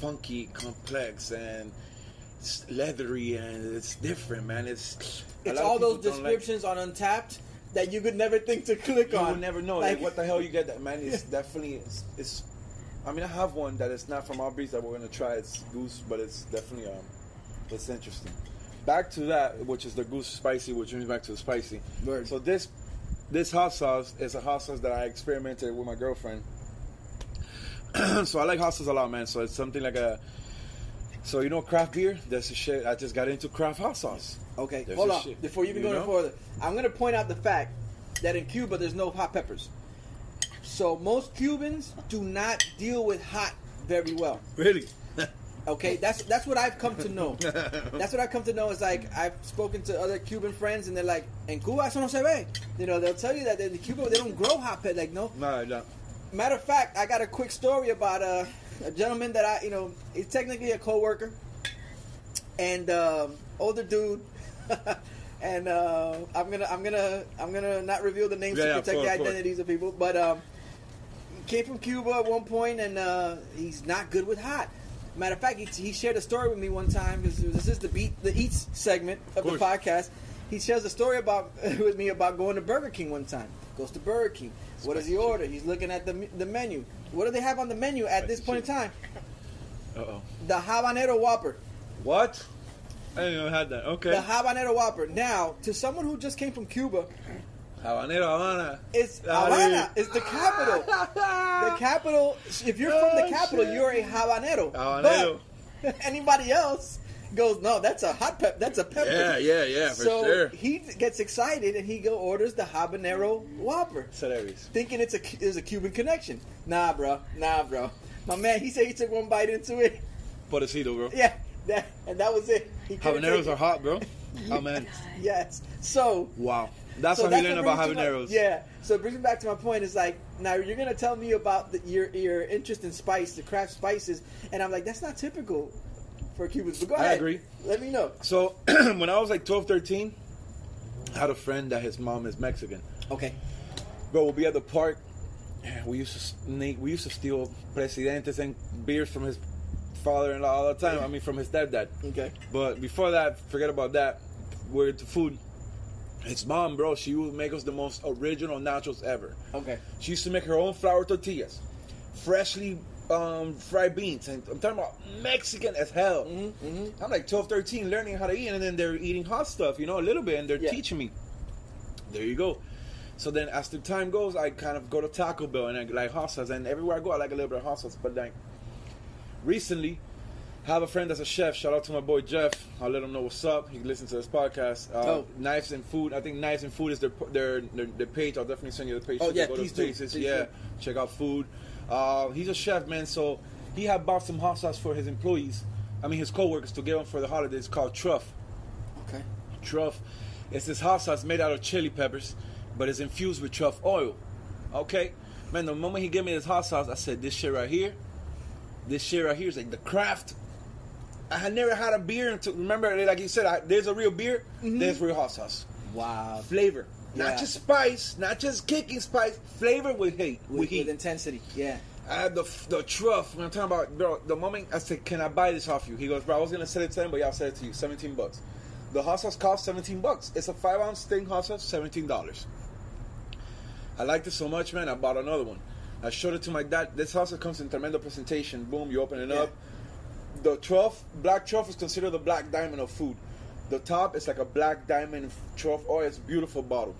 funky, complex, and it's leathery, and it's different, man. It's It's all those don't like- descriptions on Untappd that you could never think to click you on. You would never know like, what the hell you get that man it's definitely it's, it's I mean I have one that is not from Odd Breed's that we're gonna try it's Gose but it's definitely um it's interesting back to that which is the Gose spicy which brings back to the spicy Word. so this this hot sauce is a hot sauce that I experimented with my girlfriend so I like hot sauce a lot man so it's something like a so you know craft beer that's the shit I just got into craft hot sauce Okay, There's hold on. shit. Before you even You go any further, I'm going to point out the fact that in Cuba there's no hot peppers. So most Cubans do not deal with hot very well. really Okay, that's that's what I've come to know. that's what I've come to know. Is like I've spoken to other Cuban friends, and they're like, "En Cuba eso no se ve." You know, they'll tell you that in Cuba they don't grow hot peppers. Like, no. no no Matter of fact, I got a quick story about a, a gentleman that I, you know, he's technically a coworker, and um, older dude, and uh, I'm gonna, I'm gonna, I'm gonna not reveal the names Yeah, to yeah, protect of the course, of identities of people, but um, he came from Cuba at one point, and uh, he's not good with hot. Matter of fact, he, he shared a story with me one time because this is the beat, the eats segment of, the podcast. He shares a story about with me about going to Burger King one time. Goes to Burger King. What does he order? He's looking at the the menu. What do they have on the menu at this point in time? uh-oh The habanero Whopper. what I didn't know I had that okay The habanero Whopper. Now, to someone who just came from Cuba, Habanero Havana. it's. Havana. It's the capital. The capital. If you're from the Oh, capital, shit. you're a habanero. Habanero. But anybody else goes, no, that's a hot pep. That's a pepper. Yeah, yeah, yeah, for so sure. he gets excited and he go orders the habanero Whopper, hilarious. thinking it's a there's a Cuban connection. Nah, bro. Nah, bro. My man, he said he took one bite into it. Potecito, bro. Yeah, that and that was it. Habaneros it. are hot, bro. Oh man, Yes. So wow. That's so how he learned what about to my- habaneros. yeah. So it brings me back to my point. Is like now you're gonna tell me about the, your your interest in spice, the craft spices, and I'm like that's not typical for Cubans. But go ahead. I agree. Let me know. So when I was like 12, 13, I had a friend that his mom is Mexican. Okay. Bro, we'll be at the park. We used to sneak. We used to steal presidentes and beers from his father-in-law all the time. I mean, from his stepdad. Okay. But before that, forget about that. We're into food. His mom, bro, she would make us the most original nachos ever. Okay. She used to make her own flour tortillas, freshly um, fried beans, and I'm talking about Mexican as hell. hmm I'm like 12, 13, learning how to eat, and then they're eating hot stuff, you know, a little bit, and they're Yeah. teaching me. There you go. So then, as the time goes, I kind of go to Taco Bell and I like hot sauce, and everywhere I go, I like a little bit of hot sauce. But like recently, have a friend that's a chef. Shout out to my boy Jeff. I'll let him know what's up. He can listen to this podcast. Uh, Oh. Knives and Food. I think Knives and Food is their their their, their page. I'll definitely send you the page. Oh, yeah, go please to do. pages. Please yeah, do. check out food. Uh, he's a chef, man. So he had bought some hot sauce for his employees. I mean, his coworkers to give them for the holidays. Called Truff. Okay. Truff. It's this hot sauce made out of chili peppers, but it's infused with truff oil. Okay? Man, the moment he gave me this hot sauce, I said, this shit right here, this shit right here is like the craft. I had never had a beer until, remember, like you said, I, there's a real beer, mm-hmm. there's real hot sauce. Wow. Flavor. Yeah. Not just spice, not just kicking spice, flavor with heat. With, With, heat. with intensity. Yeah. I had the the truff. When I'm talking about, bro, the moment I said, "Can I buy this off you?" He goes, "Bro, I was gonna sell it to him, but y'all sell it to you, seventeen bucks." The hot sauce costs seventeen bucks. It's a five ounce thing hot sauce, seventeen dollars. I liked it so much, man. I bought another one. I showed it to my dad. This hot sauce comes in tremendous presentation. Boom, you open it Yeah. up. The truff, black truff, is considered the black diamond of food. The top is like a black diamond truff. Oh, it's a beautiful bottle.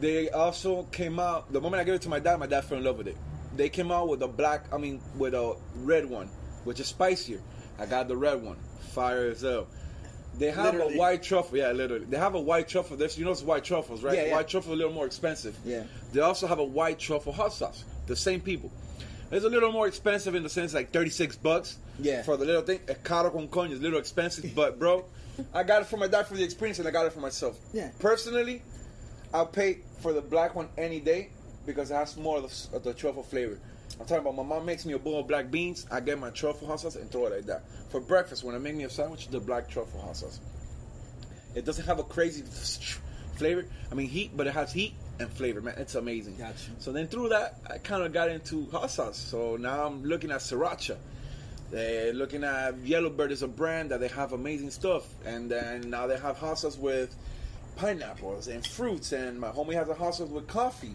They also came out the moment I gave it to my dad. My dad fell in love with it. They came out with a black, I mean, with a red one, which is spicier. I got the red one, fire as hell. They have Literally. a white truffle, yeah, literally. They have a white truffle. There's, you know, it's white truffles, right? Yeah, yeah. White truffle is a little more expensive. Yeah. They also have a white truffle hot sauce. The same people. It's a little more expensive in the sense like 36 bucks. Yeah. For the little thing. A caro con coño is a little expensive, but bro, I got it for my dad for the experience and I got it for myself. Yeah. Personally, I'll pay for the black one any day because it has more of the, of the truffle flavor. I'm talking about my mom makes me a bowl of black beans. I get my truffle hot sauce and throw it like that. For breakfast, when I make me a sandwich, the black truffle hot sauce. It doesn't have a crazy flavor. I mean heat, but it has heat and flavor, man. It's amazing. Gotcha. So then through that, I kind of got into hot sauce. So now I'm looking at sriracha. They're looking at Yellowbird is a brand that they have amazing stuff, and then now they have hot sauce with pineapples and fruits. And my homie has a hot sauce with coffee.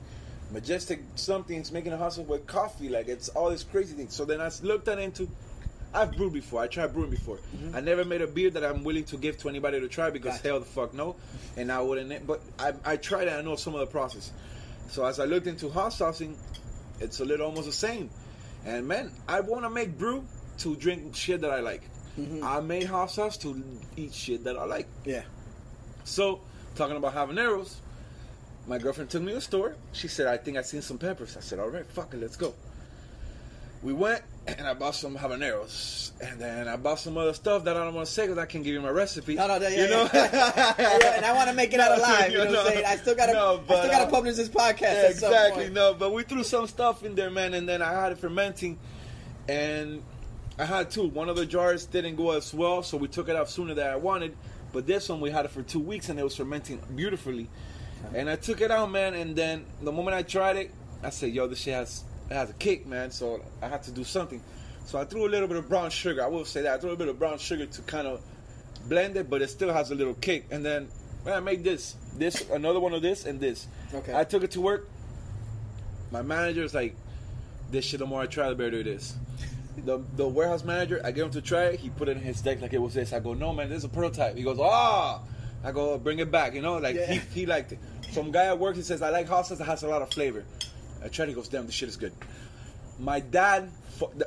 Majestic something's making a hot sauce with coffee. Like it's all these crazy things. So then I looked at into. I've brewed before. I tried brewing before. Mm-hmm. I never made a beer that I'm willing to give to anybody to try because Gotcha. hell the fuck no, and I wouldn't. But I, I tried it. I know some of the process. So as I looked into hot saucing, it's a little almost the same. And man, I want to make brew to drink shit that I like. Mm-hmm. I made hot sauce to eat shit that I like. Yeah. So, talking about habaneros, my girlfriend took me to the store. She said, I think I seen some peppers. I said, all right, fuck it, let's go. We went and I bought some habaneros. And then I bought some other stuff that I don't want to say because I can't give you my recipe. No, no, yeah, you know? yeah. Yeah, and I want to make it out alive. You know what I'm saying? I still gotta, no, I still gotta uh, publish this podcast. Yeah, exactly. No, but we threw some stuff in there, man, and then I had it fermenting, and I had two. One of the jars didn't go as well, so we took it out sooner than I wanted. But this one we had it for two weeks, and it was fermenting beautifully. And I took it out, man, and then the moment I tried it, I said, "Yo, this shit has it has a kick, man." So I had to do something. So I threw a little bit of brown sugar. I will say that I threw a bit of brown sugar to kind of blend it, but it still has a little kick. And then man, I made this, this, another one of this, and this. Okay. I took it to work. My manager is like, "This shit, the more I try, the better it is." The the warehouse manager, I gave him to try it. He put it in his deck like it was this. I go, "No, man, this is a prototype." He goes, "Ah." I go, "Bring it back," you know, like Yeah. he, he liked it. Some guy at work, he says, "I like hot sauce that has a lot of flavor." I tried. He goes, "Damn, this shit is good." My dad,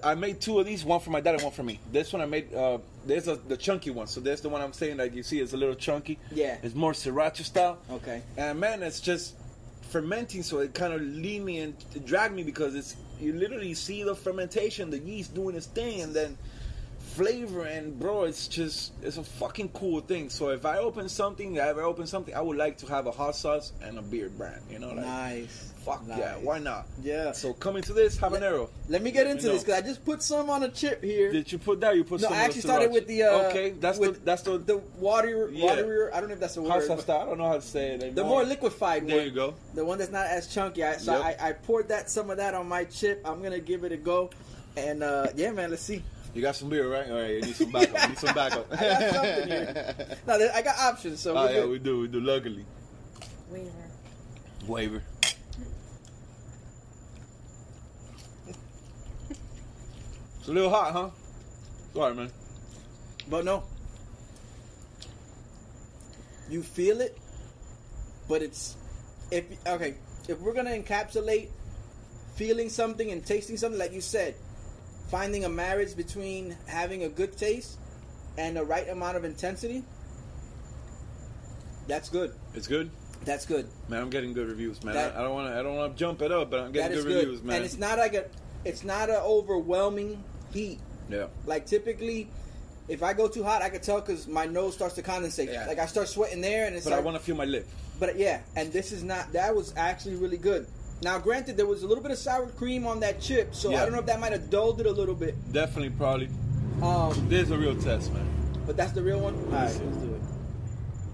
I made two of these, one for my dad and one for me. This one I made. Uh, there's a, the chunky one, so there's the one I'm saying. that you see, is a little chunky. Yeah. It's more sriracha style. Okay. And man, it's just fermenting, so it kind of lead me and drag me because it's you literally see the fermentation, the yeast doing its thing, and then flavor and bro, it's just it's a fucking cool thing. So if I open something, if I open something, I would like to have a hot sauce and a beer brand. You know, like Nice. Fuck yeah, why not? Yeah. So coming to this habanero. Let me get into know. this because I just put some on a chip here. Did you put that? You put no, some I actually the started sriracha. with the. Uh, okay, that's the with that's the, the water Yeah. water. I don't know if that's the hot word. sauce but. I don't know how to say it. The more liquefied There one. you go. The one that's not as chunky. I, so Yep. I, I poured that some of that on my chip. I'm gonna give it a go. And uh, yeah, man, let's see. You got some beer, right? All right, you need some backup. You need some backup. I got something here. No, I got options, so Oh we're yeah, good. we do. We do. Luckily, Waiver. waiver. It's a little hot, huh? Sorry, man. But no. You feel it, but it's if okay, if we're gonna encapsulate feeling something and tasting something, like you said, finding a marriage between having a good taste and the right amount of intensity, that's good. It's good. That's good. Man, I'm getting good reviews, man. That- I, don't want to. I don't want to jump it up, but I'm getting good, good. reviews, man. And it's not like a it's not an overwhelming heat. yeah. Like typically, if I go too hot, I can tell because my nose starts to condensate. Yeah. Like I start sweating there, and it's But I want to feel my lip. But yeah, and this is not. That was actually really good. Now, granted, there was a little bit of sour cream on that chip, so Yeah. I don't know if that might have dulled it a little bit. Definitely, probably. Um, This is a real test, man. but that's the real one. All right, let's do it.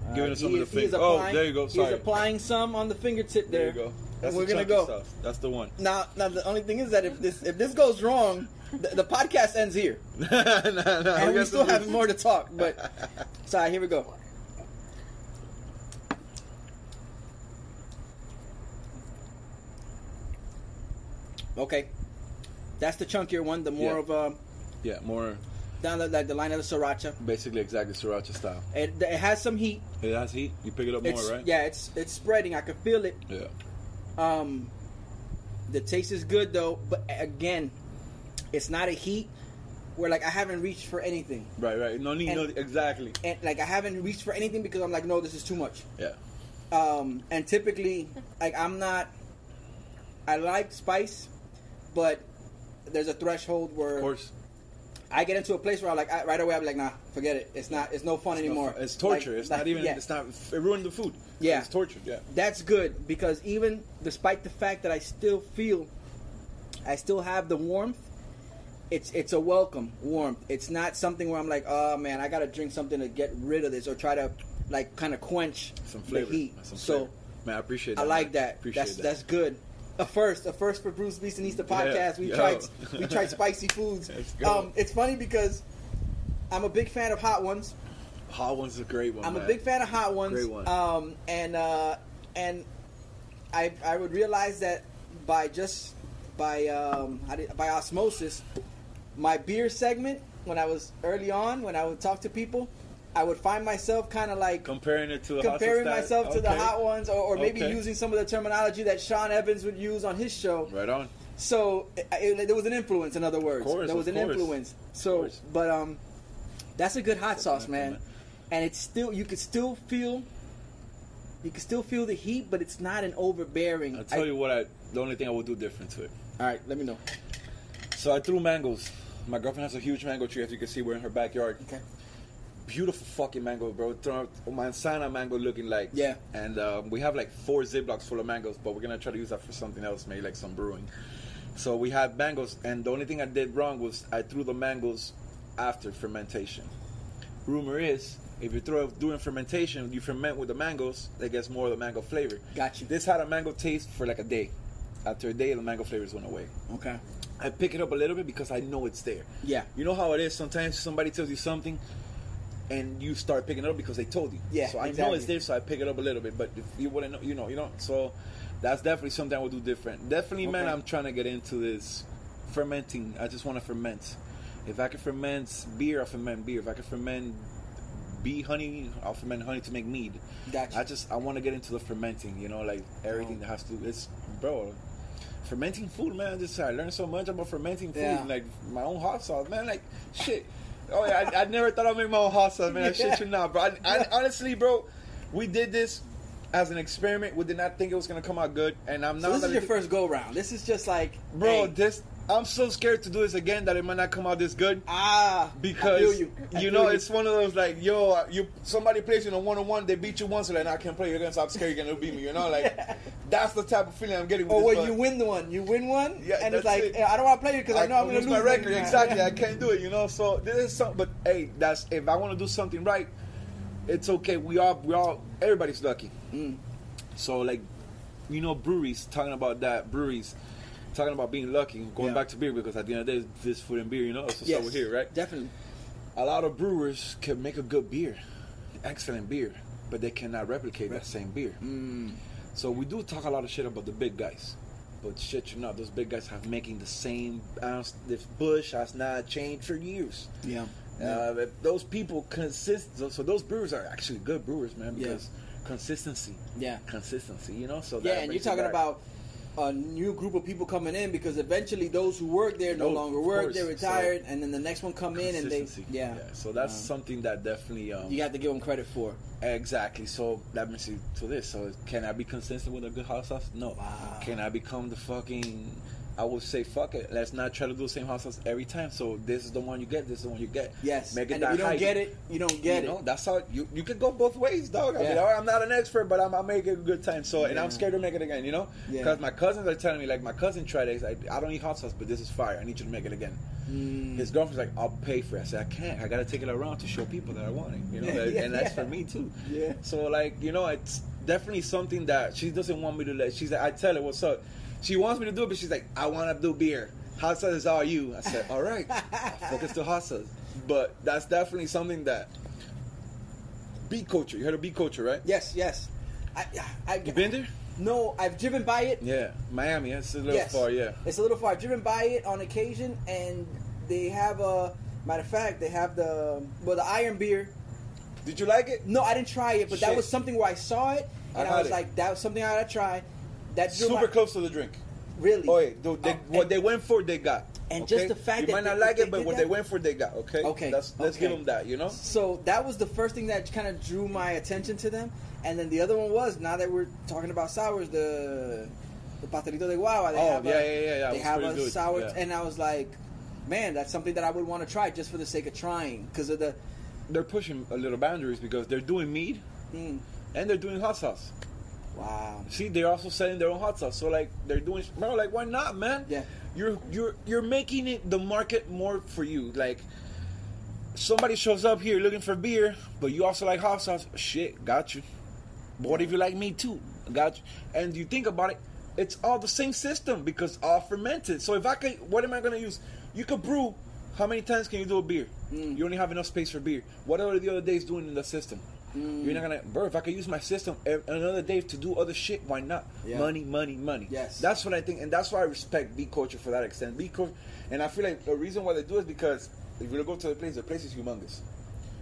All Giving right, us some of the he is finger. Oh, there you go. Sorry. He's applying some on the fingertip there. There you go. That's we're gonna go. Sauce. That's the one. Now, now the only thing is that if this if this goes wrong, the, the podcast ends here, no, no, and we still have more to talk. But sorry, here we go. Okay, that's the chunkier one. The more Yeah. of a Yeah, more down the, like the line of the sriracha. basically exactly sriracha style. It, it has some heat. It has heat. You pick it up It's more, right? yeah, it's it's spreading. I can feel it. Yeah. Um, the taste is good though, but again, it's not a heat where like I haven't reached for anything, Right, right. No need. And- no, exactly. and like I haven't reached for anything because I'm like, no, this is too much. Yeah. Um, and typically, like I'm not. I like spice, but there's a threshold where Of course. I get into a place where I'm like, I, right away I'm like, nah, forget it. It's not. It's no fun anymore. It's torture. Like- it's like, not even. yeah. It's not. It ruined the food. Yeah. It's torture. Yeah. that's good because even despite the fact that I still feel, I still have the warmth. It's it's a welcome warmth. It's not something where I'm like, oh man, I gotta drink something to get rid of this or try to like kind of quench Some the heat. Some so man, I appreciate that. I like man. that. Appreciate that's that. that's good. A first, a first for Brews Beats and Eats podcast. we yo. tried we tried spicy foods. Um, it's funny because I'm a big fan of hot ones. Hot one's a great one. I'm a big fan of hot ones. Great one. Um, and uh, and I I would realize that by just by um how did- by osmosis, my beer segment when I was early on when I would talk to people, I would find myself kind of like Comparing it to comparing myself to the hot ones, or, or maybe Okay. using some of the terminology that Sean Evans would use on his show. Right on. So it, it- there was an influence, in other words. course, there was an course. influence. So, but um, that's a good hot sauce, man. man. And it's still you can still feel, you can still feel the heat, but it's not an overbearing. I'll tell I- you what. I the only thing I would do different to it. All right, let me know. So I threw mangoes. My girlfriend has a huge mango tree, as you can see. We're in her backyard. Okay. Beautiful fucking mango, bro. Manzana mango looking like. Yeah. And um, we have like four ziplocs full of mangoes, but we're gonna try to use that for something else, maybe like some brewing. So we had mangoes, and the only thing I did wrong was I threw the mangoes after fermentation. Rumor is, if you throw during fermentation, you ferment with the mangoes, it gets more of the mango flavor. Got you. This had a mango taste for like a day. After a day, the mango flavors went away. Okay. I pick it up a little bit because I know it's there. Yeah. You know how it is. Sometimes somebody tells you something, and you start picking it up because they told you. Yeah, So I know it's there, so I pick it up a little bit. But if you wouldn't know, you know, you know. So that's definitely something I would do different. Definitely, man. I'm trying to get into this fermenting. I just want to ferment. If I can ferment beer, I'll ferment beer. If I can ferment bee honey, I'll ferment honey to make mead. Gotcha. I just I want to get into the fermenting. You know, like everything oh. that has to. It's bro. Fermenting food, man. Just I learned so much about fermenting food, Yeah. like my own hot sauce, man. Like shit. Oh yeah, I, I never thought I'd make my own hot sauce, man. I shit you not, bro. I, I, honestly, bro, we did this as an experiment. We did not think it was gonna come out good, and I'm So not. this is your first go round. This is just like, bro. hey, This I'm so scared to do this again that it might not come out this good. ah, I Because you, you, I know it's one of those like yo you somebody plays you in a one on one they beat you once and like I can't play you're gonna stop scared you're gonna beat me you know like that's the type of feeling I'm getting. With Or when one. you win the one, you win one, Yeah, and it's like it. "Eh, I don't want to play you because I, know I'm lose lose my record exactly I can't do it you know so this is something but hey that's if I want to do something right it's okay we all we all everybody's lucky Mm. so like you know breweries talking about that breweries talking about being lucky going Yeah. back to beer because at the end of the day this food and beer you know so Yes, we're here right Definitely. a lot of brewers can make a good beer, excellent beer, but they cannot replicate that same beer. Mm. So we do talk a lot of shit about the big guys. But shit, you know, those big guys have making the same ounce. This Busch has not changed for years. Yeah. Uh, those people consist. So, so those brewers are actually good brewers, man, Yeah. because consistency, Yeah. consistency. You know, so Yeah, and you're talking about a new group of people coming in because eventually those who work there no longer work, course. they're retired, and then the next one come in and they Consistency. yeah. So that's Um, something that definitely um, You got to give them credit for. exactly. So that brings me to this. So can I be consistent with a good hot sauce? No. Wow. Can I become the fucking? I would say fuck it. Let's not try to do the same hot sauce every time. So this is the one you get. This is the one you get. Yes. Make it and that if you don't get it, you don't get you it. know, that's how you you could go both ways, dog. I mean, Yeah. all right, I'm not an expert, but I'm, I'm making a good time. So, and Yeah. I'm scared to make it again. You know, Yeah. because my cousins are telling me, like my cousin tried it. He's like, I don't eat hot sauce, but this is fire. I need you to make it again. Mm. His girlfriend's like, I'll pay for it. I said, I can't. I gotta take it around to show people that I want it. You know, Yeah, yeah, and that's yeah. for me too. Yeah. So like, you know, it's definitely something that she doesn't want me to let. She's like, I tell her what's up. She wants me to do it, but she's like, I want to do beer. Hot sauce is all you. I said, all right, I'll focus to hot sauce. But that's definitely something that beat culture. You heard of beat culture, right? Yes, yes. I, I, You been there? No, I've driven by it. Yeah, Miami. It's a little yes. far. Yeah. It's a little far. I've driven by it on occasion, and they have a matter of fact, they have the well the iron beer. Did you like it? No, I didn't try it, but that was something where I saw it, and I I, was it. like, that was something I gotta try. That Super my- close to the drink. Really? Oh, yeah, dude, they, Oh, what and- they went for, they got. And okay? just the fact you that might not they- like it, but what that? they went for, they got. Okay. Okay, Let's let's give them that. You know. So that was the first thing that kind of drew my attention to them, and then the other one was now that we're talking about sours, the the pastelito de guava. They Oh, have yeah, a, yeah, yeah, that They have a good, sour, yeah. and I was like, man, that's something that I would want to try just for the sake of trying, because of the. They're pushing a little boundaries because they're doing mead Mm, and they're doing hot sauce. Wow. See, they're also selling their own hot sauce. So like they're doing, bro. Like why not, man? Yeah. You're you're you're making it the market more for you. Like somebody shows up here looking for beer, but you also like hot sauce. Shit, got you. But what if you like me too? Got you. And you think about it, it's all the same system because all fermented. So if I can, what am I gonna use? You could brew. How many times can you do a beer? Mm. You only have enough space for beer. What are the other days doing in the system? Mm. You're not gonna, bro. If I could use my system another day to do other shit, why not? Yeah. Money, money, money. Yes. That's what I think, and that's why I respect Beat culture for that extent. Beat culture, and I feel like the reason why they do it is because if you go to the place, the place is humongous.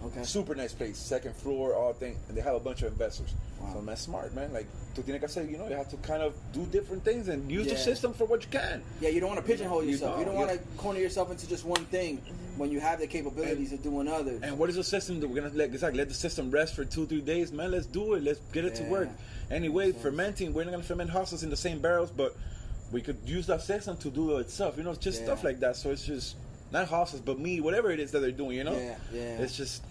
Okay. Super nice place, second floor, all thing, and they have a bunch of investors. Wow. So man, smart man. Like que hacer, you know, you have to kind of do different things and use the system for what you can. Yeah, you don't want to pigeonhole yourself. You don't, don't, want to corner yourself into just one thing when you have the capabilities of doing others. And what is the system that we're gonna let? Exactly, let the system rest for two, three days, man. Let's do it. Let's get it to work. Anyway, fermenting, we're not gonna ferment houses in the same barrels, but we could use that system to do it itself. You know, just Yeah. stuff like that. So it's just not houses, but me, whatever it is that they're doing. You know, Yeah, yeah. It's just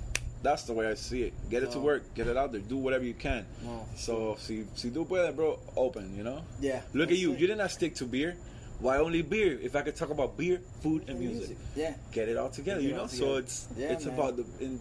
that's the way I see it. Get it to work. Get it out there. Do whatever you can. No, so si si tú puedes, bro, open. You know. Yeah, Look at you. it. You did not stick to beer. Why only beer? If I could talk about beer, food, and And music music. Yeah. get it all together, Get you know. all So it's Yeah, it's man. about the in,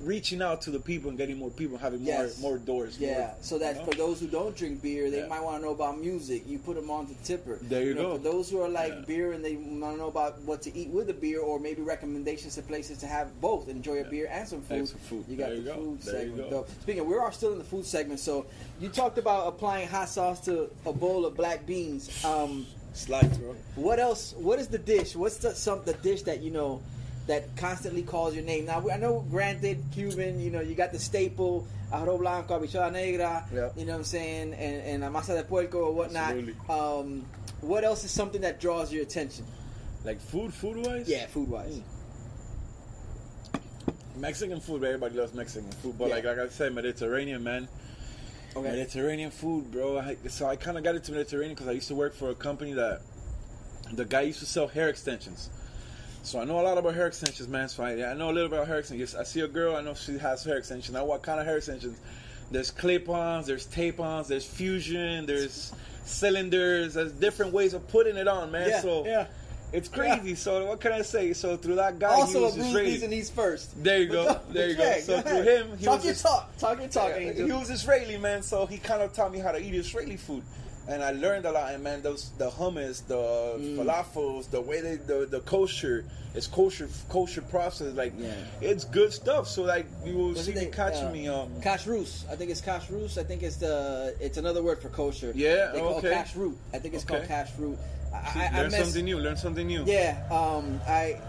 reaching out to the people and getting more people, having Yes. more more doors. Yeah, more, so that you know? for those who don't drink beer, they Yeah. might want to know about music. You put them on the Tipper. There you know, go. For those who are like Yeah. beer and they want to know about what to eat with a beer, or maybe recommendations to places to have both, enjoy a beer and some food. And some food. You got There the you food There you segment. Though. Speaking, of, we're all still in the food segment. So you talked about applying hot sauce to a bowl of black beans. Um, slides, bro. what else? What is the dish? What's the some the dish that you know that constantly calls your name? Now I know, granted, Cuban. You know, you got the staple arroz blanco, habichuela negra. Yep. You know what I'm saying, and and masa de puerco or whatnot. Absolutely. Um, what else is something that draws your attention? Like food, food wise. Yeah, food wise. Mm. Mexican food, everybody loves Mexican food, but Yeah. like like I said, Mediterranean man. Okay. Mediterranean food, bro. I, so I kind of got into Mediterranean because I used to work for a company that the guy used to sell hair extensions. So I know a lot about hair extensions, man. So I, I know a little about hair extensions. I see a girl, I know she has hair extensions. I know what kind of hair extensions. There's clip-ons, there's tape-ons, there's fusion, there's cylinders. There's different ways of putting it on, man. Yeah, so yeah. it's crazy. So what can I say? So through that guy, also, he a was Bruce Israeli. And East first. There you go. There you yeah, go. So go through him, he talk was your talk. Talk your talk, Yeah, Angel. He was Israeli, man, so he kind of taught me how to eat Israeli food. And I learned a lot. And man, those the hummus, the Mm. falafels, the way they the the kosher, it's kosher kosher process. Like Yeah. it's good stuff. So like you will What's see me catching uh, me um. Kashrus. I think it's kashrus. I think it's the it's another word for kosher. Yeah, They call okay. kashrut. I think it's called Okay. kashrut. I, See, I, I learn mess- something new. Learn something new. Yeah, um, I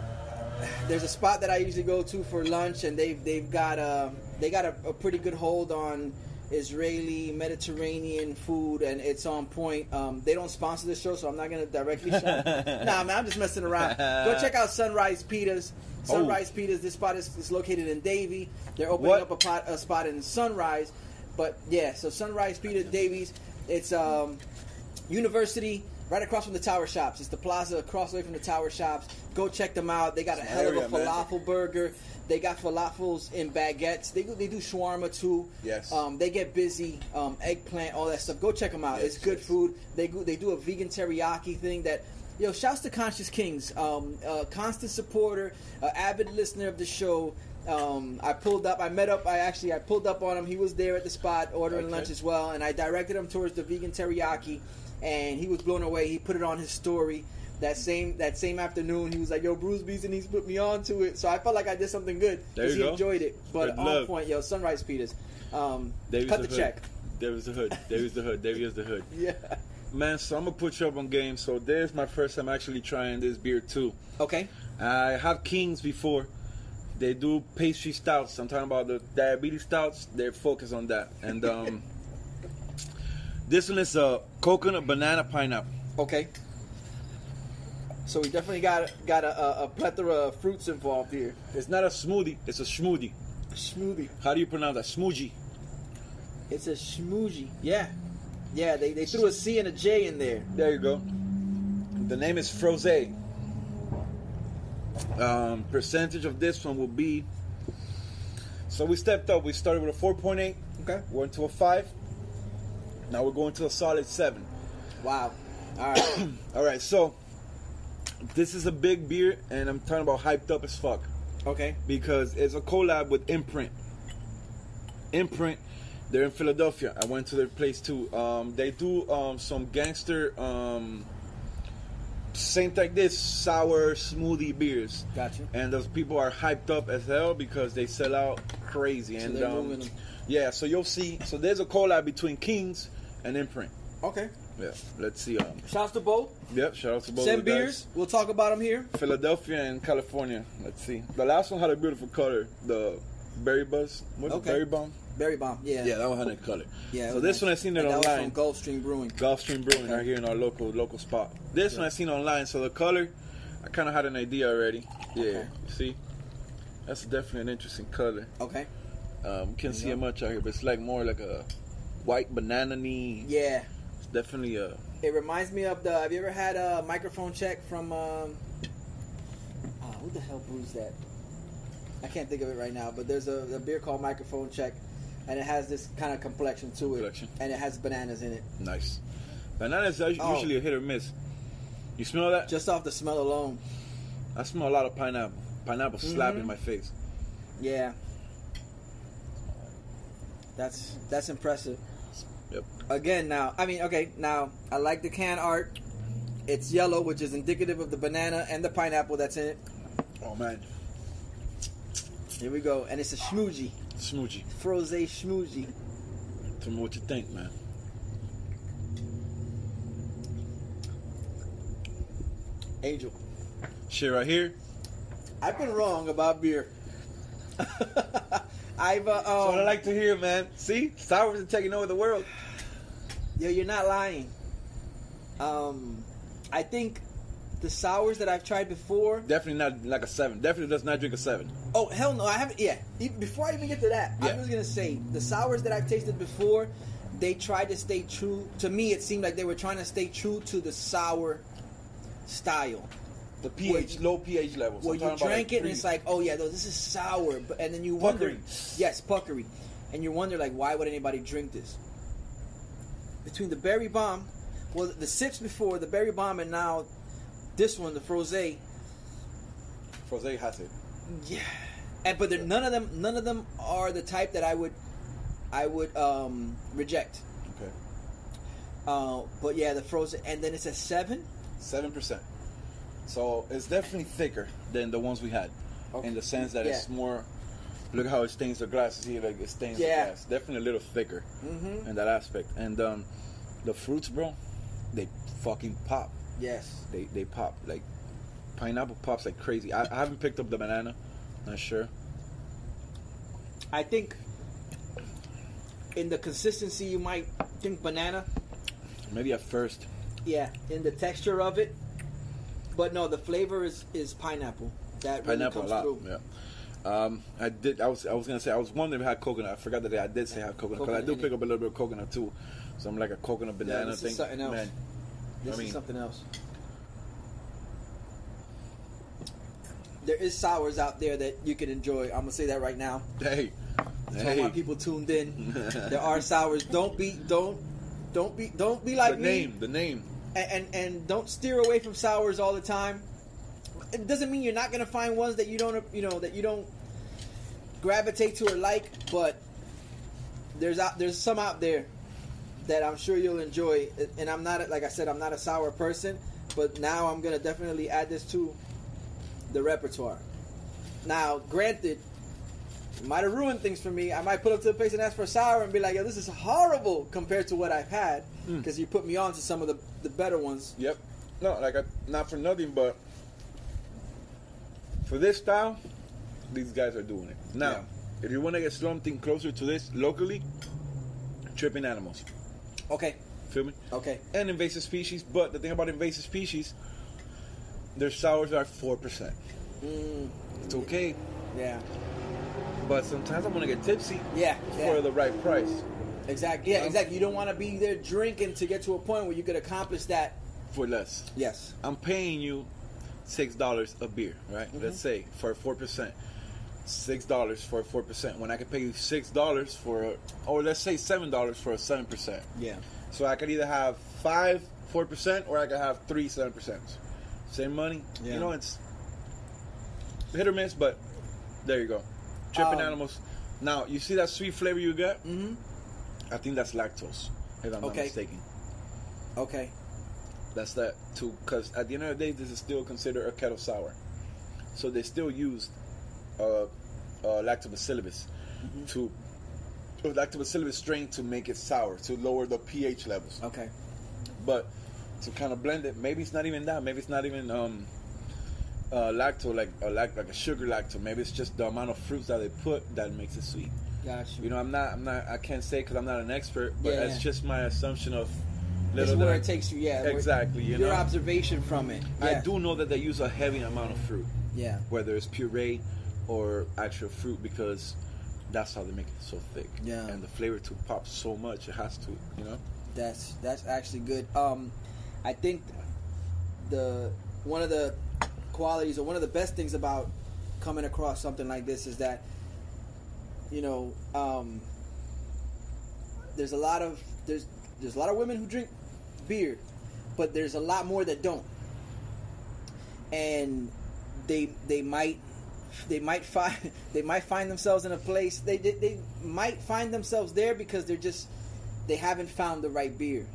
there's a spot that I usually go to for lunch, and they've they've got a they got a, a pretty good hold on Israeli Mediterranean food, and it's on point. Um, they don't sponsor the show, so I'm not gonna directly. shout nah, man, I'm just messing around. Go check out Sunrise Pitas. Sunrise Pitas. This spot is, is located in Davie. They're opening What? up a, pot, a spot in Sunrise, but yeah, so Sunrise Pita Davies. It's um, University, right across from the Tower Shops. It's the plaza across away from the Tower Shops. Go check them out. They got a Some hell of a area, man. falafel burger. They got falafels and baguettes. They do, they do shawarma too. Yes. Um, they get busy. Um, eggplant, all that stuff. Go check them out. Yes, it's good yes. food. They go, they do a vegan teriyaki thing that. Yo, shouts to Conscious Kings, um, uh, constant supporter, uh, avid listener of the show. Um, I pulled up, I met up, I actually I pulled up on him. He was there at the spot ordering Okay. lunch as well, and I directed him towards the vegan teriyaki, and he was blown away. He put it on his story that same that same afternoon. He was like, "Yo, Bruce Beason needs to put me on to it." So I felt like I did something good because he go. enjoyed it. But on point, yo, Sunrise Pitas, um, Davies cut the, hood. check. Davies the hood. Davies the hood. Davies the hood. Yeah. Man, so I'm gonna put you up on game. So there's my first time actually trying this beer too. Okay. I have Kings before. They do pastry stouts. I'm talking about the diabetes stouts. They're focused on that. And um, this one is a coconut, banana, pineapple. Okay. So we definitely got got a, a, a plethora of fruits involved here. It's not a smoothie. It's a smoothie. Smoothie. How do you pronounce that? Smoothie. It's a smoothie. Yeah. Yeah, they, they threw a C and a J in there. There you go. The name is Froze. Um, percentage of this one will be. So we stepped up. We started with a 4.8. Okay. Went to a five. Now we're going to a solid seven. Wow. All right. All right, so this is a big beer, and I'm talking about hyped up as fuck okay. because it's a collab with Imprint. Imprint, they're in Philadelphia. I went to their place too. Um, they do um, some gangster, um, same like this, sour smoothie beers. Gotcha. And those people are hyped up as hell because they sell out crazy. So and they're um, moving yeah, so you'll see. So there's a collab between Kings and Imprint. Okay. Yeah, let's see. Um, Shouts to both. yep, shout out to both Send the guys. beers. We'll talk about them here. Philadelphia and California. Let's see. The last one had a beautiful color. The berry buzz. What's Okay. it? Berry bomb. Berry bomb. Yeah. Yeah, that one had a color. Yeah. So this nice. one I seen it And that was online. from Gulfstream Brewing. Gulfstream Brewing Okay. right here in our local local spot. This one I seen online. So the color, I kind of had an idea already. Yeah. Okay. See, that's definitely an interesting color. Okay. Um, can't see Yeah. it much out here, but it's like more like a white banana-y. Yeah. Definitely a. It reminds me of the. Have you ever had a microphone check from? Um, oh, who the hell brews that? I can't think of it right now, but there's a, a beer called Microphone Check, and it has this kind of complexion to it, Complexion. and it has bananas in it. Nice. Bananas are Oh. usually a hit or miss. You smell that? Just off the smell alone, I smell a lot of pineapple. Pineapple mm-hmm. slap in my face. yeah. That's that's impressive. Again, now I mean, okay, now I like the can art. It's yellow, which is indicative of the banana and the pineapple that's in it. Oh man, Here we go, and it's a schmoojee, smoochie. froze schmoojee. Tell me what you think, man. Angel. Shit right here. I've been wrong about beer. I've uh, That's what I um, like to hear, man. See, sours are taking over the world. Yo, you're not lying. Um, I think the sours that I've tried before. Definitely not like a seven. Definitely does not drink a seven. Oh hell no, I haven't. Yeah, even, before I even get to that, Yeah. I was gonna say the sours that I've tasted before. They tried to stay true. To me, it seemed like they were trying to stay true to the sour style. The pH, low pH levels. Well, you drank it and it's like, oh yeah, no, this is sour, but and then you wonder, Puckery. yes, puckery, and you wonder like, why would anybody drink this? Between the berry bomb, well, the sips before the berry bomb and now this one, the froze, yeah, Froze has it. and but they're, none of them, none of them are the type that I would, I would um, reject. Okay. Uh, but yeah, the frozen, and then it's a seven. Seven percent. So it's definitely thicker than the ones we had, Okay. in the sense that it's more. Look how it stains the glass. See, like it stains Yeah. the glass. Definitely a little thicker Mm-hmm. in that aspect. And um, the fruits, bro, they fucking pop. Yes. They they pop like pineapple pops like crazy. I, I haven't picked up the banana. Not sure. I think in the consistency, you might think banana. Maybe at first. Yeah, in the texture of it. But no, the flavor is is pineapple. That really Pineapple a comes lot. through. Yeah. Um, I did. I was. I was gonna say. I was wondering if it had coconut. I forgot that I did say I had coconut. Because I do pick up a little bit of coconut too. So I'm like a coconut banana this is thing. something else. Man, This I mean- is something else. There is sours out there that you can enjoy. I'm gonna say that right now. hey, my hey. people tuned in, there are sours. Don't be don't don't be don't be like the me. name. The name. and, and and don't steer away from sours all the time. It doesn't mean you're not gonna find ones that you don't you know that you don't gravitate to or like, but there's out there's some out there that I'm sure you'll enjoy. And I'm not like I said, I'm not a sour person, but now I'm gonna definitely add this to the repertoire. Now, granted, it might have ruined things for me. I might put up to the place and ask for a sour and be like, "Yo, this is horrible compared to what I've had," mm. because you put me on to some of the the better ones. Yep. No, like I, not for nothing, but for this style, these guys are doing it. Now, Yeah. if you want to get something closer to this locally, tripping animals. Okay, Feel me? okay, And invasive species. But the thing about invasive species, their sours are four percent. mm, It's okay, yeah, but sometimes I want to get tipsy yeah, yeah. for the right price. exactly, yeah, Um, exactly. You don't want to be there drinking to get to a point where you could accomplish that. For less. Yes, I'm paying you six dollars a beer, right? Mm-hmm. Let's say for four percent. Six dollars for four percent. When I could pay you six dollars for, a, or let's say seven dollars for a seven percent. yeah, So I could either have five four percent, or I could have three seven percent. Same money. Yeah. You know, it's hit or miss, but there you go. Tripping Um, animals. Now you see that sweet flavor you get. mm-hmm. I think that's lactose, if I'm not mistaken. okay, That's that too, because at the end of the day, this is still considered a kettle sour. So they still use uh, uh, lactobacillus Mm-hmm. to a lactobacillus strain to make it sour to lower the pH levels. okay, But to kind of blend it, maybe it's not even that. Maybe it's not even um, uh, lacto like a lac- like a sugar lacto. Maybe it's just the amount of fruits that they put that makes it sweet. gotcha. You know, I'm not, I'm not, I can't say because I'm not an expert, but Yeah. it's just my assumption of little that where I- it takes you. Yeah, Exactly, you your know? observation from it. I do know that they use a heavy amount of fruit, Yeah, whether it's puree or actual fruit, because that's how they make it so thick. Yeah. And the flavor to pop so much, it has to, you know? That's that's actually good. Um, I think the one of the qualities or one of the best things about coming across something like this is that you know um, there's a lot of there's there's a lot of women who drink beer, but there's a lot more that don't, and they they might they might find they might find themselves in a place they, they they might find themselves there because they're just they haven't found the right beer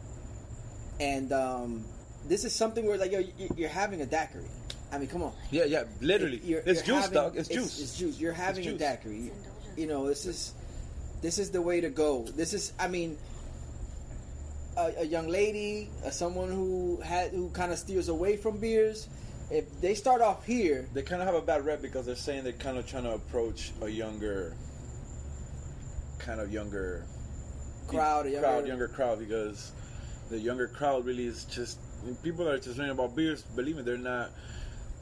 and um, this is something where like yo you- you're having a daiquiri i mean come on Yeah, yeah, literally. You're- it's you're juice, having- dog. It's, juice. it's juice you're having It's a juice. daiquiri you know this is this is the way to go this is i mean a, a young lady uh, someone who had who kind of steers away from beers if they start off here They kind of have a bad rep because they're saying they're kind of trying to approach a younger, kind of younger crowd a younger, crowd, younger crowd, because the younger crowd really is just people are just learning about beers. Believe me, they're not.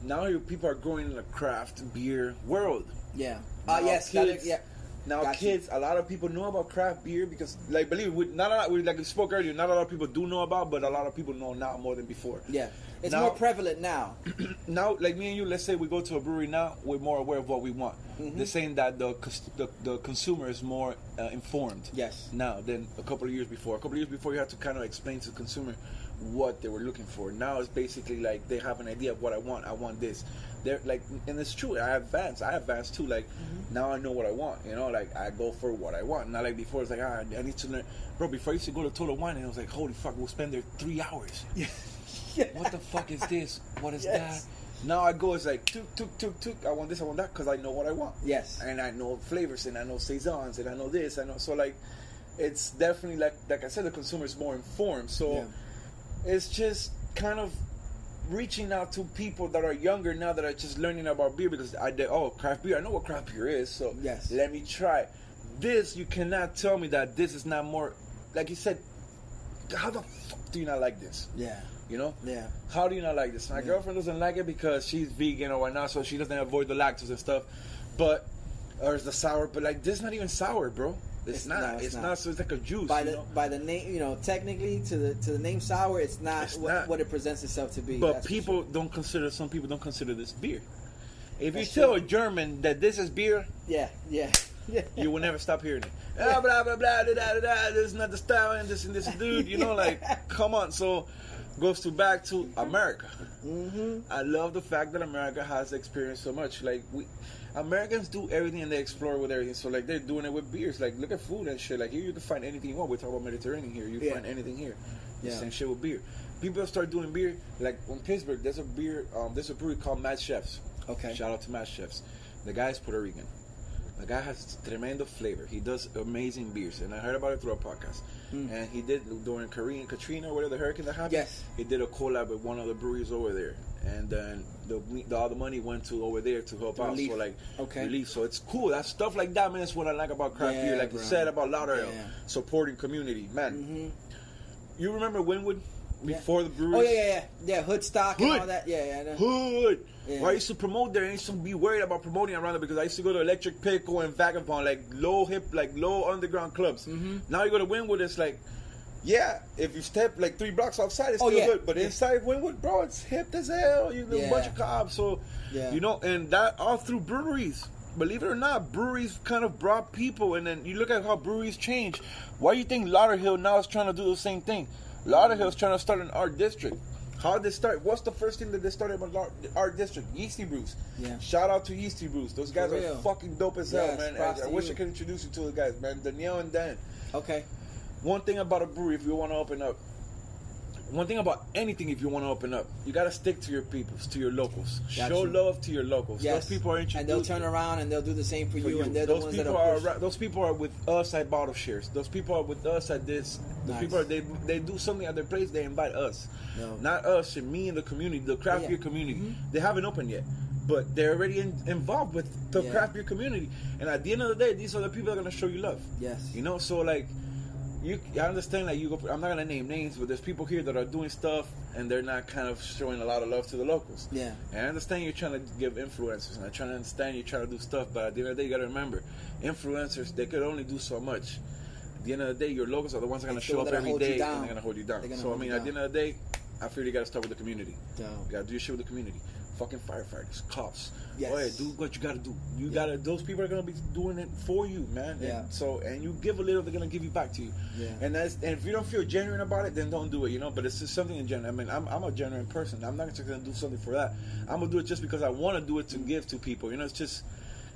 Now you people are growing in the craft beer world. yeah uh, Now yes that- yeah Now Got you. kids, a lot of people know about craft beer because, like, believe me, we, not a lot. We, like we spoke earlier, not a lot of people do know about, but a lot of people know now more than before. yeah It's Now- more prevalent now. now, like me and you, let's say we go to a brewery now, we're more aware of what we want. Mm-hmm. They're saying that the, the the consumer is more uh, informed Yes. now than a couple of years before. A couple of years before, you had to kind of explain to the consumer what they were looking for. Now it's basically like they have an idea of what I want. I want this. They're like, and it's true. I advance. I advance too. Like Mm-hmm. now I know what I want. You know, like I go for what I want. Not like before. It's like ah, I need to learn. Bro, before I used to go to Total Wine, and I was like, holy fuck, we'll spend there three hours what the fuck is this? What is Yes. that? Now I go, it's like, tuk, tuk, tuk, tuk. I want this, I want that, because I know what I want. Yes. And I know flavors, and I know saisons, and I know this, I know. So, like, it's definitely, like like I said, the consumer is more informed. So, Yeah. it's just kind of reaching out to people that are younger now that are just learning about beer because I did, oh, craft beer. I know what craft beer is, so Yes. let me try. This, you cannot tell me that this is not more, like you said, how the fuck do you not like this? Yeah. You know? Yeah. How do you not like this? My Yeah. girlfriend doesn't like it because she's vegan or whatnot, so she doesn't avoid the lactose and stuff. But or it's the sour, but like this is not even sour, bro. It's, It's- not. no, it's it's not. not. So it's like a juice. By the know? by the name, you know, technically to the to the name sour, it's not, It's what, not. what it presents itself to be. But people sure. don't consider. Some people don't consider this beer. If That's you tell true. a German that this is beer, yeah, yeah, yeah. you will never stop hearing it. Ah, blah blah blah da, da, da, da, This is not the style and this and this dude. You know, like come on. So goes to back to America. hmm I love the fact that America has experienced so much. Like we, Americans do everything and they explore with everything. So like they're doing it with beers. Like look at food and shit. Like here you can find anything you want. We talk about Mediterranean here. You Yeah. find anything here. The Yeah. same shit with beer. People start doing beer. Like in Pittsburgh, there's a beer. Um, there's a brewery called Mad Chefs. Okay. Shout out to Mad Chefs. The guy is Puerto Rican. The guy has tremendous flavor. He does amazing beers, and I heard about it through a podcast. And he did during Korean Katrina, or whatever the hurricane that happened. Yes. He did a collab with one of the breweries over there, and then the, the all the money went to over there to help out. Relief. So like Okay. relief. So it's cool. That stuff like that, man. Is what I like about craft Yeah, beer. Like bro. you said about Lauderdale, Yeah. supporting community, man. hmm You remember Wynwood Yeah. before the breweries? Oh yeah, yeah, yeah, yeah. Hood and all that. Yeah, yeah. Hood. Yeah. I used to promote there, I used to be worried about promoting around there because I used to go to Electric Pickle and Vagabond, like low hip, like low underground clubs. Mm-hmm. Now you go to Wynwood, it's like, yeah, if you step like three blocks outside, it's Oh, still yeah. good. But Yeah. inside Wynwood, bro, it's hip as hell. You Yeah. a bunch of cops, so Yeah. you know, and that all through breweries. Believe it or not, breweries kind of brought people, and then you look at how breweries change. Why do you think Lauderhill now is trying to do the same thing? Lauderhill's trying to start an art district. How did they start? What's the first thing that they started in our, district? Yeasty Brews. Yeah. Shout out to Yeasty Brews. Those guys are fucking dope as Yes, hell, man. I, I wish you. I could introduce you to the guys, man. Danielle and Dan. Okay. One thing about a brewery, if you want to open up, one thing about anything, if you want to open up, you got to stick to your peoples, to your locals. Show love to your locals. Yes. Those people are interested And they'll turn around and they'll do the same for, for you, you. and they're those the ones people that are are. those people are with us at bottle shares. Those people are with us at this. Those Nice. people are they they do something at their place. They invite us, No. not us and me and the community, the craft Yeah. beer community. Mhm. They haven't opened yet, but they're already in, involved with the Yeah. craft beer community. And at the end of the day, these are the people that are gonna show you love. Yes. You know, so like. You, I understand that you go. I'm not gonna name names, but there's people here that are doing stuff and they're not kind of showing a lot of love to the locals. Yeah. And I understand you're trying to give influencers, and I try to understand you're trying to do stuff, but at the end of the day, you gotta remember, influencers they could only do so much. At the end of the day, your locals are the ones that are gonna show up every day, down. and they're gonna hold you down. So I mean, at the end of the day, I feel you gotta start with the community. Dope. You gotta do your shit with the community. Fucking firefighters, cops. Yes. Oh yeah, do what you gotta do. You Yeah. gotta. Those people are gonna be doing it for you, man. Yeah. And so, and you give a little, they're gonna give you back to you. Yeah. And that's and if you don't feel genuine about it, then don't do it. You know. But it's just something in general. I mean, I'm, I'm a genuine person. I'm not just gonna do something for that. I'm gonna do it just because I want to do it to give to people. You know, it's just,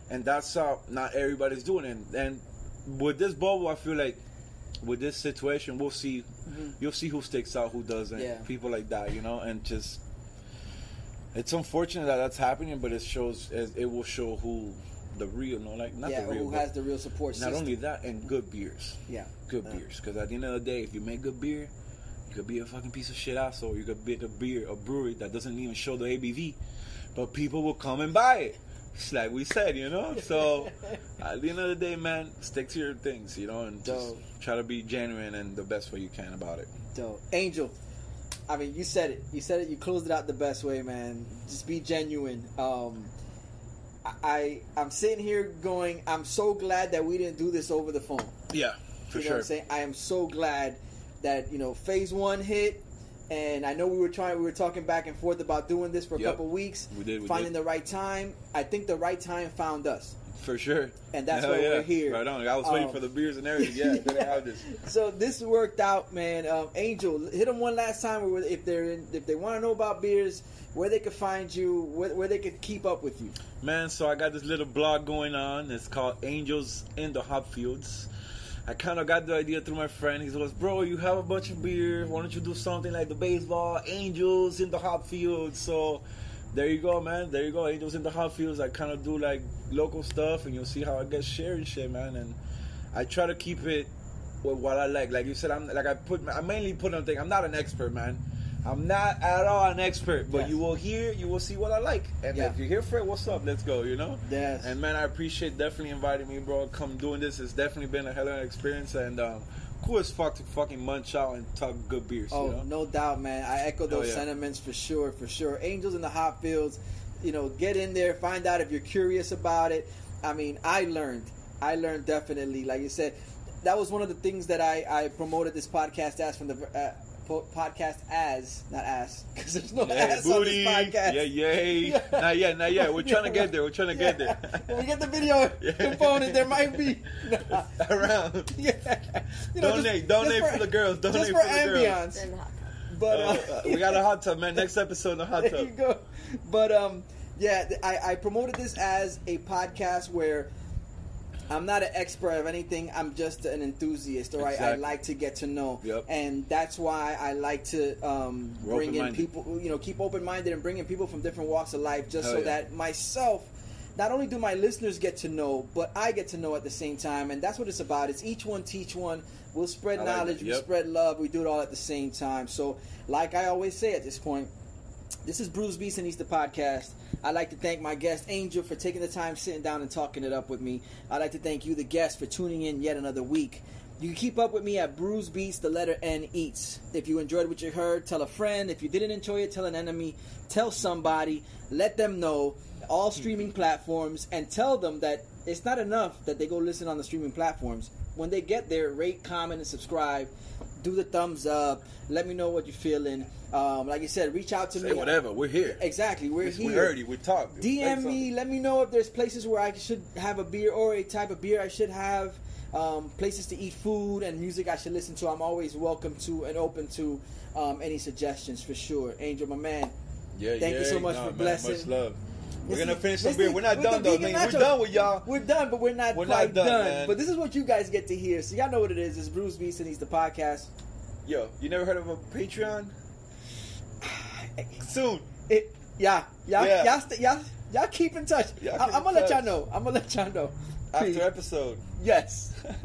and that's how not everybody's doing it. And, and with this bubble, I feel like with this situation, we'll see. You'll see who sticks out, who doesn't. Mm-hmm. Yeah. People like that, you know, and just. It's unfortunate that that's happening, but it shows it will show who the real, no, like not yeah. the real, Who has the real support not system? only that, and good beers Yeah. good Yeah. beers. Because at the end of the day, if you make good beer, you could be a fucking piece of shit asshole. You could be a beer, a brewery that doesn't even show the ABV, but people will come and buy it. It's like we said, you know. So at the end of the day, man, stick to your things, you know, and just try to be genuine and the best way you can about it. Dope. Angel, I mean, you said it. You said it. You closed it out the best way, man. Just be genuine. Um, I, I'm sitting here going. I'm so glad that we didn't do this over the phone. Yeah, for you know sure. what I'm saying? I am so glad that you know phase one hit, and I know we were trying, we were talking back and forth about doing this for a Yep. couple weeks, We did, we finding did. the right time. I think the right time found us. For sure. And that's Hell why yeah. we're here. Right on. I was waiting Um, for the beers and everything. Yeah, didn't have this. So this worked out, man. Um, Angel, hit them one last time. If they're in, if they want to know about beers, where they could find you, where, where they could keep up with you. Man, so I got this little blog going on. It's called Angels in the Hop Fields. I kind of got the idea through my friend. He goes, "Bro, you have a bunch of beer. Why don't you do something like the baseball Angels in the Hop Fields?" So there you go, man. There you go, Angels in the Hop Fields. I kind of do like local stuff, and you'll see how I get sharing shit, man. And I try to keep it with what I like. Like you said, I'm like I put. I mainly put on thing. I'm not an expert, man. I'm not at all an expert, but Yes. you will hear, you will see what I like. And Yeah. if you're here for it, what's up? Let's go. You know. Yes. And man, I appreciate definitely inviting me, bro. Come doing this. It's definitely been a hell of an experience, and um, cool as fuck to fucking munch out and talk good beers. Oh, you know? no doubt, man. I echo those yeah. sentiments for sure, for sure. Angels in the Hop Fields, you know, get in there, find out if you're curious about it. I mean, I learned. I learned definitely. Like you said, that was one of the things that I, I promoted this podcast as from the uh, po- podcast as, not as, because there's no Yeah, ass booty. on this podcast. Yeah, yay. Not yet, not yet. We're trying to get there. We're trying to get there. when we get the video Yeah. component, there might be. Around. yeah. You know, Donate, donate for the girls, donate just for, for the girls. ambience. Then hot. But Uh, uh, we got a hot tub, man. Next episode, the hot there you tub. go. But um, yeah, I, I promoted this as a podcast where I'm not an expert of anything. I'm just an enthusiast, or I, I like to get to know. Yep. And that's why I like to um, bring in people. You know, keep open minded and bring in people from different walks of life, just Hell so yeah. that myself. Not only do my listeners get to know, but I get to know at the same time, and that's what it's about. It's each one teach one. We'll spread I like knowledge, that. we Yep. spread love, we do it all at the same time. So, like I always say at this point, this is Brews Beats and Eats the podcast. I'd like to thank my guest Angel for taking the time sitting down and talking it up with me. I'd like to thank you, the guest, for tuning in yet another week. You can keep up with me at Brews Beats, the letter N Eats. If you enjoyed what you heard, tell a friend. If you didn't enjoy it, tell an enemy. Tell somebody. Let them know. All hmm. streaming platforms, and tell them that it's not enough that they go listen on the streaming platforms. When they get there, rate, comment, and subscribe. Do the thumbs up. Let me know what you're feeling. Um, like I said, reach out to Say me. whatever. We're here. Exactly, we're We here. We heard you. We talked. DM me. Let me know if there's places where I should have a beer or a type of beer I should have. Um, places to eat food and music I should listen to. I'm always welcome to and open to um, any suggestions for sure. Angel, my man. Yeah, Thank you so much Nah, for man, blessing. Much love. We're This gonna finish the beer. We're not done though. man. We're done with y'all. We're done, but we're not We're not quite done, done. man. But this is what you guys get to hear. So y'all know what it is. It's Brews Beats and Eats the podcast. Yo, you never heard of a Patreon? Soon. It, yeah, y'all, Yeah. y'all, st- y'all, y'all keep in touch. Y'all I- I'm gonna let y'all know. I'm gonna let y'all know. After episode. Yes.